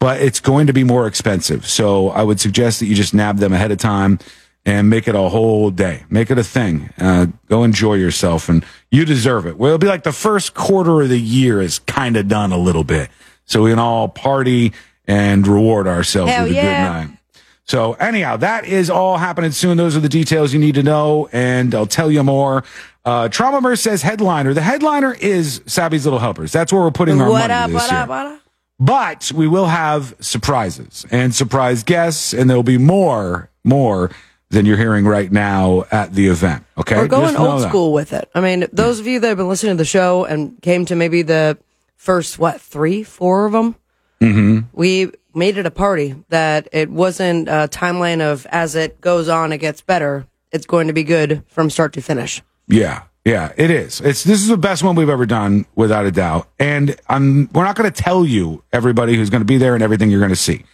but it's going to be more expensive. So I would suggest that you just nab them ahead of time and make it a whole day. Make it a thing. Uh, go enjoy yourself, and you deserve it. Well, it'll be like the first quarter of the year is kind of done a little bit, so we can all party and reward ourselves Hell with a yeah. good night. So anyhow, that is all happening soon. Those are the details you need to know, and I'll tell you more. Uh, Traumaverse says headliner. The headliner is Sabby's Little Helpers. That's where we're putting our What money up, this what year. up, what up? But we will have surprises and surprise guests, and there will be more, more than you're hearing right now at the event. Okay, We're going old that. school with it. I mean, those of you that have been listening to the show and came to maybe the first, what, three, four of them, Mm-hmm. we made it a party that it wasn't a timeline of as it goes on, it gets better. It's going to be good from start to finish. Yeah, yeah, it is. It's this is the best one we've ever done, without a doubt. And I'm we're not going to tell you everybody who's going to be there and everything you're going to see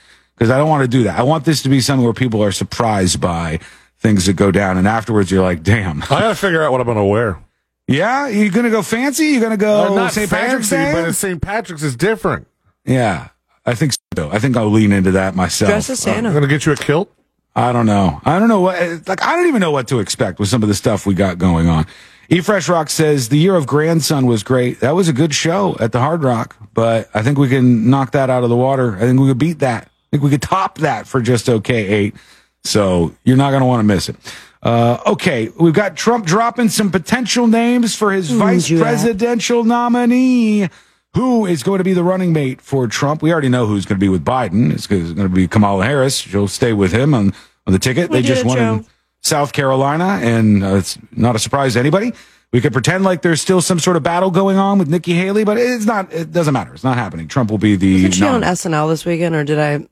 because I don't want to do that. I want this to be something where people are surprised by things that go down, and afterwards you're like, damn. I got to figure out what I'm going to wear. Yeah, you're going to go fancy? You're going to Uh, go not St. Patrick's fancy, Day? but St. Patrick's is different. Yeah, I think so. I think I'll lean into that myself. Dress as Santa. I'm going to get you a kilt. I don't know. I don't know what, like, I don't even know what to expect with some of the stuff we got going on. E Fresh Rock says the year of grandson was great. That was a good show at the Hard Rock, but I think we can knock that out of the water. I think we could beat that. I think we could top that for just okay eight. So you're not going to want to miss it. Uh, okay. We've got Trump dropping some potential names for his vice yeah. presidential nominee. Who is going to be the running mate for Trump? We already know who's going to be with Biden. It's going to be Kamala Harris. She'll stay with him on, on the ticket. We they just it, won in South Carolina, and uh, it's not a surprise to anybody. We could pretend like there's still some sort of battle going on with Nikki Haley, but it's not. It doesn't matter. It's not happening. Trump will be the. Isn't she on. SNL this weekend, or did I?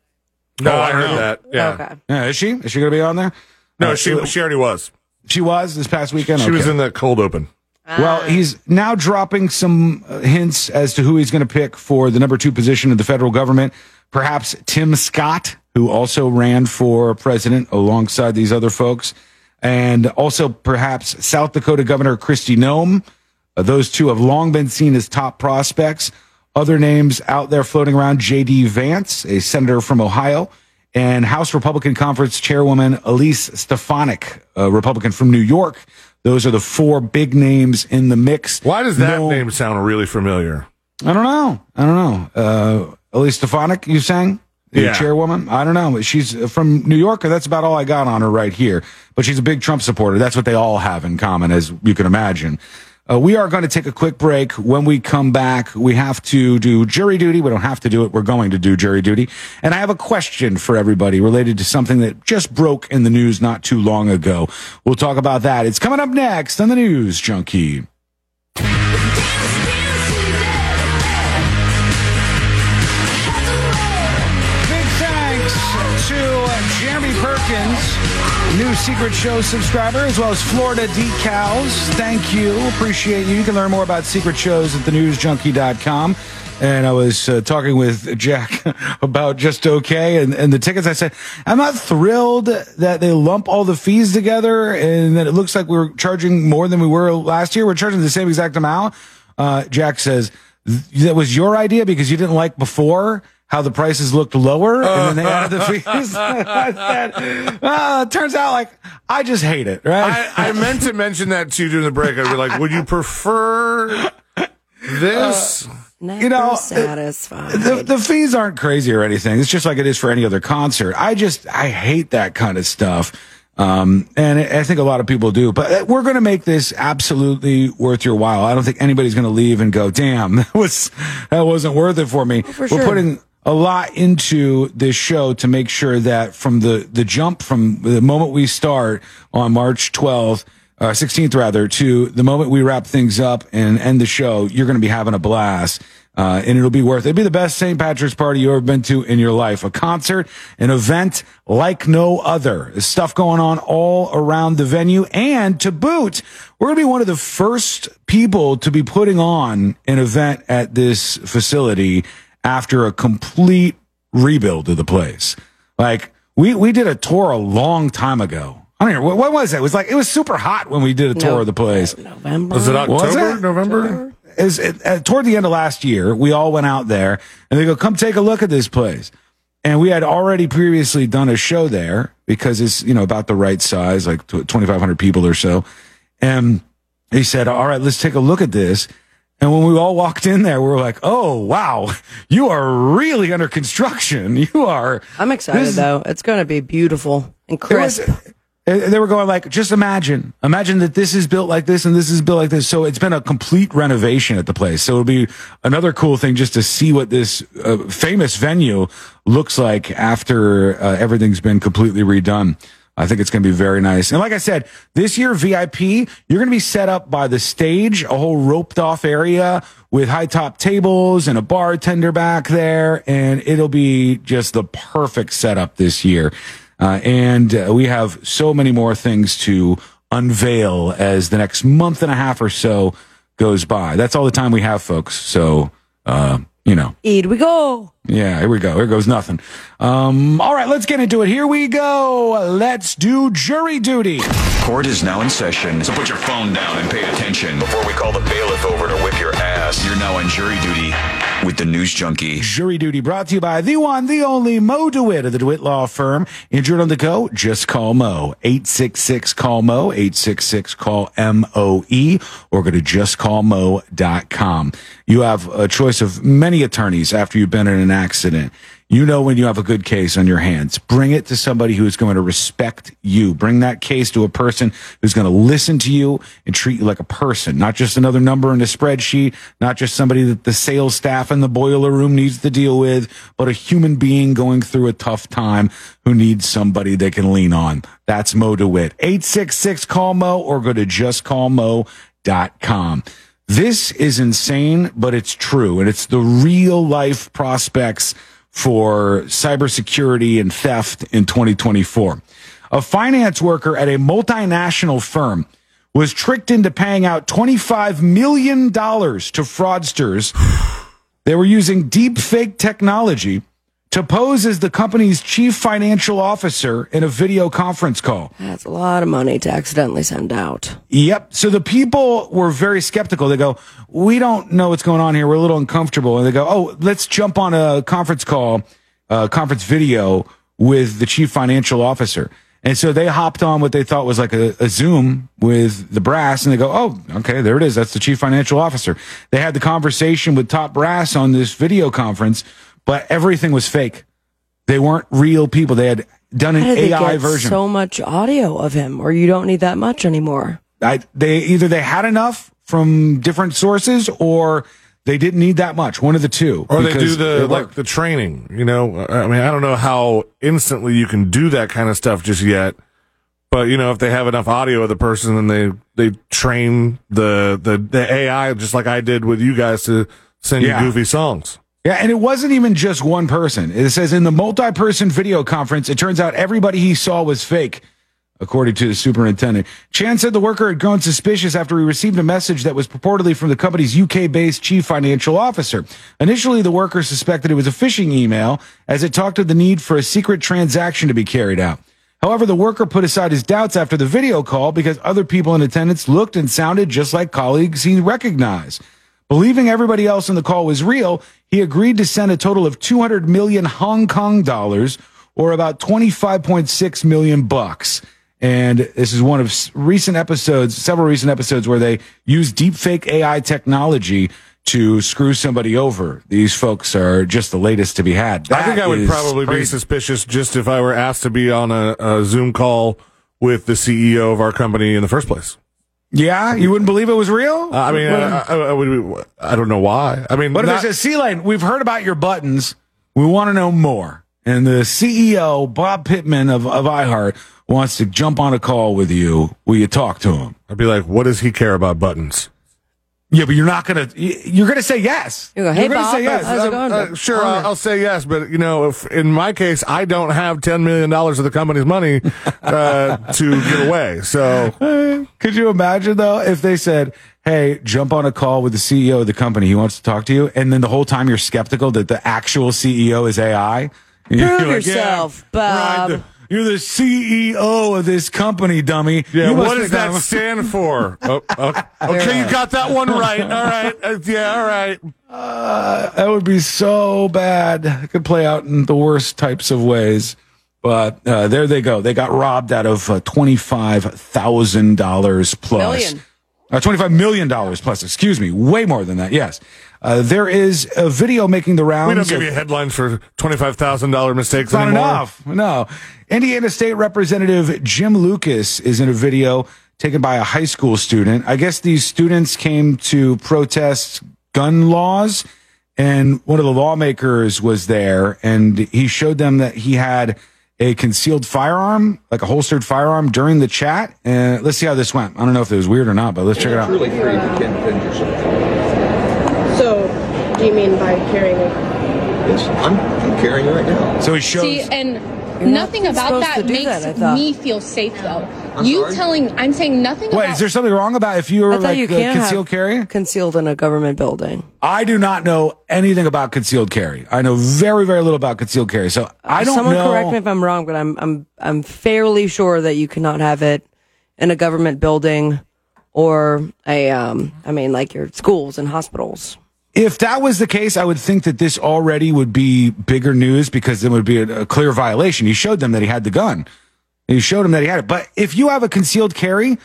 No, Oh, I I heard know. that. Yeah. Okay. Yeah, is she? Is she going to be on there? No, Uh, she she already was. she was this past weekend. She was in the cold open. Well, he's now dropping some uh, hints as to who he's going to pick for the number two position in the federal government. Perhaps Tim Scott, who also ran for president alongside these other folks, and also perhaps South Dakota Governor Kristi Noem. Uh, those two have long been seen as top prospects. Other names out there floating around J.D. Vance, a senator from Ohio, and House Republican Conference Chairwoman Elise Stefanik, a Republican from New York. Those are the four big names in the mix. Why does that No- name sound really familiar? I don't know. I don't know. Uh, Elise Stefanik, you sang? The Yeah. chairwoman? I don't know. She's from New York, that's about all I got on her right here. But she's a big Trump supporter. That's what they all have in common, as you can imagine. Uh, we are going to take a quick break. When we come back, we have to do jury duty. We don't have to do it. We're going to do jury duty. And I have a question for everybody related to something that just broke in the news not too long ago. We'll talk about that. It's coming up next on the News Junkie. Big thanks to Jeremy Perkins, new Secret Show subscriber, as well as Florida Decals. Thank you. Appreciate you. You can learn more about Secret Shows at thenewsjunkie.com. And I was uh, talking with Jack about just okay and, and the tickets. I said, I'm not thrilled that they lump all the fees together and that it looks like we're charging more than we were last year. We're charging the same exact amount. Uh, Jack says, that was your idea because you didn't like before how the prices looked lower and then they added the fees. I said, "Ah, it turns out like I just hate it, right? I, I meant to mention that to you during the break. I'd be like, would you prefer this? Never You know, satisfied. the, the fees aren't crazy or anything. It's just like it is for any other concert. I just, I hate that kind of stuff. Um, and I think a lot of people do, but uh, we're going to make this absolutely worth your while. I don't think anybody's going to leave and go, damn, that was, that wasn't worth it for me. for we're sure. putting a lot into this show to make sure that from the, the jump from the moment we start on March 12th, uh, 16th rather, to the moment we wrap things up and end the show, you're going to be having a blast. Uh, and it'll be worth it. It'll be the best St. Patrick's party you've ever been to in your life. A concert, an event like no other. There's stuff going on all around the venue. And to boot, we're going to be one of the first people to be putting on an event at this facility after a complete rebuild of the place. Like we, we did a tour a long time ago. I don't know. What, what was it? It was like, it was super hot when we did a tour No- of the place. November. Was it Was October, it? November? is it, uh, toward the end of last year, we all went out there and they go, come take a look at this place. And we had already previously done a show there because it's, you know, about the right size, like 2,500 people or so. And he said, all right, let's take a look at this. And when we all walked in there, we were like, oh, wow, you are really under construction. You are. I'm excited this- though. It's going to be beautiful and it was- crisp. uh, they were going like, just imagine, imagine that this is built like this and this is built like this. So it's been a complete renovation at the place. So it'll be another cool thing just to see what this uh, famous venue looks like after uh, everything's been completely redone. I think it's going to be very nice. And like I said, this year VIP, you're going to be set up by the stage, a whole roped off area with high top tables and a bartender back there. And it'll be just the perfect setup this year. Uh, and uh, we have so many more things to unveil as the next month and a half or so goes by. That's all the time we have, folks. So, uh, you know, Eat we go. yeah, here we go. Here goes nothing. Um, all right, let's get into it. Here we go. Let's do jury duty. Court is now in session, so put your phone down and pay attention before we call the bailiff over to whip your ass. You're now on jury duty with the news junkie. Jury duty brought to you by the one, the only Mo DeWitt of the DeWitt Law Firm. Injured on the go? Just call Mo. 866 call Mo, 866 call M O E, or go to justcallmo.com. You have a choice of many attorneys after you've been in an accident. You know when you have a good case on your hands. Bring it to somebody who is going to respect you. Bring that case to a person who's going to listen to you and treat you like a person, not just another number in a spreadsheet, not just somebody that the sales staff in the boiler room needs to deal with, but a human being going through a tough time who needs somebody they can lean on. That's Mo DeWitt. 866 call Mo or go to justcallmo.com. This is insane, but it's true. And it's the real life prospects for cybersecurity and theft in 2024. A finance worker at a multinational firm was tricked into paying out $25 million to fraudsters. They were using deep fake technology to pose as the company's chief financial officer in a video conference call. That's a lot of money to accidentally send out. Yep. So the people were very skeptical. They go, we don't know what's going on here. We're a little uncomfortable. And they go, oh, let's jump on a conference call, uh, conference video with the chief financial officer. And so they hopped on what they thought was like a, a Zoom with the brass and they go, Oh, okay, there it is. That's the chief financial officer. They had the conversation with top brass on this video conference, but everything was fake. They weren't real people. They had done an How did they AI get version. so much audio of him, or you don't need that much anymore? I, they either they had enough from different sources or they didn't need that much. One of the two. Or they do the like the training, you know. I mean, I don't know how instantly you can do that kind of stuff just yet. But you know, if they have enough audio of the person, then they they train the the, the AI just like I did with you guys to send Yeah. you goofy songs. Yeah, and it wasn't even just one person. It says in the multi-person video conference, it turns out everybody he saw was fake, according to the superintendent. Chan said the worker had grown suspicious after he received a message that was purportedly from the company's UK-based chief financial officer. Initially, the worker suspected it was a phishing email, as it talked of the need for a secret transaction to be carried out. However, the worker put aside his doubts after the video call because other people in attendance looked and sounded just like colleagues he recognized. Believing everybody else in the call was real, he agreed to send a total of 200 million Hong Kong dollars or about 25.6 million bucks. And this is one of recent episodes, several recent episodes where they use deepfake AI technology to screw somebody over. These folks are just the latest to be had. I think I would probably be suspicious just if I were asked to be on a, a Zoom call with the CEO of our company in the first place. Yeah, you wouldn't believe it was real. Uh, I mean, I, I, I, would- I don't know why. I mean, What if not- it says, "C Lane, we've heard about your buttons. We want to know more." And the CEO, Bob Pittman of, of iHeart, wants to jump on a call with you. Will you talk to him? I'd be like, "What does he care about buttons?" Yeah, but you're not gonna. You're gonna say yes. You go, "Hey, you're gonna Bob, say yes. how's it going?" uh, sure, I'll, I'll say yes, but you know, if in my case, I don't have ten million dollars of the company's money uh, to give away. So Could you imagine though if they said, "Hey, jump on a call with the CEO of the company. He wants to talk to you," and then the whole time you're skeptical that the actual CEO is AI. Prove You're like, "Yeah, yourself, Bob. The- you're the CEO of this company, dummy. yeah, what does that I'm- stand for? Oh, okay, okay, you got that one right. All right, Uh, yeah, all right. Uh, that would be so bad. It could play out in the worst types of ways. But uh, there they go. They got robbed out of uh, twenty five thousand dollars plus. Million. Uh, twenty five million dollars plus. Excuse me, way more than that. Yes, uh, there is a video making the rounds. We don't give of- you headlines for twenty five thousand dollar mistakes it's not anymore. enough. No. Indiana State Representative Jim Lucas is in a video taken by a high school student. I guess these students came to protest gun laws, and one of the lawmakers was there, and he showed them that he had a concealed firearm, like a holstered firearm, during the chat. And let's see how this went. I don't know if it was weird or not, but let's check it out. Really free to defend yourself. So, do you mean by carrying a It's, I'm, I'm carrying it right now. So he shows. See, and You're not nothing about that makes that, me feel safe, though. you telling, I'm saying nothing Wait, about. is there something wrong about if you're like you uh, concealed have carry? concealed in a government building. I do not know anything about concealed carry. I know very, very little about concealed carry. So I don't Someone know. correct me if I'm wrong, but I'm I'm I'm fairly sure that you cannot have it in a government building or a um I mean like your schools and hospitals. If that was the case, I would think that this already would be bigger news because it would be a, a clear violation. He showed them that he had the gun. He showed them that he had it. But if you have a concealed carry,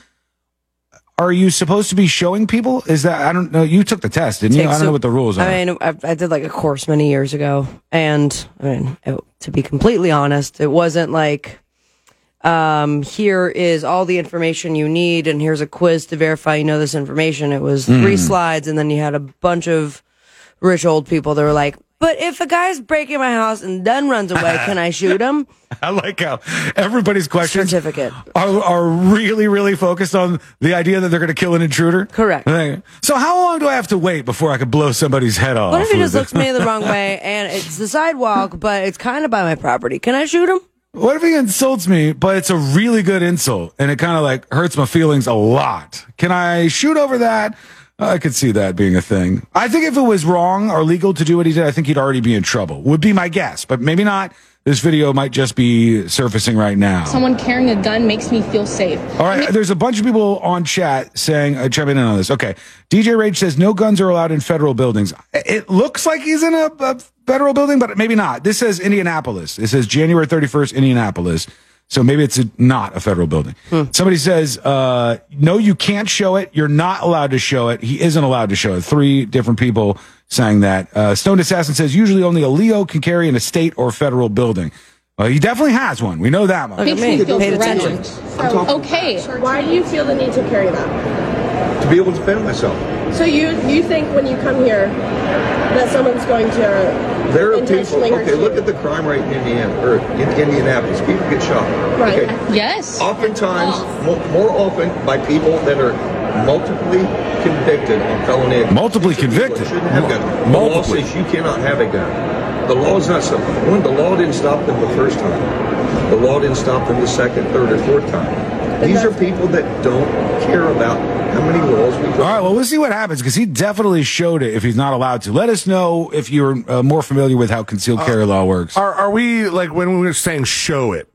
are you supposed to be showing people? Is that I don't know? You took the test, didn't you? I don't know what the rules are. I mean, I, I did like a course many years ago, and I mean, it, to be completely honest, it wasn't like, um, here is all the information you need, and here's a quiz to verify you know this information. It was three Mm. slides, and then you had a bunch of rich old people that were like, "But if a guy's breaking my house and then runs away, can I shoot him?" I like how everybody's questions Certificate. are, are really, really focused on the idea that they're going to kill an intruder. Correct. So how long do I have to wait before I can blow somebody's head off? What if he just looks me the wrong way and it's the sidewalk, but it's kind of by my property? Can I shoot him? What if he insults me, but it's a really good insult and it kind of like hurts my feelings a lot? Can I shoot over that? I could see that being a thing. I think if it was wrong or legal to do what he did, I think he'd already be in trouble. Would be my guess, but maybe not. This video might just be surfacing right now. Someone carrying a gun makes me feel safe. All right, there's a bunch of people on chat saying, uh, chiming in on this. Okay. DJ Rage says no guns are allowed in federal buildings. It looks like he's in a, a federal building, but maybe not. This says Indianapolis. It says January 31st, Indianapolis. So maybe it's a, not a federal building. Somebody says, uh, no, you can't show it. You're not allowed to show it. He isn't allowed to show it. Three different people saying that. Uh, Stoned Assassin says usually only a LEO can carry in a state or federal building. Well, he definitely has one. We know that much. Makes me feel threatened. talking- Okay. Why do you feel the need to carry that? To be able to defend myself. So you you think when you come here that someone's going to There are people. Okay, look at the crime rate in Indiana or in Indianapolis. People get shot. Right. Okay. Yes. Oftentimes, mo- more often by people that are multiply convicted on felony. Multiply These are people that convicted? Shouldn't have a gun. The law says you cannot have a gun. The law is not so. One, the law didn't stop them the first time. The law didn't stop them the second, third, or fourth time. These are people that don't care about how many laws we. All right, well, we'll see what happens because he definitely showed it if he's not allowed to. Let us know if you're uh, more familiar with how concealed carry law works. Are are we like when we were saying show it?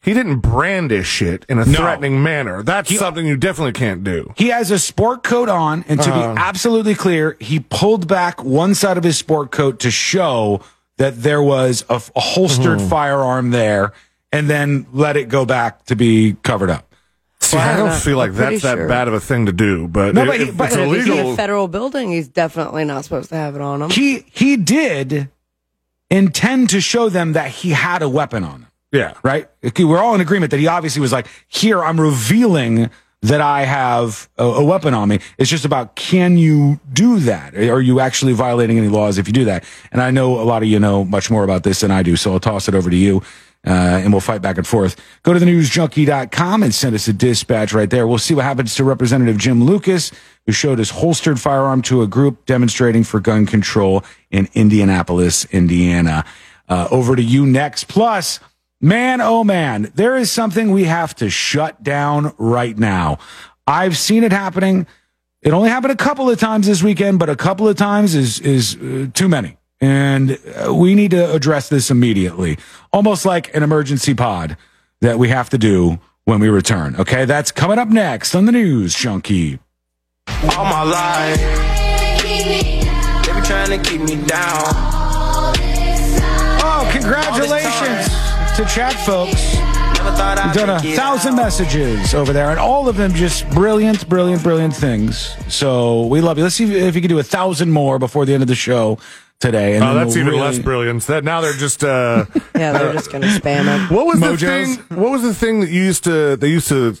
He didn't brandish it in a No. threatening manner. That's something you definitely can't do. He has a sport coat on, and to Uh. be absolutely clear, he pulled back one side of his sport coat to show that there was a, a holstered Mhm. firearm there, and then let it go back to be covered up. See, I don't feel like that's that bad of a thing to do, but, No, if, but he- but it's But if he's in illegal, a federal building, he's definitely not supposed to have it on him. He he did intend to show them that he had a weapon on him. Yeah. Right? We're all in agreement that he obviously was like, here, I'm revealing that I have a, a weapon on me. It's just about can you do that? Are you actually violating any laws if you do that? And I know a lot of you know much more about this than I do, so I'll toss it over to you. Uh, and we'll fight back and forth. Go to the newsjunkie.com and send us a dispatch right there. We'll see what happens to Representative Jim Lucas, who showed his holstered firearm to a group demonstrating for gun control in Indianapolis, Indiana. Uh, over to you next. Plus, man, oh man, there is something we have to shut down right now. I've seen it happening. It only happened a couple of times this weekend, but a couple of times is is uh, too many. And uh, we need to address this immediately. Almost like an emergency pod that we have to do when we return. Okay, that's coming up next on the news, Junkie. all my life. They be trying to keep me down. Oh, congratulations to chat folks. You've done a thousand messages over there, and all of them just brilliant, brilliant, brilliant things. So we love you. Let's see if you can do a thousand more before the end of the show today. And Oh, that's we'll even really- less brilliance. That now they're just uh Yeah, they're just gonna spam it. What was the thing? What was the thing that you used to they used to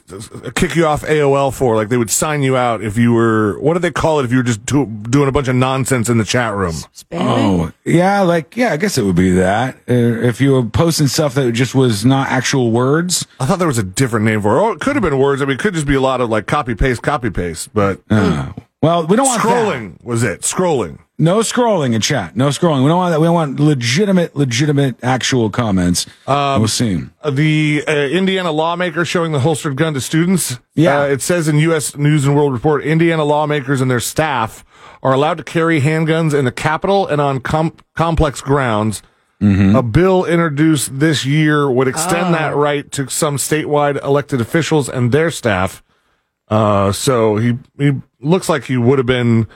kick you off AOL for? Like they would sign you out if you were what did they call it if you were just do, doing a bunch of nonsense in the chat room? Spamming? Oh, yeah, like yeah, I guess it would be that. Uh, if you were posting stuff that just was not actual words. I thought there was a different name for it. Oh, it could have been words. I mean, it could just be a lot of like copy paste, copy paste. But Uh, well, we don't want that. scrolling. Was it scrolling? No scrolling in chat. No scrolling. We don't want that. We don't want legitimate, legitimate, actual comments. Um, we'll see. The uh, Indiana lawmaker showing the holstered gun to students. Yeah. Uh, it says in U.S. News and World Report, Indiana lawmakers and their staff are allowed to carry handguns in the Capitol and on com- complex grounds. Mm-hmm. A bill introduced this year would extend Oh. that right to some statewide elected officials and their staff. Uh, so he he looks like he would have been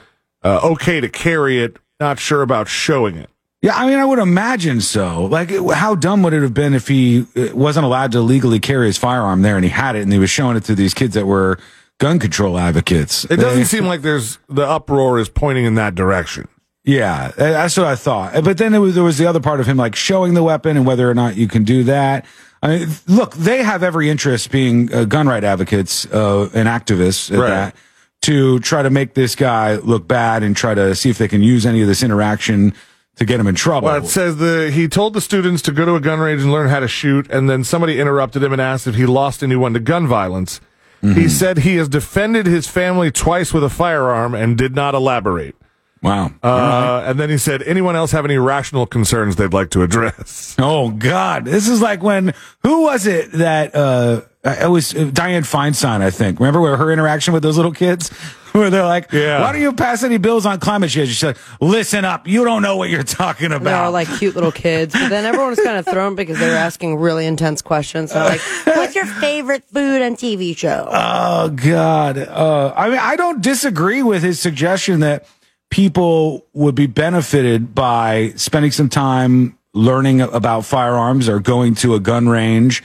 uh, okay to carry it. Not sure about showing it. Yeah, I mean, I would imagine so. Like, how dumb would it have been if he uh, wasn't allowed to legally carry his firearm there and he had it and he was showing it to these kids that were gun control advocates? It doesn't seem like there's the uproar is pointing in that direction. Yeah, that's what I thought. But then there was, there was the other part of him like showing the weapon and whether or not you can do that. I mean, look, they have every interest being uh, gun right advocates uh, and activists at Right. that to try to make this guy look bad and try to see if they can use any of this interaction to get him in trouble. Well, it says the he told the students to go to a gun range and learn how to shoot, and then somebody interrupted him and asked if he lost anyone to gun violence. Mm-hmm. He said he has defended his family twice with a firearm and did not elaborate. Wow. Uh, And then he said, anyone else have any rational concerns they'd like to address? Oh God, this is like when who was it that uh it was uh, Dianne Feinstein, I think. Remember where her interaction with those little kids, where they're like, Yeah. "Why don't you pass any bills on climate change?" She's like, "Listen up, you don't know what you're talking They're about." all like cute little kids, but then everyone was kind of thrown because they were asking really intense questions. So like, what's your favorite food and TV show? Oh God. Uh, I mean, I don't disagree with his suggestion that people would be benefited by spending some time learning about firearms or going to a gun range.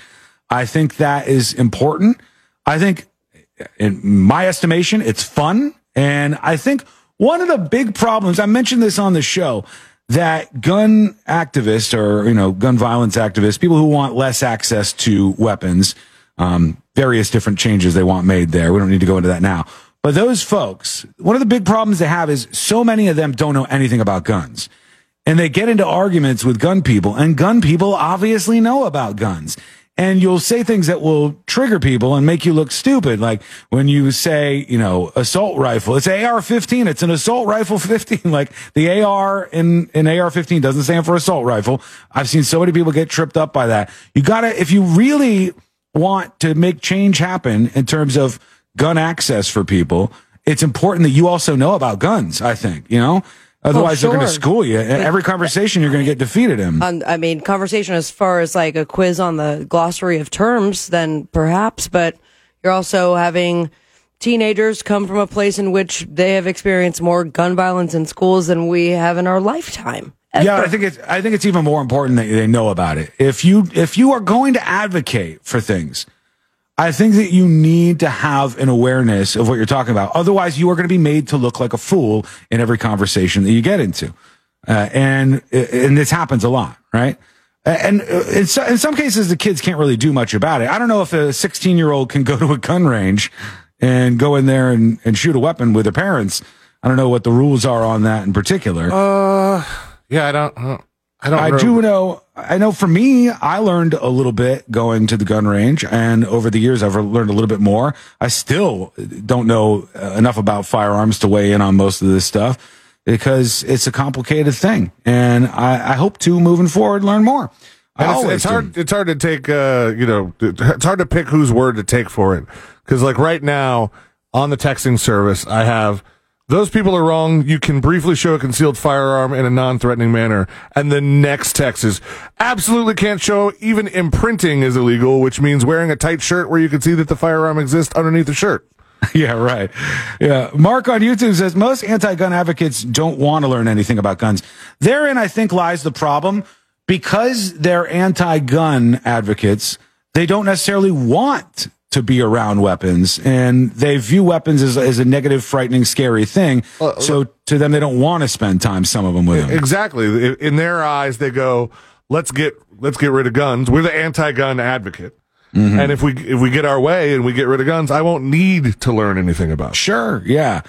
I think that is important. I think, in my estimation, it's fun. And I think one of the big problems, I mentioned this on the show, that gun activists or, you know, gun violence activists, people who want less access to weapons, um, various different changes they want made there. We don't need to go into that now. But those folks, one of the big problems they have is so many of them don't know anything about guns. And they get into arguments with gun people, and gun people obviously know about guns. And you'll say things that will trigger people and make you look stupid. Like when you say, you know, assault rifle, it's AR 15. It's an assault rifle 15. Like the AR in, in AR 15 doesn't stand for assault rifle. I've seen so many people get tripped up by that. You gotta, if you really want to make change happen in terms of gun access for people, it's important that you also know about guns, I think, you know? Otherwise, they're going to school you. Every conversation, you're going to get defeated in. Um, I mean, conversation as far as like a quiz on the glossary of terms, then perhaps, but you're also having teenagers come from a place in which they have experienced more gun violence in schools than we have in our lifetime. Yeah, I think it's I think it's even more important that they know about it. If you if you are going to advocate for things, I think that you need to have an awareness of what you're talking about. Otherwise, you are going to be made to look like a fool in every conversation that you get into. Uh, and and this happens a lot, right? And uh, in, so, in some cases, the kids can't really do much about it. I don't know if a 16 year old can go to a gun range and go in there and, and shoot a weapon with their parents. I don't know what the rules are on that in particular. Uh, yeah, I don't. uh, I don't. I know. do know. I know for me, I learned a little bit going to the gun range, and over the years, I've learned a little bit more. I still don't know uh, enough about firearms to weigh in on most of this stuff because it's a complicated thing, and I, I hope to moving forward learn more. It's, it's hard. It's hard to take. Uh, you know, it's hard to pick whose word to take for it. Because like right now on the texting service, I have those people are wrong. You can briefly show a concealed firearm in a non-threatening manner, and the next text is absolutely can't show. Even imprinting is illegal, which means wearing a tight shirt where you can see that the firearm exists underneath the shirt. yeah, right. Yeah. Mark on YouTube says most anti-gun advocates don't want to learn anything about guns. Therein, I think, lies the problem because they're anti-gun advocates. They don't necessarily want to be around weapons and they view weapons as, as a negative, frightening, scary thing. so to them, they don't want to spend time, some of them with them. Exactly. In their eyes, they go, "Let's get let's get rid of guns." We're the anti-gun advocate, Mm-hmm. and if we if we get our way and we get rid of guns, I won't need to learn anything about. it. Sure. Yeah.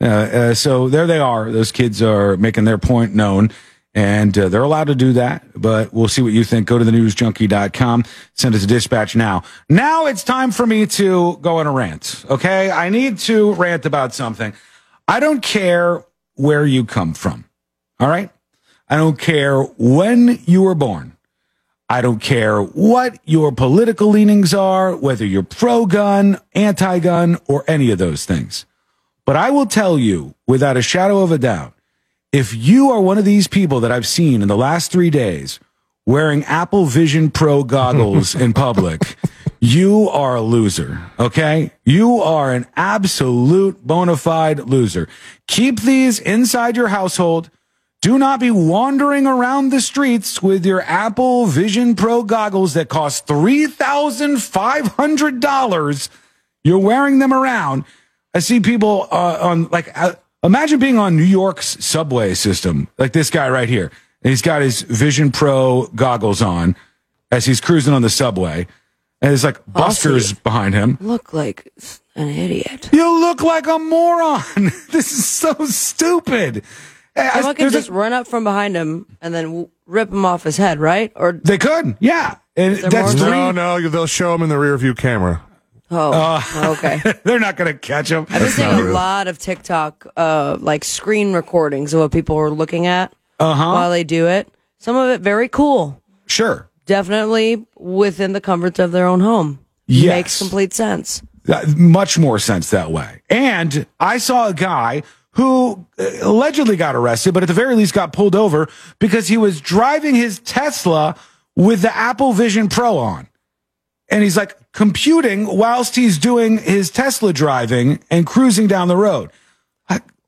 Uh, uh, so there they are. Those kids are making their point known and uh, they're allowed to do that, but we'll see what you think. Go to the newsjunkie.com. Send us a dispatch now. Now it's time for me to go on a rant. Okay. I need to rant about something. I don't care where you come from. All right. I don't care when you were born. I don't care what your political leanings are, whether you're pro gun, anti gun, or any of those things. But I will tell you without a shadow of a doubt if you are one of these people that I've seen in the last three days wearing Apple Vision Pro goggles in public, you are a loser. Okay. You are an absolute bona fide loser. Keep these inside your household. Do not be wandering around the streets with your Apple Vision Pro goggles that cost $3,500. You're wearing them around. I see people uh, on like, uh, imagine being on New York's subway system, like this guy right here. And he's got his Vision Pro goggles on as he's cruising on the subway. And there's like busters behind him. Look like an idiot. You look like a moron. this is so stupid. Hey, I- Someone could there's a- just run up from behind him and then rip him off his head, right? Or they could, yeah. And that's more- three- No, no, they'll show him in the rear view camera. Oh, okay. They're not going to catch him. I've been seeing a lot of TikTok, uh, like screen recordings of what people are looking at Uh-huh. while they do it. Some of it very cool. Sure. Definitely within the comforts of their own home. Yes. Makes complete sense. Uh, much more sense that way. And I saw a guy who uh, allegedly got arrested, but at the very least got pulled over because he was driving his Tesla with the Apple Vision Pro on. And he's like computing whilst he's doing his Tesla driving and cruising down the road.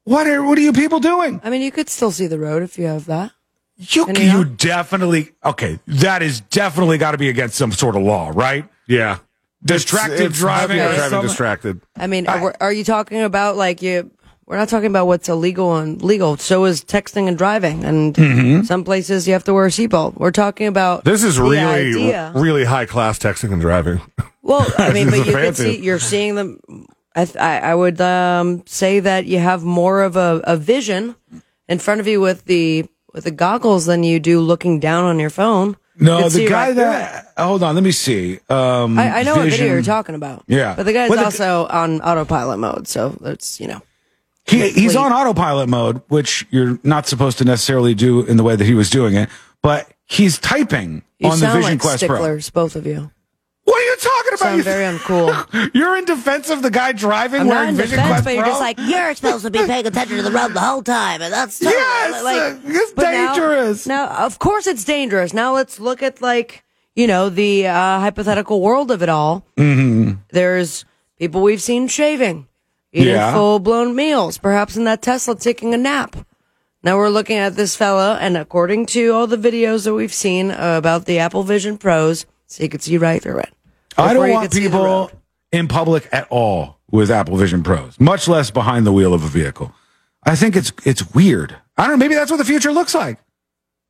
What are, what are you people doing? I mean, you could still see the road if you have that. You, And you definitely, okay, that is definitely got to be against some sort of law, right? Yeah. Distracted It's- it's driving heavy or driving something? distracted. I mean, are, are you talking about like you? We're not talking about what's illegal and legal. So is texting and driving, and Mhm. some places you have to wear a seatbelt. We're talking about This is really, idea. really high class texting and driving. Well, I mean, but you could fancy. see you're seeing them. I th- I, would um, say that you have more of a, a vision in front of you with the with the goggles than you do looking down on your phone. No, the guy right that, hold on, let me see. Um. I, I know what video you're talking about. Yeah. but the guy's the- also on autopilot mode, so it's you know. He, he's on autopilot mode, which you're not supposed to necessarily do in the way that he was doing it, but he's typing You on the Vision like Quest Pro. both of you. What are you talking about? Sound You- very uncool. You're in defense of the guy driving I'm not in Vision defense, Quest but you're Pro? just like You're supposed to be paying attention to the road the whole time, and that's totally, Yes, like it's But now- dangerous. Now, of course, it's dangerous. Now let's look at like you know the uh, hypothetical world of it all. Mm-hmm. There's people we've seen shaving, eating Yeah. full blown meals, perhaps in that Tesla taking a nap. Now we're looking at this fella, and according to all the videos that we've seen uh, about the Apple Vision Pros, so you could see right through it. I don't want could see the people in public at all with Apple Vision Pros, much less behind the wheel of a vehicle. I think it's it's weird. I don't know. Maybe that's what the future looks like.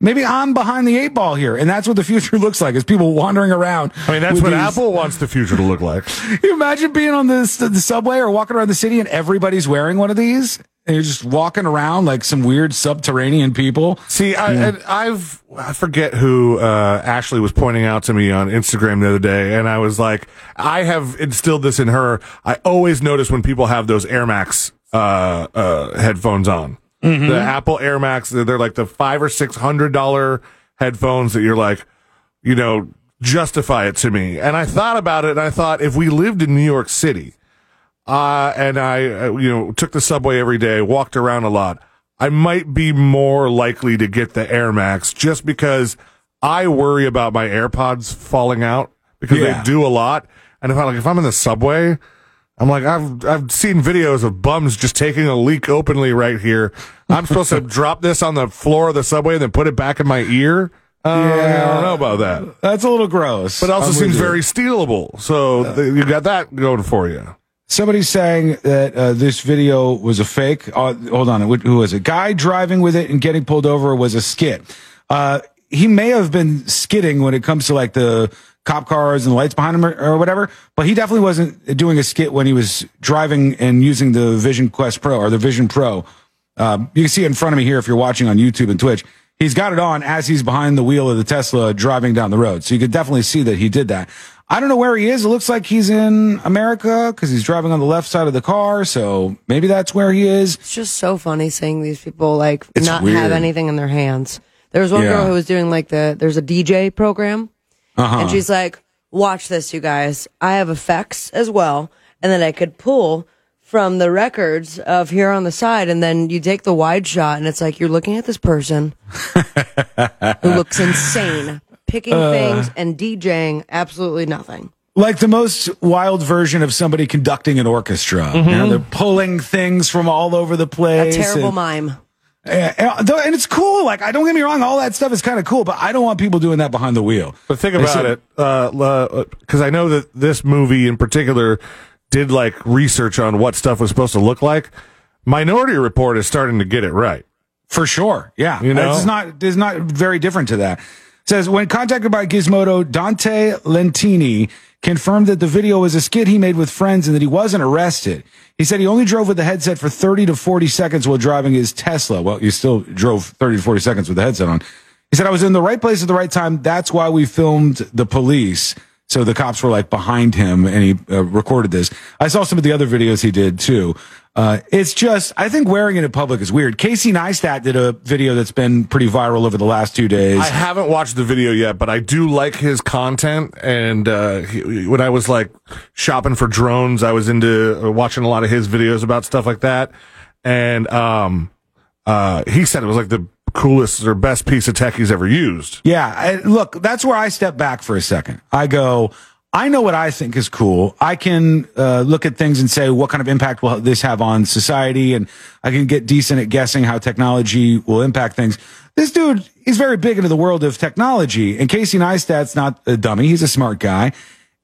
Maybe I'm behind the eight ball here, and that's what the future looks like: is people wandering around. I mean, that's what these- Apple wants the future to look like. you imagine being on this the subway or walking around the city and everybody's wearing one of these, and you're just walking around like some weird subterranean people. See, I, and I've I forget who uh, Ashley was pointing out to me on Instagram the other day, and I was like, I have instilled this in her. I always notice when people have those Air Max uh, uh, headphones on, Mhm. the Apple Air Max. They're, they're like the five or six hundred dollar headphones that you're like, you know, justify it to me. And I thought about it, and I thought if we lived in New York City uh, and I, uh, you know, took the subway every day, walked around a lot, I might be more likely to get the Air Max just because I worry about my AirPods falling out because Yeah. they do a lot. And if I like, if I'm in the subway, I'm like, I've, I've seen videos of bums just taking a leak openly right here. I'm supposed to drop this on the floor of the subway and then put it back in my ear. Uh, I don't know about that. That's a little gross. But it also I'm seems very stealable. So th- you got that going for you. Somebody's saying that uh, this video was a fake. Uh, hold on, who was it? Guy driving with it and getting pulled over was a skit. Uh, he may have been skidding when it comes to like the cop cars and the lights behind him or, or whatever, but he definitely wasn't doing a skit when he was driving and using the Vision Quest Pro or the Vision Pro. Um, you can see it in front of me here if you're watching on YouTube and Twitch. He's got it on as he's behind the wheel of the Tesla driving down the road. So you could definitely see that he did that. I don't know where he is. It looks like he's in America because he's driving on the left side of the car. So maybe that's where he is. It's just so funny seeing these people like It's not weird. have anything in their hands. There was one Yeah. girl who was doing like the there's a DJ program, Uh-huh. and she's like, "Watch this, you guys. I have effects as well, and then I could pull from the records of here on the side, and then you take the wide shot, and it's like you're looking at this person who looks insane, picking Uh. things and DJing absolutely nothing." Like the most wild version of somebody conducting an orchestra. You know, Mhm. they're pulling things from all over the place. A terrible and- mime. Yeah, and, and it's cool. Like, I don't get me wrong, all that stuff is kind of cool, but I don't want people doing that behind the wheel. But think about said- it, because uh, because I know that this movie in particular did like research on what stuff was supposed to look like. Minority Report is starting to get it right. For sure. Yeah. You know? It's not, it's not very different to that. Says, when contacted by Gizmodo, Dante Lentini confirmed that the video was a skit he made with friends and that he wasn't arrested. He said he only drove with the headset for 30 to 40 seconds while driving his Tesla. Well, you still drove 30 to 40 seconds with the headset on. He said, I was in the right place at the right time. That's why we filmed the police. So the cops were like behind him and he uh, recorded this. I saw some of the other videos he did too. Uh, it's just, I think wearing it in public is weird. Casey Neistat did a video that's been pretty viral over the last two days. I haven't watched the video yet, but I do like his content. And uh, he, when I was like shopping for drones, I was into uh, watching a lot of his videos about stuff like that. And um, uh, he said it was like the coolest or best piece of tech he's ever used. Yeah. I, look, that's where I step back for a second. I go, I know what I think is cool. I can uh, look at things and say, what kind of impact will this have on society? And I can get decent at guessing how technology will impact things. This dude is very big into the world of technology. And Casey Neistat's not a dummy. He's a smart guy.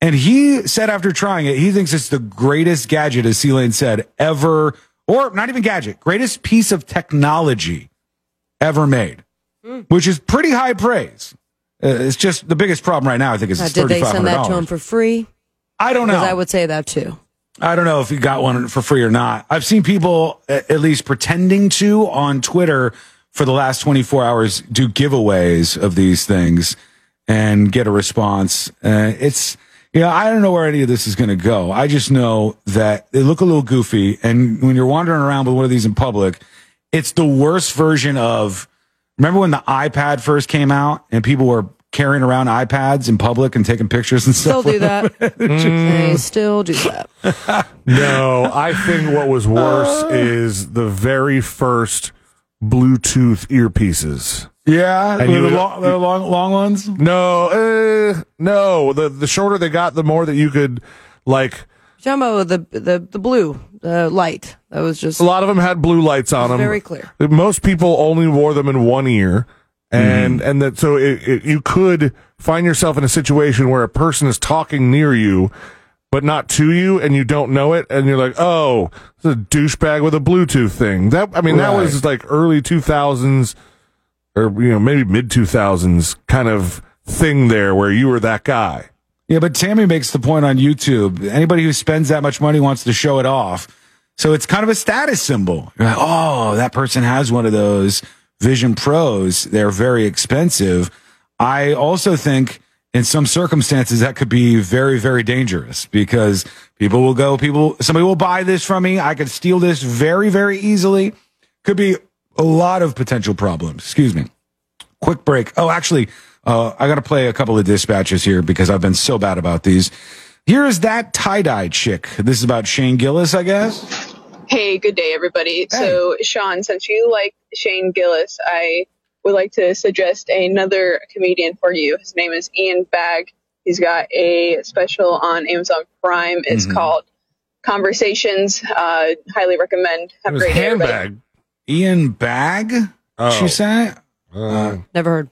And he said after trying it, he thinks it's the greatest gadget, as C said, ever, or not even gadget, greatest piece of technology ever made, which is pretty high praise. Uh, it's just the biggest problem right now. I think is Uh, did they send that to him for free? I don't know. Because I would say that too. I don't know if he got one for free or not. I've seen people at least pretending to on Twitter for the last 24 hours do giveaways of these things and get a response. Uh, it's, you know, I don't know where any of this is going to go. I just know that they look a little goofy. And when you're wandering around with one of these in public, it's the worst version of, remember when the iPad first came out and people were carrying around iPads in public and taking pictures and Still stuff? Still do that. they still do that. No, I think what was worse is the very first Bluetooth earpieces. Yeah, And the, long, the long, long ones. No, uh, no. The the shorter they got, the more that you could like. Jumbo, the the the blue, the light. That was just A lot of them had blue lights on them. very clear. Most people only wore them in one ear, and mm-hmm. and that so it, it, you could find yourself in a situation where a person is talking near you, but not to you, and you don't know it, and you're like, oh, this is a douchebag with a Bluetooth thing. That I mean, that was like early two thousands. or you know maybe mid two thousands kind of thing there where you were that guy. Yeah, but Tammy makes the point on YouTube. Anybody who spends that much money wants to show it off. So it's kind of a status symbol. Like, oh, that person has one of those Vision Pros. They're very expensive. I also think in some circumstances that could be very, very dangerous because people will go, people, somebody will buy this from me. I could steal this very, very easily. Could be a lot of potential problems. Excuse me. Quick break. Oh, actually, uh, I got to play a couple of dispatches here because I've been so bad about these. Here is that tie dye chick. This is about Shane Gillis, I guess. Hey, good day, everybody. So, Sean, since you like Shane Gillis, I would like to suggest another comedian for you. His name is Ian Bagg. He's got a special on Amazon Prime. It's Mhm. called Conversations. Uh, highly recommend. Have a great day, everybody. Ian Bagg? Oh. She said? Uh, Never heard.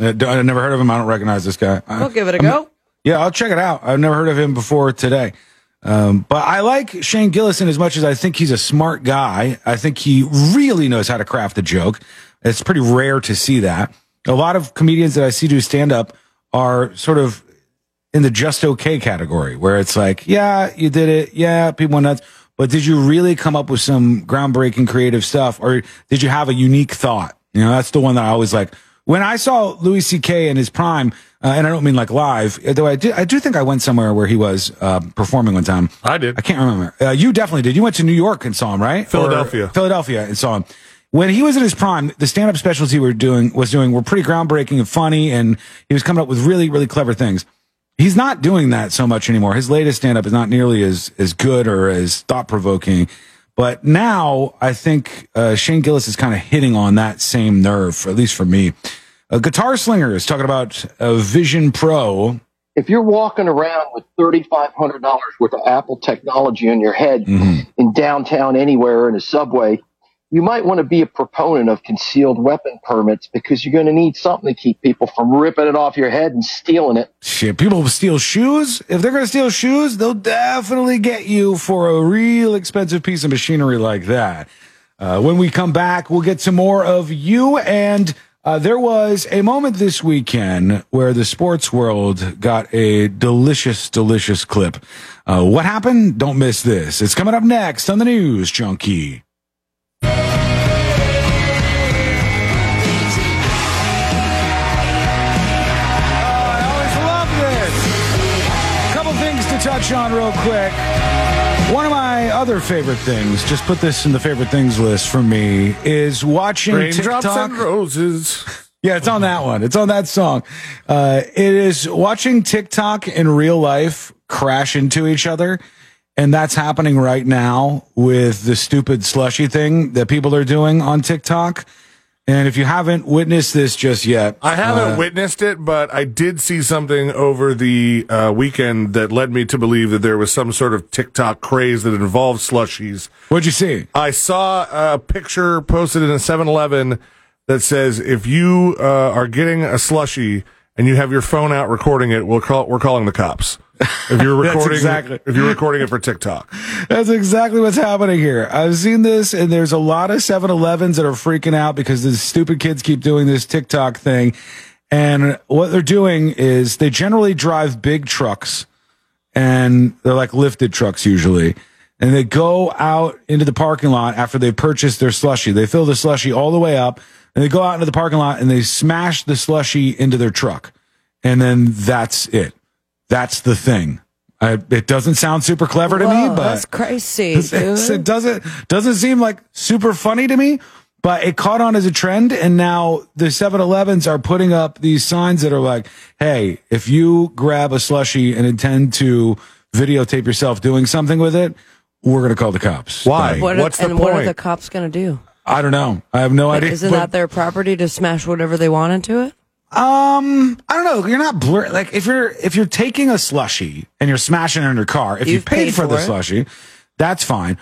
I don't- I've never heard of him. I don't recognize this guy. We'll give it a I'm- go. Yeah, I'll check it out. I've never heard of him before today. Um, but I like Shane Gillison as much as I think he's a smart guy. I think he really knows how to craft a joke. It's pretty rare to see that. A lot of comedians that I see do stand up are sort of in the just okay category where it's like, yeah, you did it. Yeah, people went nuts. But did you really come up with some groundbreaking creative stuff or did you have a unique thought? You know, that's the one that I always like. When I saw Louis C.K. in his prime, uh, and I don't mean like live, though I do, I do think I went somewhere where he was uh, performing one time. I did. I can't remember. Uh, you definitely did. You went to New York and saw him, right? Philadelphia. Or Philadelphia and saw him. When he was in his prime, the stand-up specials he were doing was doing were pretty groundbreaking and funny, and he was coming up with really, really clever things. He's not doing that so much anymore. His latest stand-up is not nearly as as good or as thought-provoking. But now I think uh, Shane Gillis is kind of hitting on that same nerve, at least for me. A guitar slinger is talking about a Vision Pro. if you're walking around with $3,500 worth of Apple technology on your head in downtown anywhere in a subway, you might want to be a proponent of concealed weapon permits because you're going to need something to keep people from ripping it off your head and stealing it. Shit, people steal shoes. If they're going to steal shoes, they'll definitely get you for a real expensive piece of machinery like that. Uh, when we come back, we'll get some more of you. And uh, there was a moment this weekend where the sports world got a delicious, delicious clip. Uh, what happened? Don't miss this. It's coming up next on the news, Junkie. Touch on real quick. One of my other favorite things, just put this in the favorite things list for me, is watching Raindrops TikTok. and roses. Yeah, it's on that one. It's on that song. Uh, it is watching TikTok in real life crash into each other. And that's happening right now with the stupid slushy thing that people are doing on TikTok. And if you haven't witnessed this just yet, I haven't uh, witnessed it, but I did see something over the uh, weekend that led me to believe that there was some sort of TikTok craze that involved slushies. What'd you see? I saw a picture posted in a 7 Eleven that says if you uh, are getting a slushie and you have your phone out recording it, we'll call, we're calling the cops. If you're recording, exactly- if you're recording it for TikTok. That's exactly what's happening here. I've seen this, and there's a lot of 7-Elevens that are freaking out because the stupid kids keep doing this TikTok thing. And what they're doing is they generally drive big trucks, and they're like lifted trucks usually. And they go out into the parking lot after they purchase their slushy. They fill the slushy all the way up, and they go out into the parking lot and they smash the slushy into their truck. And then that's it. That's the thing. I, it doesn't sound super clever to me, but that's crazy. dude. it doesn't doesn't seem like super funny to me, but it caught on as a trend, and now the 7-Elevens are putting up these signs that are like, "Hey, if you grab a slushy and intend to videotape yourself doing something with it, we're gonna call the cops." Why? What are- and what are the cops going to do? I don't know. I have no idea. Isn't But- that their property to smash whatever they want into it? Um, I don't know. You're not blur. Like if you're if you're taking a slushy and you're smashing it in your car, if you You've paid, paid for, the for it. slushy, that's fine.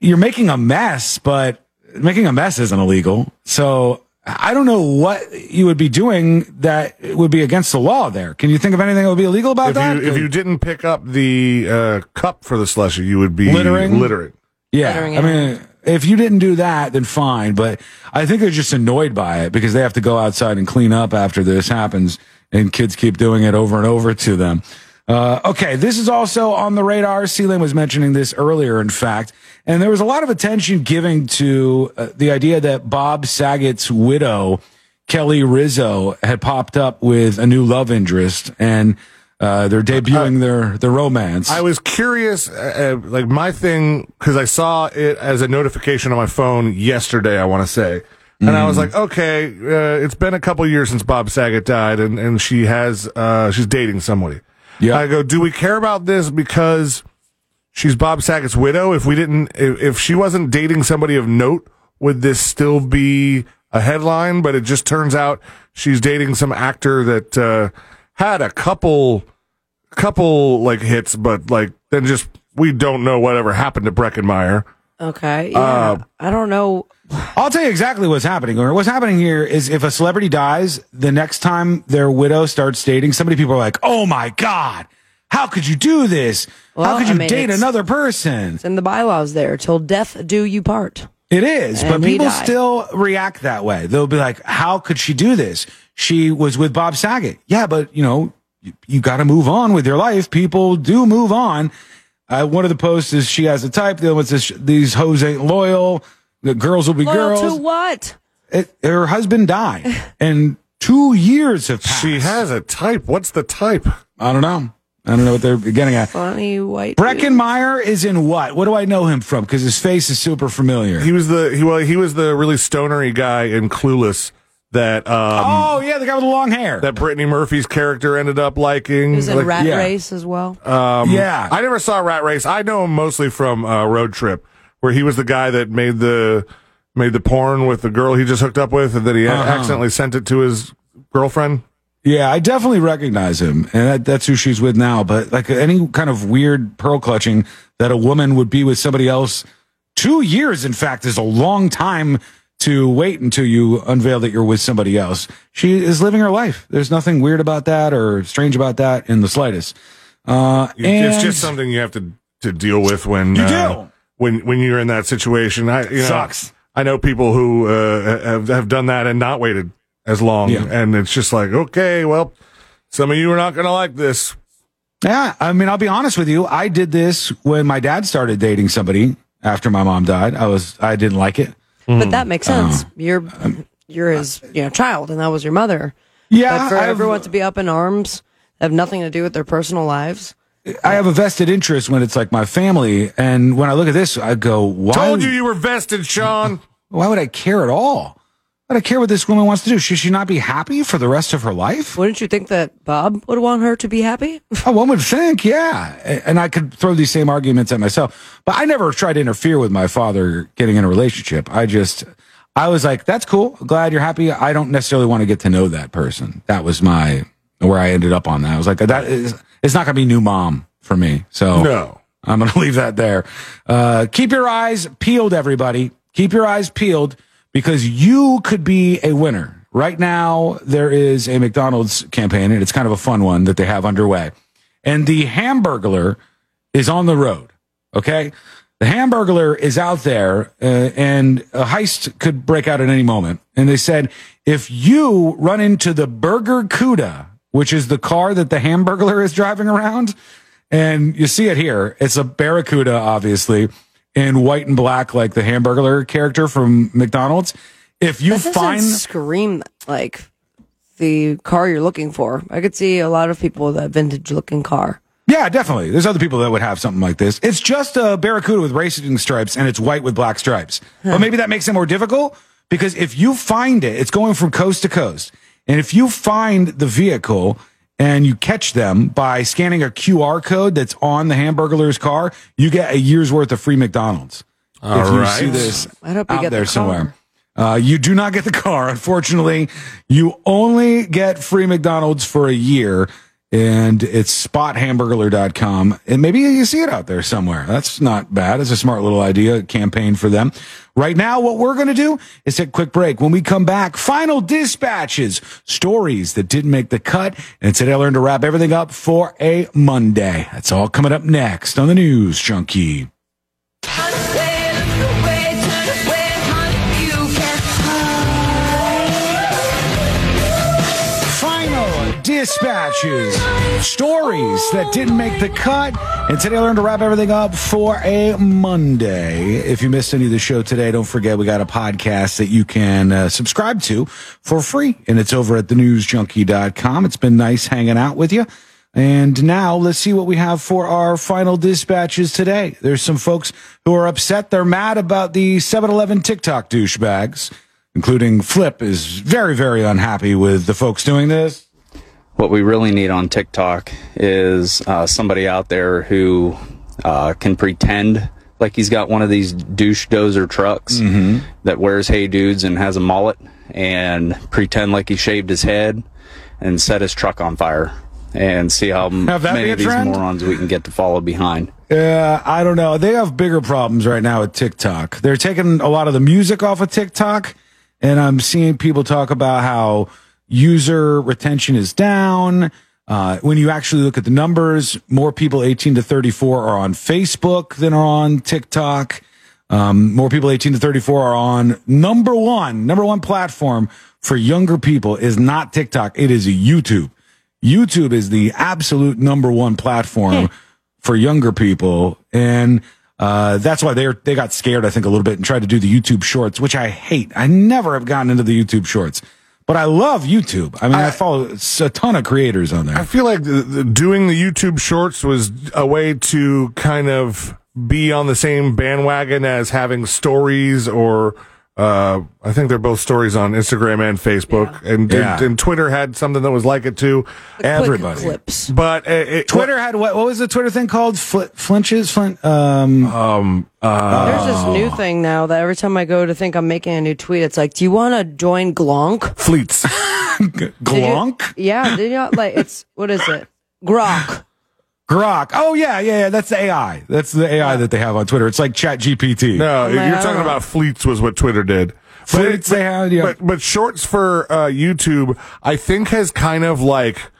You're making a mess, but making a mess isn't illegal. So I don't know what you would be doing that would be against the law. There, can you think of anything that would be illegal about If that? you, if you didn't pick up the uh, cup for the slushy, you would be Littering? littering. yeah, Littering I it. mean, If you didn't do that, then fine. But I think they're just annoyed by it because they have to go outside and clean up after this happens, and kids keep doing it over and over to them. Uh, okay, this is also on the radar. C Lane was mentioning this earlier, in fact, and there was a lot of attention given to uh, the idea that Bob Saget's widow, Kelly Rizzo, had popped up with a new love interest, and uh, they're debuting their their romance. I was curious, uh, uh, like my thing, because I saw it as a notification on my phone yesterday. I want to say, and I was Mhm. like, okay, uh, it's been a couple years since Bob Saget died, and and she has uh, she's dating somebody. Yeah, I go, do we care about this because she's Bob Saget's widow? If we didn't, if, if she wasn't dating somebody of note, would this still be a headline? But it just turns out she's dating some actor that uh, had a couple couple like hits, but like then just we don't know whatever happened to Breckin Meyer. Okay. Yeah. Uh, I don't know. I'll tell you exactly what's happening. Or what's happening here is if a celebrity dies, the next time their widow starts dating somebody, people are like, "Oh my god, how could you do this? Well, how could I you mean, date another person?" It's in the bylaws there. Till death do you part. It is, but And he people died. still react that way. They'll be like, "How could she do this? She was with Bob Saget." Yeah, but you know, you, you got to move on with your life. People do move on. Uh, one of the posts is she has a type. The other one says these hoes ain't loyal. The girls will be Loyal girls. to what? It, her husband died, and two years have passed. She has a type. What's the type? I don't know. I don't know what they're getting at. Funny white. Breckin Meyer is in what? What do I know him from? Because his face is super familiar. He was the he well he was the really stonery guy in Clueless that um oh yeah, the guy with the long hair that Brittany Murphy's character ended up liking. He was in Like, Rat yeah. Race as well. Um, Yeah. I never saw Rat Race. I know him mostly from uh, Road Trip, where he was the guy that made the made the porn with the girl he just hooked up with, and then he Uh-huh. accidentally sent it to his girlfriend. Yeah, I definitely recognize him, and that, that's who she's with now. But like any kind of weird pearl clutching that a woman would be with somebody else, two years, in fact, is a long time to wait until you unveil that you're with somebody else. She is living her life. There's nothing weird about that or strange about that in the slightest. Uh, it's just something you have to to deal with when You uh, do. when when you're in that situation. I you know, Sucks. I know people who uh, have have done that and not waited as long, Yeah. and it's just like okay, well, some of you are not going to like this. Yeah, I mean, I'll be honest with you. I did this when my dad started dating somebody after my mom died. I was, I didn't like it. But that makes Uh, sense. You're you're his you know child, and that was your mother. Yeah, But for I've- everyone to be up in arms, have nothing to do with their personal lives. I have a vested interest when it's like my family, and when I look at this, I go, "Why?" Told you you were vested, Sean. Why would I care at all? Why would I care what this woman wants to do? Should she not be happy for the rest of her life? Wouldn't you think that Bob would want her to be happy? Oh, one would think, yeah. And I could throw these same arguments at myself, but I never tried to interfere with my father getting in a relationship. I just, I was like, that's cool. Glad you're happy. I don't necessarily want to get to know that person. That was my, where I ended up on that. I was like, that is, it's not going to be new mom for me. So No. I'm going to leave that there. Uh, keep your eyes peeled, everybody. Keep your eyes peeled because you could be a winner. Right now, there is a McDonald's campaign, and it's kind of a fun one that they have underway. And the Hamburglar is on the road. Okay. The Hamburglar is out there, uh, and a heist could break out at any moment. And they said, if you run into the Burger Cuda, which is the car that the Hamburglar is driving around, and you see it here. It's a Barracuda, obviously, in white and black, like the Hamburglar character from McDonald's. If you that find scream like the car you're looking for. I could see a lot of people with that vintage looking car. Yeah, definitely. There's other people that would have something like this. It's just a Barracuda with racing stripes and it's white with black stripes. But maybe that makes it more difficult because if you find it, it's going from coast to coast. And if you find the vehicle and you catch them by scanning a QR code that's on the Hamburglar's car, you get a year's worth of free McDonald's. All if you right. see this I hope you out get there the somewhere. Uh, you do not get the car, unfortunately. You only get free McDonald's for a year, and it's spothamburglar.com. And maybe you see it out there somewhere. That's not bad. It's a smart little idea, campaign for them. Right now, what we're going to do is take a quick break. When we come back, final dispatches, stories that didn't make the cut. And today I learned to wrap everything up for a Monday. That's all coming up next on the News Junkie. Dispatches, stories that didn't make the cut. And today I learned to wrap everything up for a Monday. If you missed any of the show today, don't forget we got a podcast that you can uh, subscribe to for free. And it's over at thenewsjunkie.com. It's been nice hanging out with you. And now let's see what we have for our final dispatches today. There's some folks who are upset. They're mad about the 7-Eleven TikTok douchebags, including Flip is very, very unhappy with the folks doing this. What we really need on TikTok is uh, somebody out there who uh, can pretend like he's got one of these douche dozer trucks that wears Hey Dudes and has a mullet and pretend like he shaved his head and set his truck on fire and see how m- Have that be many of these trend? morons we can get to follow behind. Yeah, I don't know. They have bigger problems right now with TikTok. They're taking a lot of the music off of TikTok, and I'm seeing people talk about how user retention is down. Uh, when you actually look at the numbers, more people 18 to 34 are on Facebook than are on TikTok. Um, more people 18 to 34 are on number one, number one platform for younger people is not TikTok. It is YouTube. YouTube is the absolute number one platform for younger people. And, uh, that's why they they got scared, I think, a little bit and tried to do the YouTube shorts, which I hate. I never have gotten into the YouTube shorts, but I love YouTube. I mean, I, follow a ton of creators on there. I feel like the, the, doing the YouTube shorts was a way to kind of be on the same bandwagon as having stories or uh, I think they're both stories on Instagram and Facebook, and, Yeah. and and Twitter had something that was like it too. Everybody. clips. But it, it, Twitter had what? What was the Twitter thing called? Fl- flinches? Flint? Um, um, uh, There's this new thing now that every time I go to think I'm making a new tweet, it's like, "Do you want to join Glonk?" Fleets. Glonk? Yeah, did you like it's what is it? Grok. Grok. Oh yeah, yeah, yeah. That's the AI. That's the AI that they have on Twitter. It's like Chat GPT. No, like, you're talking about Fleets was what Twitter did. Fleets they had, yeah. But but shorts for uh, YouTube, I think has kind of like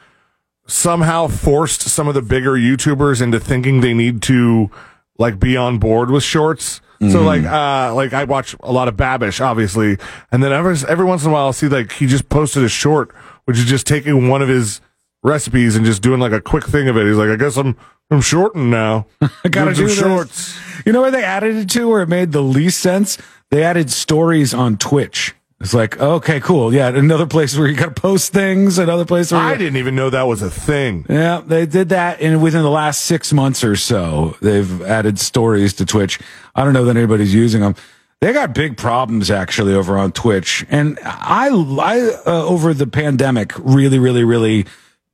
somehow forced some of the bigger YouTubers into thinking they need to like be on board with shorts. So Mm-hmm. like uh like I watch a lot of Babish, obviously, and then every every once in a while I'll see like he just posted a short, which is just taking one of his recipes and just doing like a quick thing of it. He's like, I guess I'm I'm shorting now. I gotta do this. shorts. You know where they added it to where it made the least sense? They added stories on Twitch. It's like, okay, cool. Yeah, another place where you got to post things, another place where I didn't even know that was a thing. Yeah, they did that, and within the last six months or so, they've added stories to Twitch. I don't know that anybody's using them. They got big problems actually over on Twitch, and I, I uh, over the pandemic, really, really, really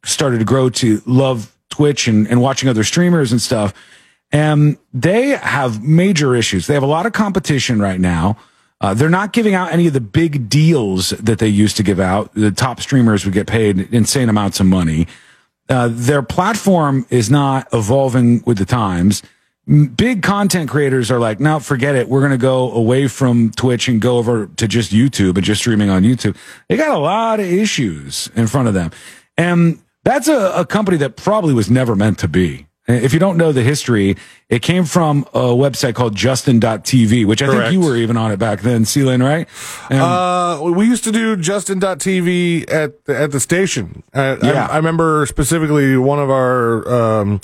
started to grow to love Twitch and, and watching other streamers and stuff. And they have major issues. They have a lot of competition right now. Uh, they're not giving out any of the big deals that they used to give out. The top streamers would get paid insane amounts of money. Uh, their platform is not evolving with the times. Big content creators are like, no, forget it. We're going to go away from Twitch and go over to just YouTube and just streaming on YouTube. They got a lot of issues in front of them. And that's a, a company that probably was never meant to be. If you don't know the history, it came from a website called Justin.tv, which I Correct. think you were even on it back then, C Lane, right? And- Uh, we used to do Justin.tv at the, at the station. I, Yeah. I, I remember specifically one of our um,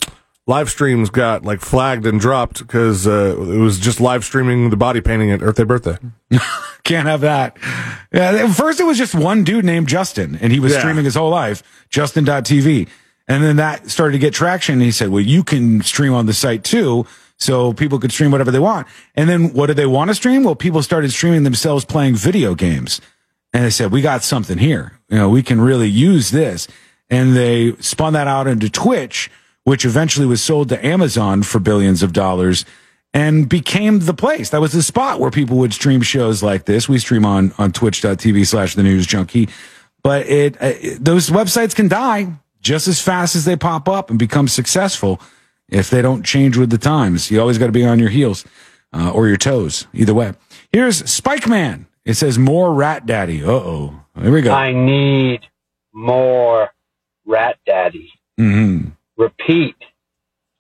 live streams got like flagged and dropped because uh, it was just live streaming the body painting at Earth Day Birthday. Can't have that. Yeah, at first it was just one dude named Justin, and he was Yeah. streaming his whole life, Justin.tv. And then that started to get traction. And he said, well, you can stream on the site too. So people could stream whatever they want. And then what did they want to stream? Well, people started streaming themselves playing video games. And they said, we got something here. You know, we can really use this. And they spun that out into Twitch, which eventually was sold to Amazon for billions of dollars and became the place. That was the spot where people would stream shows like this. We stream on, on twitch.tv slash the news junkie, but it, uh, it- those websites can die just as fast as they pop up and become successful if they don't change with the times. You always got to be on your heels, uh, or your toes. Either way. Here's Spike Man. It says more rat daddy. Uh oh. Here we go. I need more rat daddy. hmm Repeat.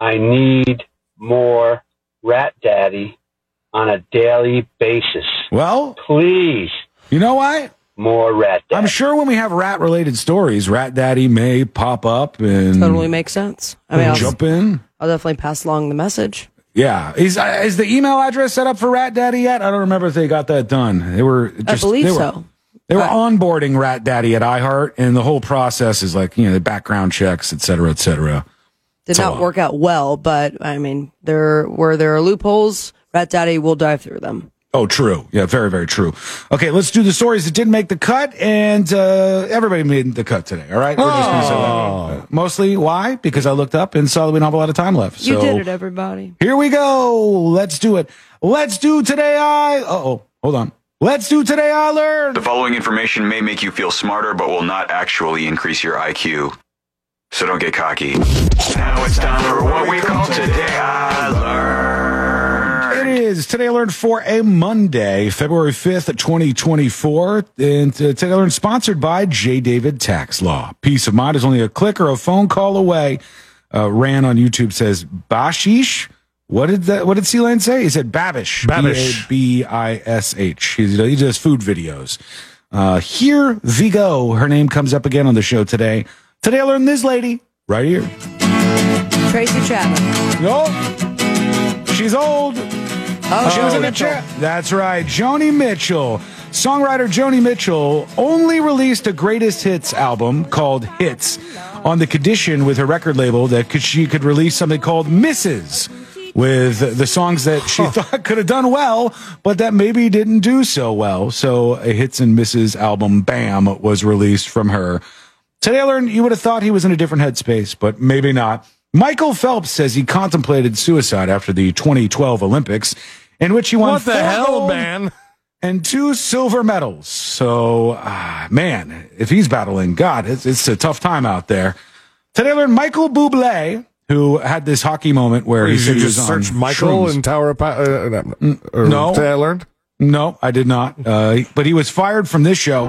I need more rat daddy on a daily basis. Well, please. You know what? more Rat Daddy. I'm sure when we have rat related stories, Rat Daddy may pop up and Totally makes sense. I mean, I'll, jump in. I'll definitely pass along the message. Yeah. Is, uh, is the email address set up for Rat Daddy yet? I don't remember if they got that done. They were just, believe they were, so. They were onboarding Rat Daddy at iHeart, and the whole process is like, you know, the background checks, et cetera, et cetera. Did It's not work out well, but I mean, there where there are loopholes, Rat Daddy will dive through them. Oh, true. Yeah, very, very true. Okay, let's do the stories that didn't make the cut, and uh, everybody made the cut today. All right, we're just gonna say that. Uh, Mostly, why? Because I looked up and saw that we don't have a lot of time left. You did it, everybody. Here we go. Let's do it. Let's do today. I. Oh, hold on. Let's do today. I learned. The following information may make you feel smarter, but will not actually increase your IQ. So don't get cocky. Now it's time for what we call Today I Learned. It is today I learned for a Monday, February fifth, twenty twenty four, and uh, today I learned sponsored by J. David Tax Law. Peace of mind is only a click or a phone call away. Uh, Ran on YouTube says Bashish. What did that? What did C Lane say? He said Babish. Babish. B I S H. He he does food videos. Uh, here Vigo. Her name comes up again on the show today. Today I learned this lady right here. Tracy Chapman. No, she's old. Oh, she was Joni in the Mitchell. That's right, Joni Mitchell. Songwriter Joni Mitchell only released a greatest hits album called Hits on the condition with her record label that could, she could release something called Misses with the songs that she thought could have done well, but that maybe didn't do so well. So a Hits and Misses album, Bam, was released from her. Today I learned you would have thought he was in a different headspace, but maybe not. Michael Phelps says he contemplated suicide after the 2012 Olympics, in which he won What the hell, man? and two silver medals. So, ah, man, if he's battling, God, it's, it's a tough time out there. Today I learned Michael Bublé, who had this hockey moment where he Did said he was just on search Michael shrooms. in Tower of Pa- uh, uh, or no. I learned? No, I did not. Uh, but he was fired from this show.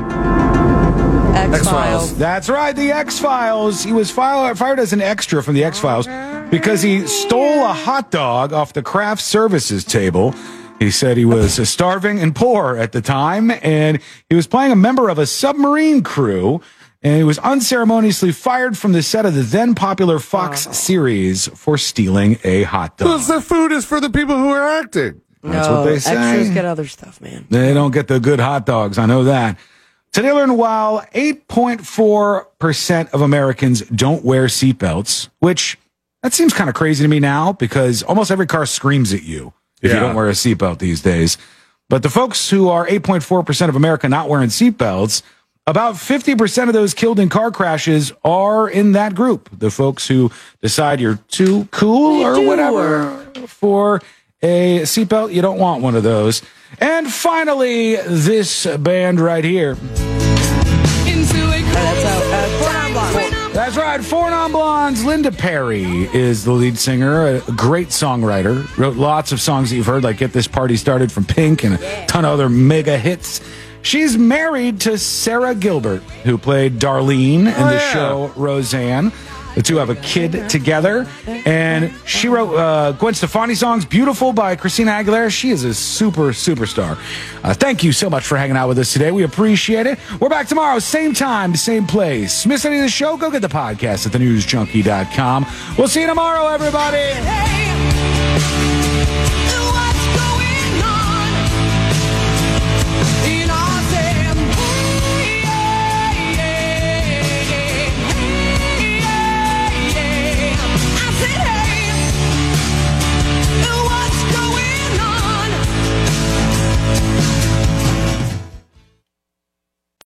X Files. That's right, the X Files. He was file- fired as an extra from the X Files because he stole a hot dog off the craft services table. He said he was starving and poor at the time, and he was playing a member of a submarine crew. And he was unceremoniously fired from the set of the then popular Fox oh. series for stealing a hot dog. Because the food is for the people who are acting. That's no, what they say. Extras get other stuff, man. They don't get the good hot dogs. I know that. Today, I learned while 8.4% of Americans don't wear seatbelts, which that seems kind of crazy to me now because almost every car screams at you if you don't wear a seatbelt these days. But the folks who are 8.4% of America not wearing seatbelts, about 50% of those killed in car crashes are in that group. The folks who decide you're too cool or whatever for a seatbelt. You don't want one of those. And finally, this band right here. That's right, Four Non Blondes. Linda Perry is the lead singer, a great songwriter. Wrote lots of songs that you've heard, like Get This Party Started from Pink and a ton of other mega hits. She's married to Sara Gilbert, who played Darlene in the show Roseanne. The two have a kid together, and she wrote uh, Gwen Stefani songs "Beautiful" by Christina Aguilera. She is a super superstar. Uh, thank you so much for hanging out with us today. We appreciate it. We're back tomorrow, same time, same place. Miss any of the show? Go get the podcast at thenewsjunkie.com. We'll see you tomorrow, everybody.